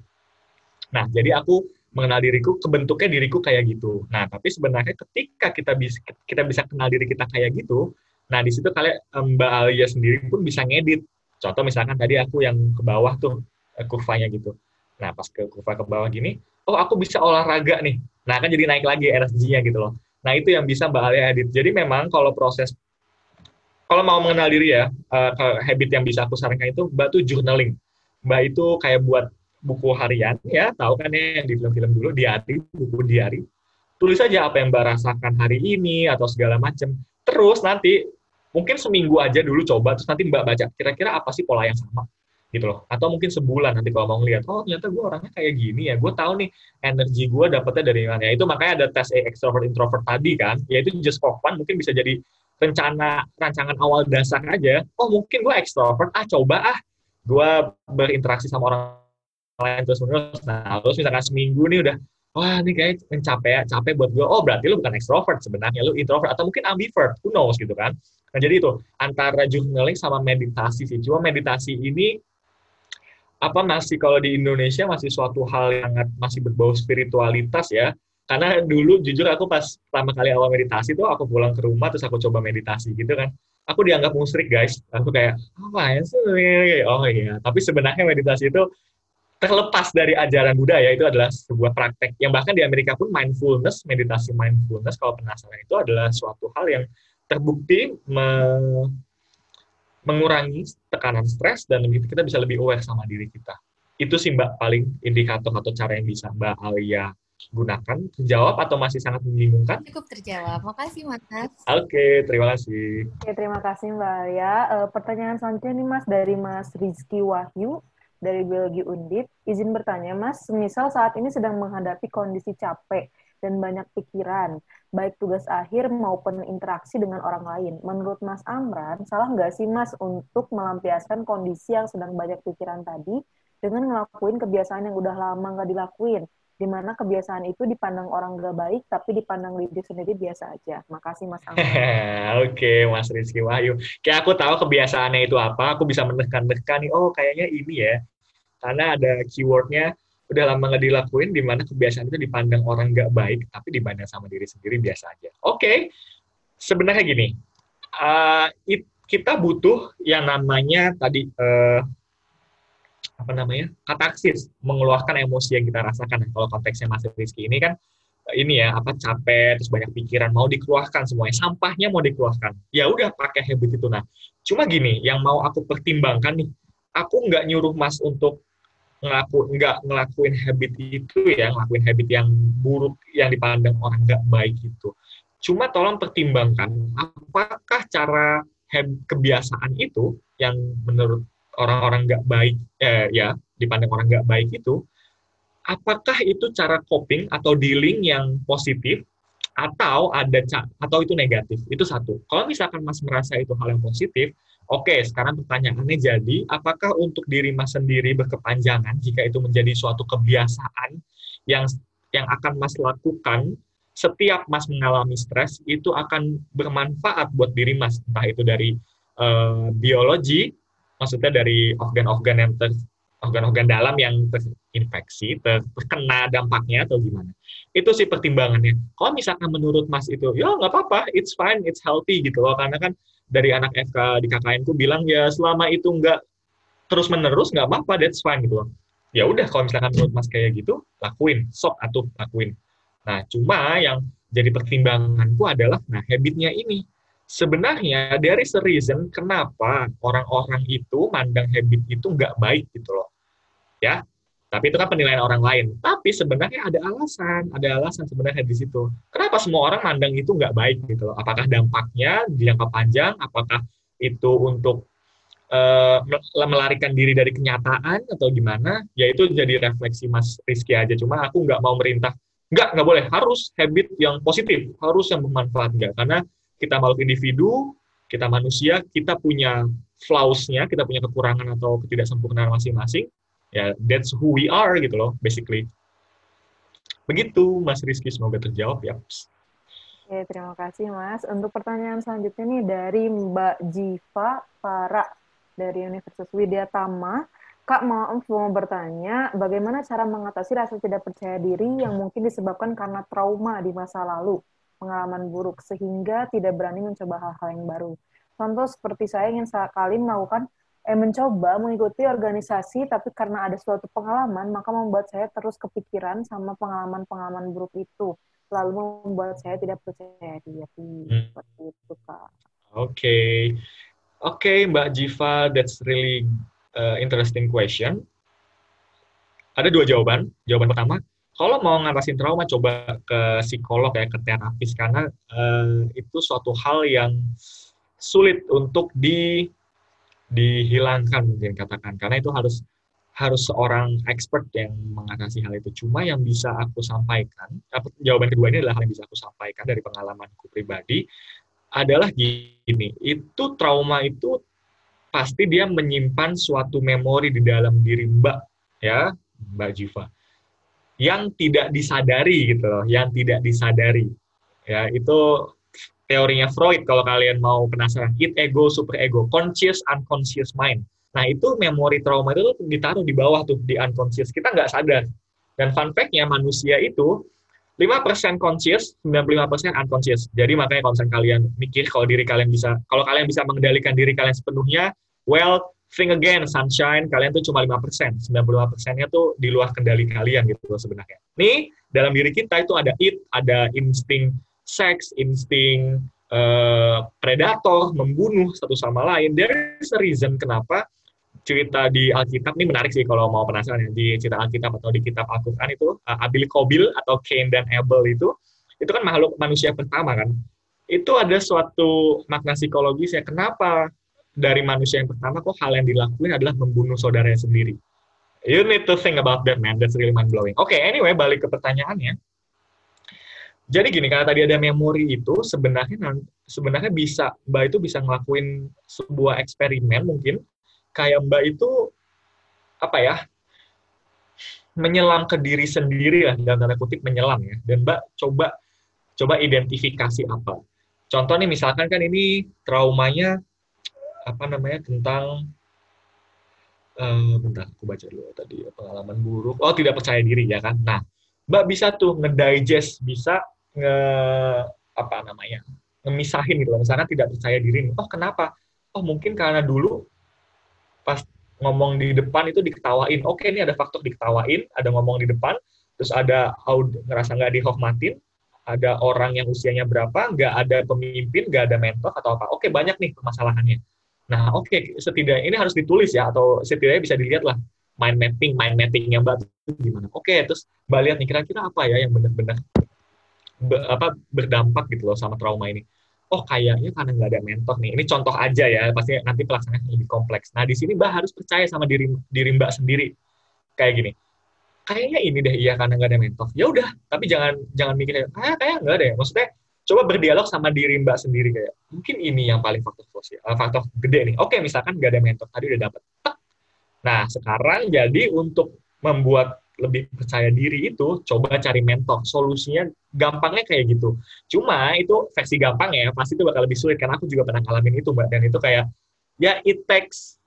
Nah jadi aku mengenal diriku, kebentuknya diriku kayak gitu. Nah tapi sebenarnya ketika kita bisa kita bisa kenal diri kita kayak gitu, nah di situ kalian Mbak Alia sendiri pun bisa ngedit. Contoh misalkan tadi aku yang ke bawah tuh eh, kurvanya gitu. Nah pas ke kurva ke bawah gini, oh aku bisa olahraga nih. Nah kan jadi naik lagi energinya gitu loh. Nah itu yang bisa Mbak Alia edit. Jadi memang kalau proses kalau mau mengenal diri ya, uh, habit yang bisa aku sarankan itu Mbak tuh journaling. Mbak itu kayak buat buku harian ya, tahu kan ya yang di film-film dulu diari, buku diari. Tulis aja apa yang Mbak rasakan hari ini atau segala macam. Terus nanti mungkin seminggu aja dulu coba terus nanti Mbak baca kira-kira apa sih pola yang sama gitu loh. Atau mungkin sebulan nanti kalau mau ngeliat, oh ternyata gue orangnya kayak gini ya, gue tahu nih energi gue dapetnya dari mana. Ya, itu makanya ada tes extrovert introvert tadi kan, ya itu just for fun mungkin bisa jadi rencana rancangan awal dasar aja oh mungkin gue ekstrovert ah coba ah gue berinteraksi sama orang lain terus menerus nah terus misalkan seminggu nih udah wah ini kayak ya capek buat gue oh berarti lu bukan ekstrovert sebenarnya lu introvert atau mungkin ambivert who knows gitu kan. Nah jadi itu antara journaling sama meditasi sih. Cuma meditasi ini apa masih kalau di Indonesia masih suatu hal yang masih berbau spiritualitas ya karena dulu jujur aku pas pertama kali awal meditasi tuh aku pulang ke rumah terus aku coba meditasi gitu kan. Aku dianggap musrik guys. Aku kayak apa ya sih oh iya. Tapi sebenarnya meditasi itu terlepas dari ajaran budaya itu adalah sebuah praktek yang bahkan di Amerika pun mindfulness meditasi mindfulness kalau penasaran itu adalah suatu hal yang terbukti me mengurangi tekanan stres dan lebih kita bisa lebih aware sama diri kita. Itu sih mbak paling indikator atau cara yang bisa mbak Alia gunakan? Terjawab atau masih sangat membingungkan? Cukup terjawab. Makasih, Mas. Oke, okay, terima kasih. Oke, terima kasih Mbak ya. Uh, pertanyaan selanjutnya nih Mas dari Mas Rizky Wahyu dari Biologi Undip. Izin bertanya Mas, misal saat ini sedang menghadapi kondisi capek dan banyak pikiran. baik tugas akhir maupun interaksi dengan orang lain. Menurut Mas Amran, salah nggak sih Mas untuk melampiaskan kondisi yang sedang banyak pikiran tadi dengan ngelakuin kebiasaan yang udah lama nggak dilakuin? Di mana kebiasaan itu dipandang orang gak baik, tapi dipandang diri sendiri biasa aja. Makasih Mas Angga. Oke, Mas Rizky Wahyu. Kayak aku tahu kebiasaannya itu apa, aku bisa menekan-nekan nih, oh kayaknya ini ya. Karena ada keywordnya udah lama nggak dilakuin, di mana kebiasaan itu dipandang orang gak baik, tapi dipandang sama diri sendiri biasa aja. Oke, sebenarnya gini, uh, it, kita butuh yang namanya tadi uh, apa namanya katarsis mengeluarkan emosi yang kita rasakan. Kalau konteksnya Mas Rizky ini kan ini ya apa capek terus banyak pikiran mau dikeluarkan semuanya sampahnya mau dikeluarkan. Ya udah pakai habit itu. Nah cuma gini yang mau aku pertimbangkan nih aku nggak nyuruh Mas untuk ngelaku nggak ngelakuin habit itu ya ngelakuin habit yang buruk yang dipandang orang nggak baik itu. Cuma tolong pertimbangkan apakah cara kebiasaan itu yang menurut orang-orang nggak baik eh, ya dipandang orang nggak baik itu apakah itu cara coping atau dealing yang positif atau ada atau itu negatif? Itu satu. Kalau misalkan mas merasa itu hal yang positif oke okay, sekarang pertanyaannya jadi apakah untuk diri mas sendiri berkepanjangan jika itu menjadi suatu kebiasaan yang yang akan mas lakukan setiap mas mengalami stres itu akan bermanfaat buat diri mas? Entah itu dari uh, biologi maksudnya dari organ-organ yang ter organ-organ dalam yang terinfeksi, terkena dampaknya atau gimana. Itu sih pertimbangannya. Kalau misalkan menurut Mas itu, ya nggak apa-apa, it's fine, it's healthy gitu loh. Karena kan dari anak FK di KKN ku bilang ya selama itu nggak terus-menerus nggak apa-apa, that's fine gitu loh. Ya udah kalau misalkan menurut Mas kayak gitu, lakuin, sok atau lakuin. Nah, cuma yang jadi pertimbanganku adalah, nah habitnya ini sebenarnya dari is reason kenapa orang-orang itu mandang habit itu nggak baik gitu loh. Ya, tapi itu kan penilaian orang lain. Tapi sebenarnya ada alasan, ada alasan sebenarnya di situ. Kenapa semua orang mandang itu nggak baik gitu loh? Apakah dampaknya jangka panjang? Apakah itu untuk uh, melarikan diri dari kenyataan atau gimana? Ya itu jadi refleksi Mas Rizky aja. Cuma aku nggak mau merintah. Nggak, nggak boleh. Harus habit yang positif. Harus yang bermanfaat. Nggak. Karena kita makhluk individu, kita manusia, kita punya flaws-nya, kita punya kekurangan atau ketidaksempurnaan masing-masing. Ya, that's who we are gitu loh, basically. Begitu, Mas Rizky, semoga terjawab ya. Oke, terima kasih Mas. Untuk pertanyaan selanjutnya nih dari Mbak Jiva Para dari Universitas Widya Tama. Kak, maaf mau bertanya, bagaimana cara mengatasi rasa tidak percaya diri yang mungkin disebabkan karena trauma di masa lalu? Pengalaman buruk sehingga tidak berani mencoba hal-hal yang baru. Contoh seperti saya ingin sekali melakukan eh mencoba mengikuti organisasi tapi karena ada suatu pengalaman maka membuat saya terus kepikiran sama pengalaman-pengalaman buruk itu lalu membuat saya tidak percaya diri hmm. seperti itu kak. Oke, okay. oke okay, Mbak Jiva, that's really uh, interesting question. Ada dua jawaban. Jawaban pertama, kalau mau ngatasin trauma coba ke psikolog ya ke terapis. Karena uh, itu suatu hal yang sulit untuk di dihilangkan mungkin katakan. Karena itu harus harus seorang expert yang mengatasi hal itu. Cuma yang bisa aku sampaikan, jawaban kedua ini adalah hal yang bisa aku sampaikan dari pengalamanku pribadi adalah gini, itu trauma itu pasti dia menyimpan suatu memori di dalam diri Mbak ya, Mbak Jiva yang tidak disadari gitu loh, yang tidak disadari. Ya, itu teorinya Freud kalau kalian mau penasaran. It ego, super ego, conscious, unconscious mind. Nah, itu memori trauma itu ditaruh di bawah tuh, di unconscious. Kita nggak sadar. Dan fun fact-nya, manusia itu 5% conscious, 95% unconscious. Jadi makanya kalau kalian mikir kalau diri kalian bisa, kalau kalian bisa mengendalikan diri kalian sepenuhnya, well, think again, sunshine, kalian tuh cuma 5%. 95%-nya tuh di luar kendali kalian gitu loh sebenarnya. Nih, dalam diri kita itu ada it, ada insting seks, insting uh, predator, membunuh satu sama lain. There's a reason kenapa cerita di Alkitab ini menarik sih kalau mau penasaran ya. Di cerita Alkitab atau di kitab Al-Quran itu, uh, Abil Kobil atau Cain dan Abel itu, itu kan makhluk manusia pertama kan. Itu ada suatu makna psikologis ya, kenapa dari manusia yang pertama kok hal yang dilakuin adalah membunuh saudaranya sendiri. You need to think about that, man. That's really mind blowing. Oke, okay, anyway, balik ke pertanyaannya. Jadi gini, karena tadi ada memori itu, sebenarnya sebenarnya bisa Mbak itu bisa ngelakuin sebuah eksperimen mungkin kayak Mbak itu apa ya menyelam ke diri sendiri lah dalam tanda kutip menyelam ya dan Mbak coba coba identifikasi apa contoh nih misalkan kan ini traumanya apa namanya tentang uh, bentar aku baca dulu tadi pengalaman buruk. Oh tidak percaya diri ya kan? Nah Mbak bisa tuh ngedigest bisa nge apa namanya ngemisahin gitu misalkan tidak percaya diri nih oh kenapa? Oh mungkin karena dulu pas ngomong di depan itu diketawain. Oke ini ada faktor diketawain ada ngomong di depan terus ada ngerasa nggak dihormatin ada orang yang usianya berapa nggak ada pemimpin nggak ada mentor atau apa. Oke banyak nih permasalahannya nah oke setidaknya ini harus ditulis ya atau setidaknya bisa dilihat lah mind mapping mind mappingnya mbak gimana oke terus mbak lihat nih kira-kira apa ya yang benar-benar be, apa berdampak gitu loh sama trauma ini oh kayaknya karena nggak ada mentor nih. Ini contoh aja ya, pasti nanti pelaksanaannya lebih kompleks. Nah di sini Mbak harus percaya sama diri diri Mbak sendiri. Kayak gini, kayaknya ini deh iya karena nggak ada mentor. Ya udah, tapi jangan jangan mikir ah kayak nggak ada ya. Maksudnya coba berdialog sama diri Mbak sendiri kayak mungkin ini yang paling faktor sosial, uh, faktor gede nih. Oke, misalkan nggak ada mentor tadi udah dapat. Nah sekarang jadi untuk membuat lebih percaya diri itu coba cari mentor. Solusinya gampangnya kayak gitu. Cuma itu versi gampang ya pasti itu bakal lebih sulit karena aku juga pernah ngalamin itu mbak. Dan itu kayak ya it takes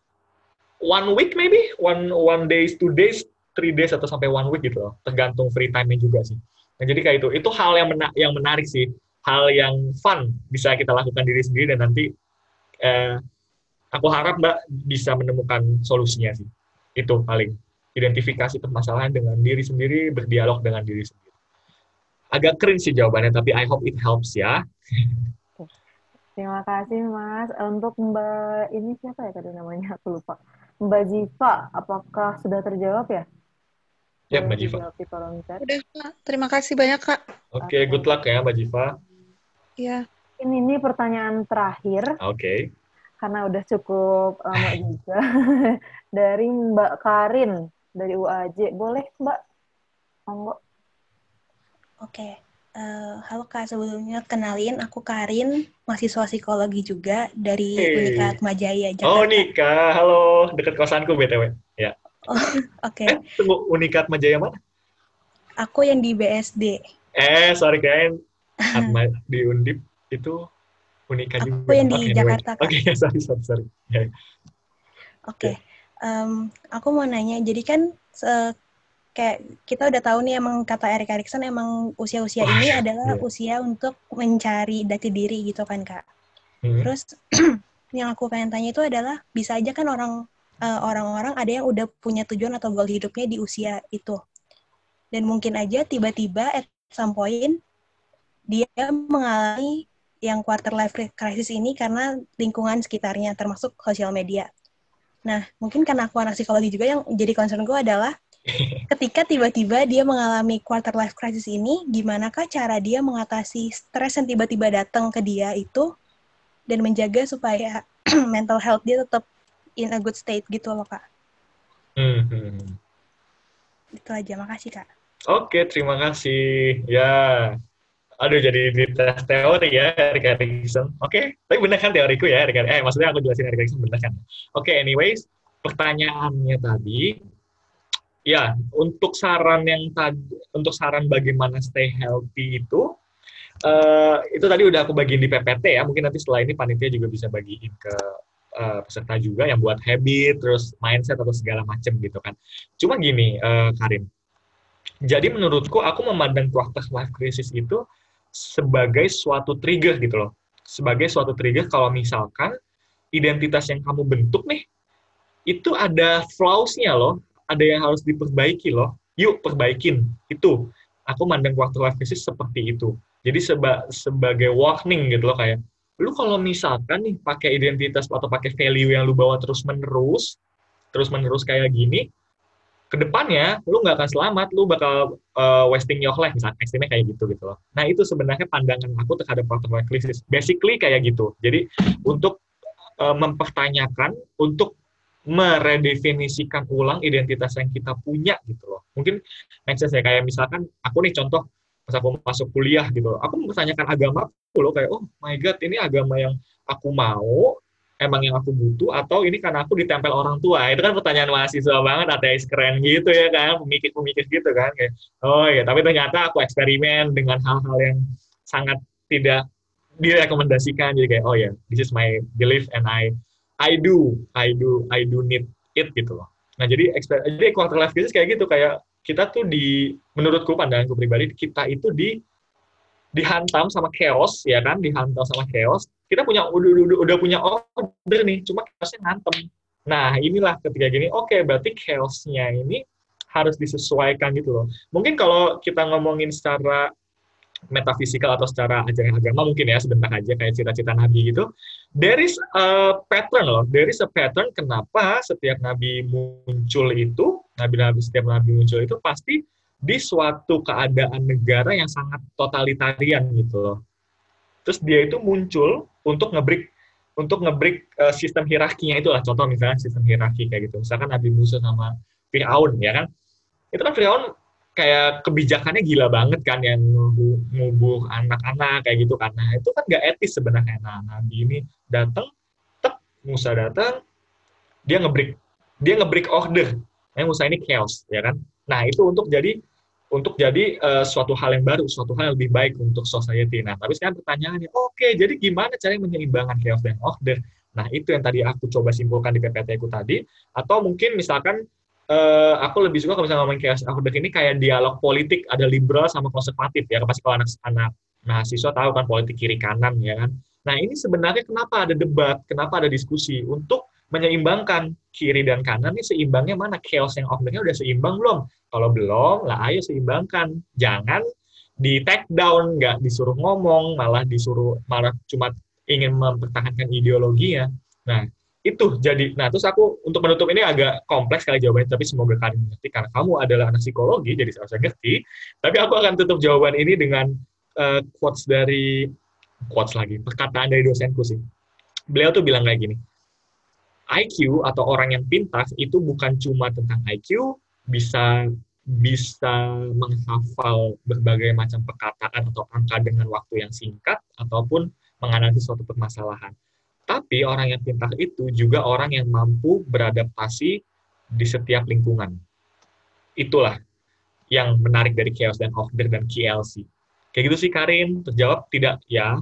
one week maybe? One one days two days three days atau sampai one week gitu loh. Tergantung free time-nya juga sih. Nah jadi kayak itu. Itu hal yang mena yang menarik sih hal yang fun bisa kita lakukan diri sendiri dan nanti eh, aku harap mbak bisa menemukan solusinya sih itu paling identifikasi permasalahan dengan diri sendiri, berdialog dengan diri sendiri. Agak keren sih jawabannya, tapi I hope it helps ya. Terima kasih Mas. Untuk Mbak ini siapa ya tadi namanya? Aku lupa. Mbak Jiva, apakah sudah terjawab ya? Ya, Mbak Jiva. Udah, Kak. Terima kasih banyak, Kak. Oke, okay, good luck ya, Mbak Jiva. Iya. Ini, ini pertanyaan terakhir. Oke. Okay. Karena udah cukup lama juga. Dari Mbak Karin dari UAJ. Boleh, Mbak? Monggo. Oke. Uh, halo Kak, sebelumnya kenalin aku Karin, mahasiswa psikologi juga dari hey. Unika Atmajaya Jakarta. Oh, Unika. Halo, dekat kosanku BTW. Ya. Oh, oke. Okay. Eh, tunggu, Unika Atmajaya mana? Aku yang di BSD. Eh, sorry kan. Atma di Undip itu Unika juga. Aku yang di. Jakarta. Oke, okay, sorry, sorry, sorry. Yeah. Oke. Okay um, aku mau nanya, jadi kan uh, kayak kita udah tahu nih emang kata Erik Erikson emang usia-usia ini adalah yeah. usia untuk mencari dati diri gitu kan kak. Hmm. Terus yang aku pengen tanya itu adalah bisa aja kan orang uh, orang-orang ada yang udah punya tujuan atau goal hidupnya di usia itu. Dan mungkin aja tiba-tiba at some point dia mengalami yang quarter life crisis ini karena lingkungan sekitarnya termasuk sosial media. Nah, mungkin karena aku anak psikologi juga yang jadi concern gue adalah ketika tiba-tiba dia mengalami quarter life crisis ini, gimana kah cara dia mengatasi stres yang tiba-tiba datang ke dia itu dan menjaga supaya mental health dia tetap in a good state gitu loh, Kak. Hmm. hmm. Itu aja, makasih, Kak. Oke, terima kasih. Ya, aduh jadi di tes teori ya Erik Erikson. Oke, okay. tapi benar kan teoriku ya Erik Eh maksudnya aku jelasin Erik Erikson benar kan? Oke, okay, anyways, pertanyaannya tadi ya untuk saran yang tadi untuk saran bagaimana stay healthy itu uh, itu tadi udah aku bagiin di PPT ya. Mungkin nanti setelah ini panitia juga bisa bagiin ke uh, peserta juga yang buat habit terus mindset atau segala macam gitu kan. Cuma gini uh, Karin. Jadi menurutku aku memandang quarter life crisis itu sebagai suatu trigger gitu loh. Sebagai suatu trigger kalau misalkan identitas yang kamu bentuk nih, itu ada flaws-nya loh, ada yang harus diperbaiki loh. Yuk, perbaikin. Itu. Aku mandang waktu life crisis seperti itu. Jadi seba sebagai warning gitu loh, kayak, lu kalau misalkan nih pakai identitas atau pakai value yang lu bawa terus-menerus, terus-menerus kayak gini, ke depannya lu nggak akan selamat, lu bakal uh, wasting your life misalnya ekstrimnya kayak gitu gitu loh. Nah itu sebenarnya pandangan aku terhadap quarter life crisis. Basically kayak gitu. Jadi untuk uh, mempertanyakan, untuk meredefinisikan ulang identitas yang kita punya gitu loh. Mungkin next ya kayak misalkan aku nih contoh pas aku masuk kuliah gitu aku mempertanyakan agama aku loh kayak oh my god ini agama yang aku mau emang yang aku butuh atau ini karena aku ditempel orang tua. Itu kan pertanyaan mahasiswa banget ateis keren gitu ya kan pemikir-pemikir gitu kan kayak oh ya tapi ternyata aku eksperimen dengan hal-hal yang sangat tidak direkomendasikan. Jadi kayak oh ya yeah, this is my belief and I I do I do I do need it gitu loh. Nah jadi jadi quarter life crisis kayak gitu. Kayak kita tuh di menurutku pandanganku pribadi kita itu di dihantam sama chaos ya kan? Dihantam sama chaos. Kita punya udah udah, udah punya order nih cuma chaosnya ngantem. Nah inilah ketika gini oke okay, berarti chaosnya ini harus disesuaikan gitu loh. Mungkin kalau kita ngomongin secara metafisikal atau secara ajaran agama mungkin ya sebentar aja kayak cita-cita nabi gitu. There is a pattern loh. There is a pattern kenapa setiap nabi muncul itu nabi-nabi setiap nabi muncul itu pasti di suatu keadaan negara yang sangat totalitarian gitu loh. Terus dia itu muncul untuk ngebreak untuk ngebreak uh, sistem hierarkinya. Itu lah contoh misalnya sistem hierarki kayak gitu. Misalkan Nabi Musa sama Fir'aun ya kan? Itu kan Fir'aun kayak kebijakannya gila banget kan yang ngubur anak-anak kayak gitu karena itu kan gak etis sebenarnya. Nah nabi ini datang tep Musa datang dia ngebreak dia ngebreak order. Yang Musa ini chaos ya kan nah itu untuk jadi untuk jadi uh, suatu hal yang baru, suatu hal yang lebih baik untuk society. Nah, tapi sekarang pertanyaannya, oke, okay, jadi gimana cara menyeimbangkan chaos dan order? Nah, itu yang tadi aku coba simpulkan di PPT ku tadi. Atau mungkin misalkan uh, aku lebih suka kalau misalnya ngomongin chaos order ini kayak dialog politik ada liberal sama konservatif ya pasti kalau anak-anak mahasiswa tahu kan politik kiri kanan ya kan nah ini sebenarnya kenapa ada debat kenapa ada diskusi untuk menyeimbangkan kiri dan kanan ini seimbangnya mana? Chaos yang ordernya udah seimbang belum? Kalau belum lah ayo seimbangkan. Jangan di take down nggak disuruh ngomong malah disuruh malah cuma ingin mempertahankan ideologinya. Nah itu jadi nah terus aku untuk menutup ini agak kompleks kali jawabannya tapi semoga kalian mengerti. Karena kamu adalah anak psikologi jadi saya ngerti. Tapi aku akan tutup jawaban ini dengan uh, quotes dari quotes lagi perkataan dari dosenku sih. Beliau tuh bilang kayak gini IQ atau orang yang pintar itu bukan cuma tentang IQ bisa bisa menghafal berbagai macam perkataan atau angka dengan waktu yang singkat ataupun menganalisis suatu permasalahan tapi orang yang pintar itu juga orang yang mampu beradaptasi di setiap lingkungan. Itulah yang menarik dari chaos dan order dan KLC. Kayak gitu sih Karin, terjawab tidak ya?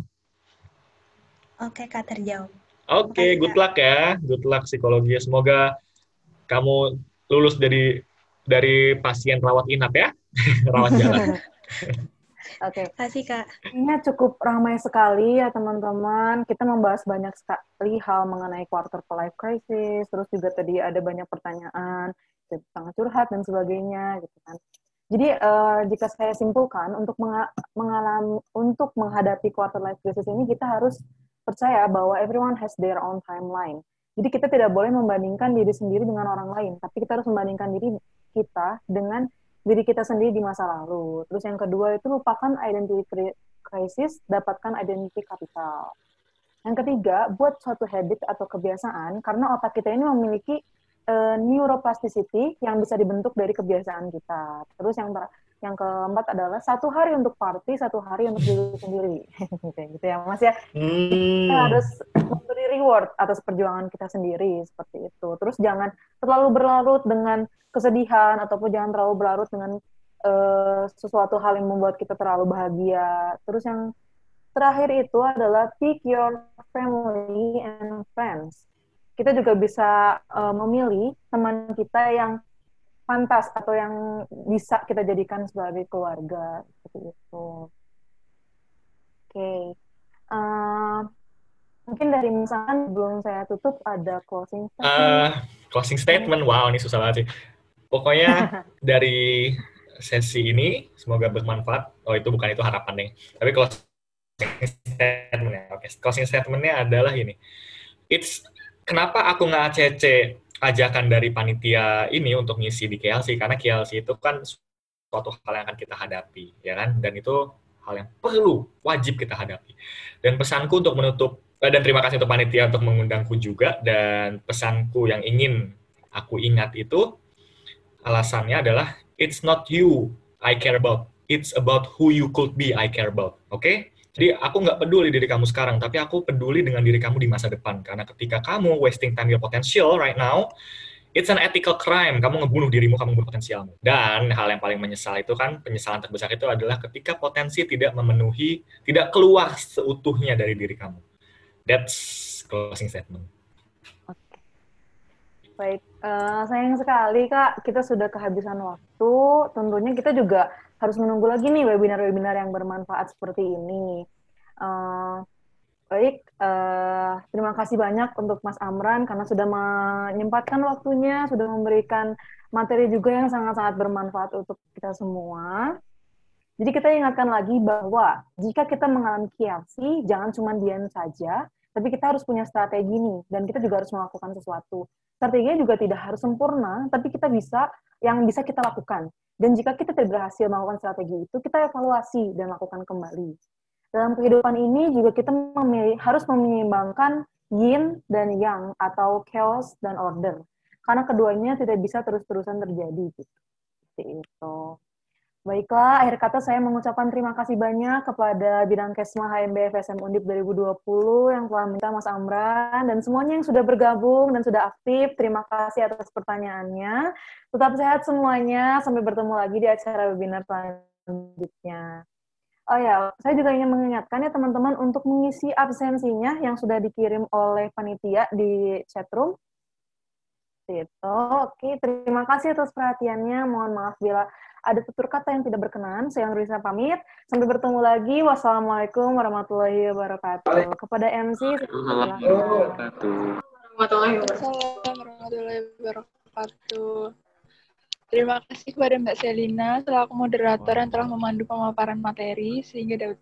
Oke Kak, terjawab. Oke, okay, good luck ya. Good luck psikologi. Semoga kamu lulus dari dari pasien rawat inap ya. rawat jalan. Oke. Okay. Kasih Kak. Ini cukup ramai sekali ya teman-teman. Kita membahas banyak sekali hal mengenai quarter life crisis. Terus juga tadi ada banyak pertanyaan tentang curhat dan sebagainya gitu kan. Jadi uh, jika saya simpulkan untuk mengalami untuk menghadapi quarter life crisis ini kita harus percaya bahwa everyone has their own timeline. Jadi kita tidak boleh membandingkan diri sendiri dengan orang lain, tapi kita harus membandingkan diri kita dengan diri kita sendiri di masa lalu. Terus yang kedua itu lupakan identity crisis, dapatkan identity capital. Yang ketiga, buat suatu habit atau kebiasaan karena otak kita ini memiliki uh, neuroplasticity yang bisa dibentuk dari kebiasaan kita. Terus yang yang keempat adalah satu hari untuk party, satu hari untuk diri sendiri. gitu ya, Mas ya. Hmm. Kita harus memberi reward atas perjuangan kita sendiri seperti itu. Terus jangan terlalu berlarut dengan kesedihan ataupun jangan terlalu berlarut dengan uh, sesuatu hal yang membuat kita terlalu bahagia. Terus yang terakhir itu adalah pick your family and friends. Kita juga bisa uh, memilih teman kita yang pantas atau yang bisa kita jadikan sebagai keluarga seperti itu. Oke, okay. uh, mungkin dari misalkan belum saya tutup ada closing statement. Uh, closing statement, wow ini susah banget sih. Pokoknya dari sesi ini semoga bermanfaat. Oh itu bukan itu harapan nih. Tapi closing statementnya, oke. Okay. Closing statementnya adalah ini. It's kenapa aku nggak ACC ajakan dari panitia ini untuk ngisi di KLC karena KLC itu kan suatu hal yang akan kita hadapi, ya kan? Dan itu hal yang perlu, wajib kita hadapi. Dan pesanku untuk menutup eh, dan terima kasih untuk panitia untuk mengundangku juga dan pesanku yang ingin aku ingat itu alasannya adalah it's not you I care about, it's about who you could be I care about. Oke? Okay? Jadi aku nggak peduli diri kamu sekarang, tapi aku peduli dengan diri kamu di masa depan. Karena ketika kamu wasting time your potential right now, it's an ethical crime. Kamu ngebunuh dirimu, kamu ngebunuh potensialmu. Dan hal yang paling menyesal itu kan, penyesalan terbesar itu adalah ketika potensi tidak memenuhi, tidak keluar seutuhnya dari diri kamu. That's closing statement. Baik, uh, sayang sekali Kak, kita sudah kehabisan waktu. Tentunya kita juga harus menunggu lagi nih webinar-webinar yang bermanfaat seperti ini. Uh, baik, uh, terima kasih banyak untuk Mas Amran karena sudah menyempatkan waktunya, sudah memberikan materi juga yang sangat-sangat bermanfaat untuk kita semua. Jadi kita ingatkan lagi bahwa jika kita mengalami KFC, jangan cuma diam saja, tapi kita harus punya strategi nih, dan kita juga harus melakukan sesuatu strateginya juga tidak harus sempurna, tapi kita bisa yang bisa kita lakukan. Dan jika kita tidak berhasil melakukan strategi itu, kita evaluasi dan lakukan kembali. Dalam kehidupan ini juga kita memilih, harus menyeimbangkan yin dan yang atau chaos dan order. Karena keduanya tidak bisa terus-terusan terjadi gitu. Seperti itu. Baiklah, akhir kata saya mengucapkan terima kasih banyak kepada Bidang Kesma HMB FSM Undip 2020 yang telah minta Mas Amran dan semuanya yang sudah bergabung dan sudah aktif. Terima kasih atas pertanyaannya. Tetap sehat semuanya. Sampai bertemu lagi di acara webinar selanjutnya. Oh ya, saya juga ingin mengingatkan ya teman-teman untuk mengisi absensinya yang sudah dikirim oleh panitia di chatroom. Itu. Oke, terima kasih atas perhatiannya. Mohon maaf bila ada tutur kata yang tidak berkenan. Saya Risa pamit. Sampai bertemu lagi. Wassalamualaikum warahmatullahi wabarakatuh. Kepada MC, warahmatullahi wabarakatuh. Terima kasih kepada Mbak Selina selaku moderator yang telah memandu pemaparan materi sehingga dapat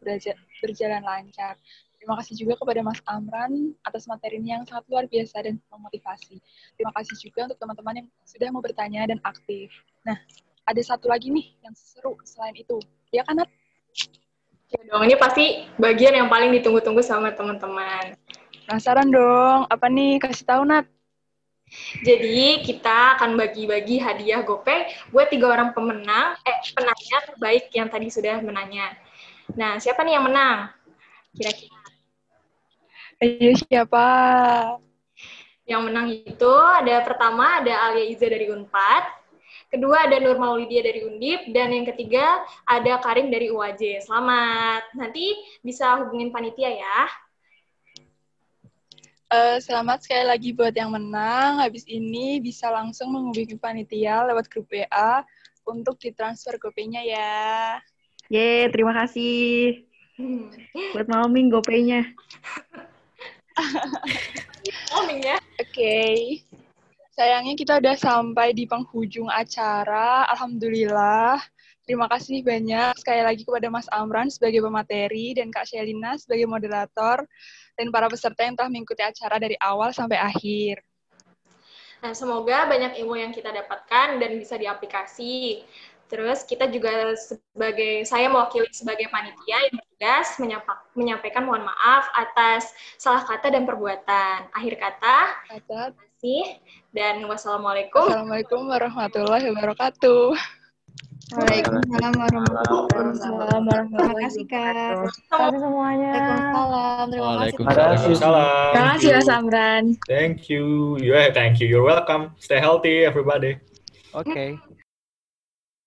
berjalan lancar. Terima kasih juga kepada Mas Amran atas materinya yang sangat luar biasa dan memotivasi. Terima kasih juga untuk teman-teman yang sudah mau bertanya dan aktif. Nah, ada satu lagi nih yang seru selain itu. Ya kan, Nat? Ya dong, ini pasti bagian yang paling ditunggu-tunggu sama teman-teman. Penasaran dong, apa nih? Kasih tahu, Nat. Jadi kita akan bagi-bagi hadiah GoPay buat tiga orang pemenang, eh penanya terbaik yang tadi sudah menanya. Nah, siapa nih yang menang? Kira-kira. Ayo siapa? Yang menang itu ada pertama ada Alia Iza dari Unpad, Kedua ada Nur Maulidia dari Undip dan yang ketiga ada Karim dari UAJ. Selamat. Nanti bisa hubungin panitia ya. Uh, selamat sekali lagi buat yang menang. Habis ini bisa langsung menghubungi panitia lewat grup WA untuk ditransfer GoPay-nya ya. Ye, terima kasih. buat Malming GoPay-nya. Ya. Oke. Okay. Sayangnya kita udah sampai di penghujung acara. Alhamdulillah. Terima kasih banyak sekali lagi kepada Mas Amran sebagai pemateri dan Kak Shelina sebagai moderator dan para peserta yang telah mengikuti acara dari awal sampai akhir. Nah, semoga banyak ilmu yang kita dapatkan dan bisa diaplikasi. Terus kita juga sebagai saya mewakili sebagai panitia yang bertugas menyampaikan mohon maaf atas salah kata dan perbuatan. Akhir kata, kata kasih dan wassalamualaikum. Wassalamualaikum warahmatullahi wabarakatuh. Waalaikumsalam warahmatullahi wabarakatuh. Terima kasih Kak. Terima kasih semuanya. Waalaikumsalam. Terima kasih. Waalaikumsalam. Terima kasih Mas Amran. Thank you. Yeah, thank you. You're welcome. Stay healthy everybody. Oke. Okay.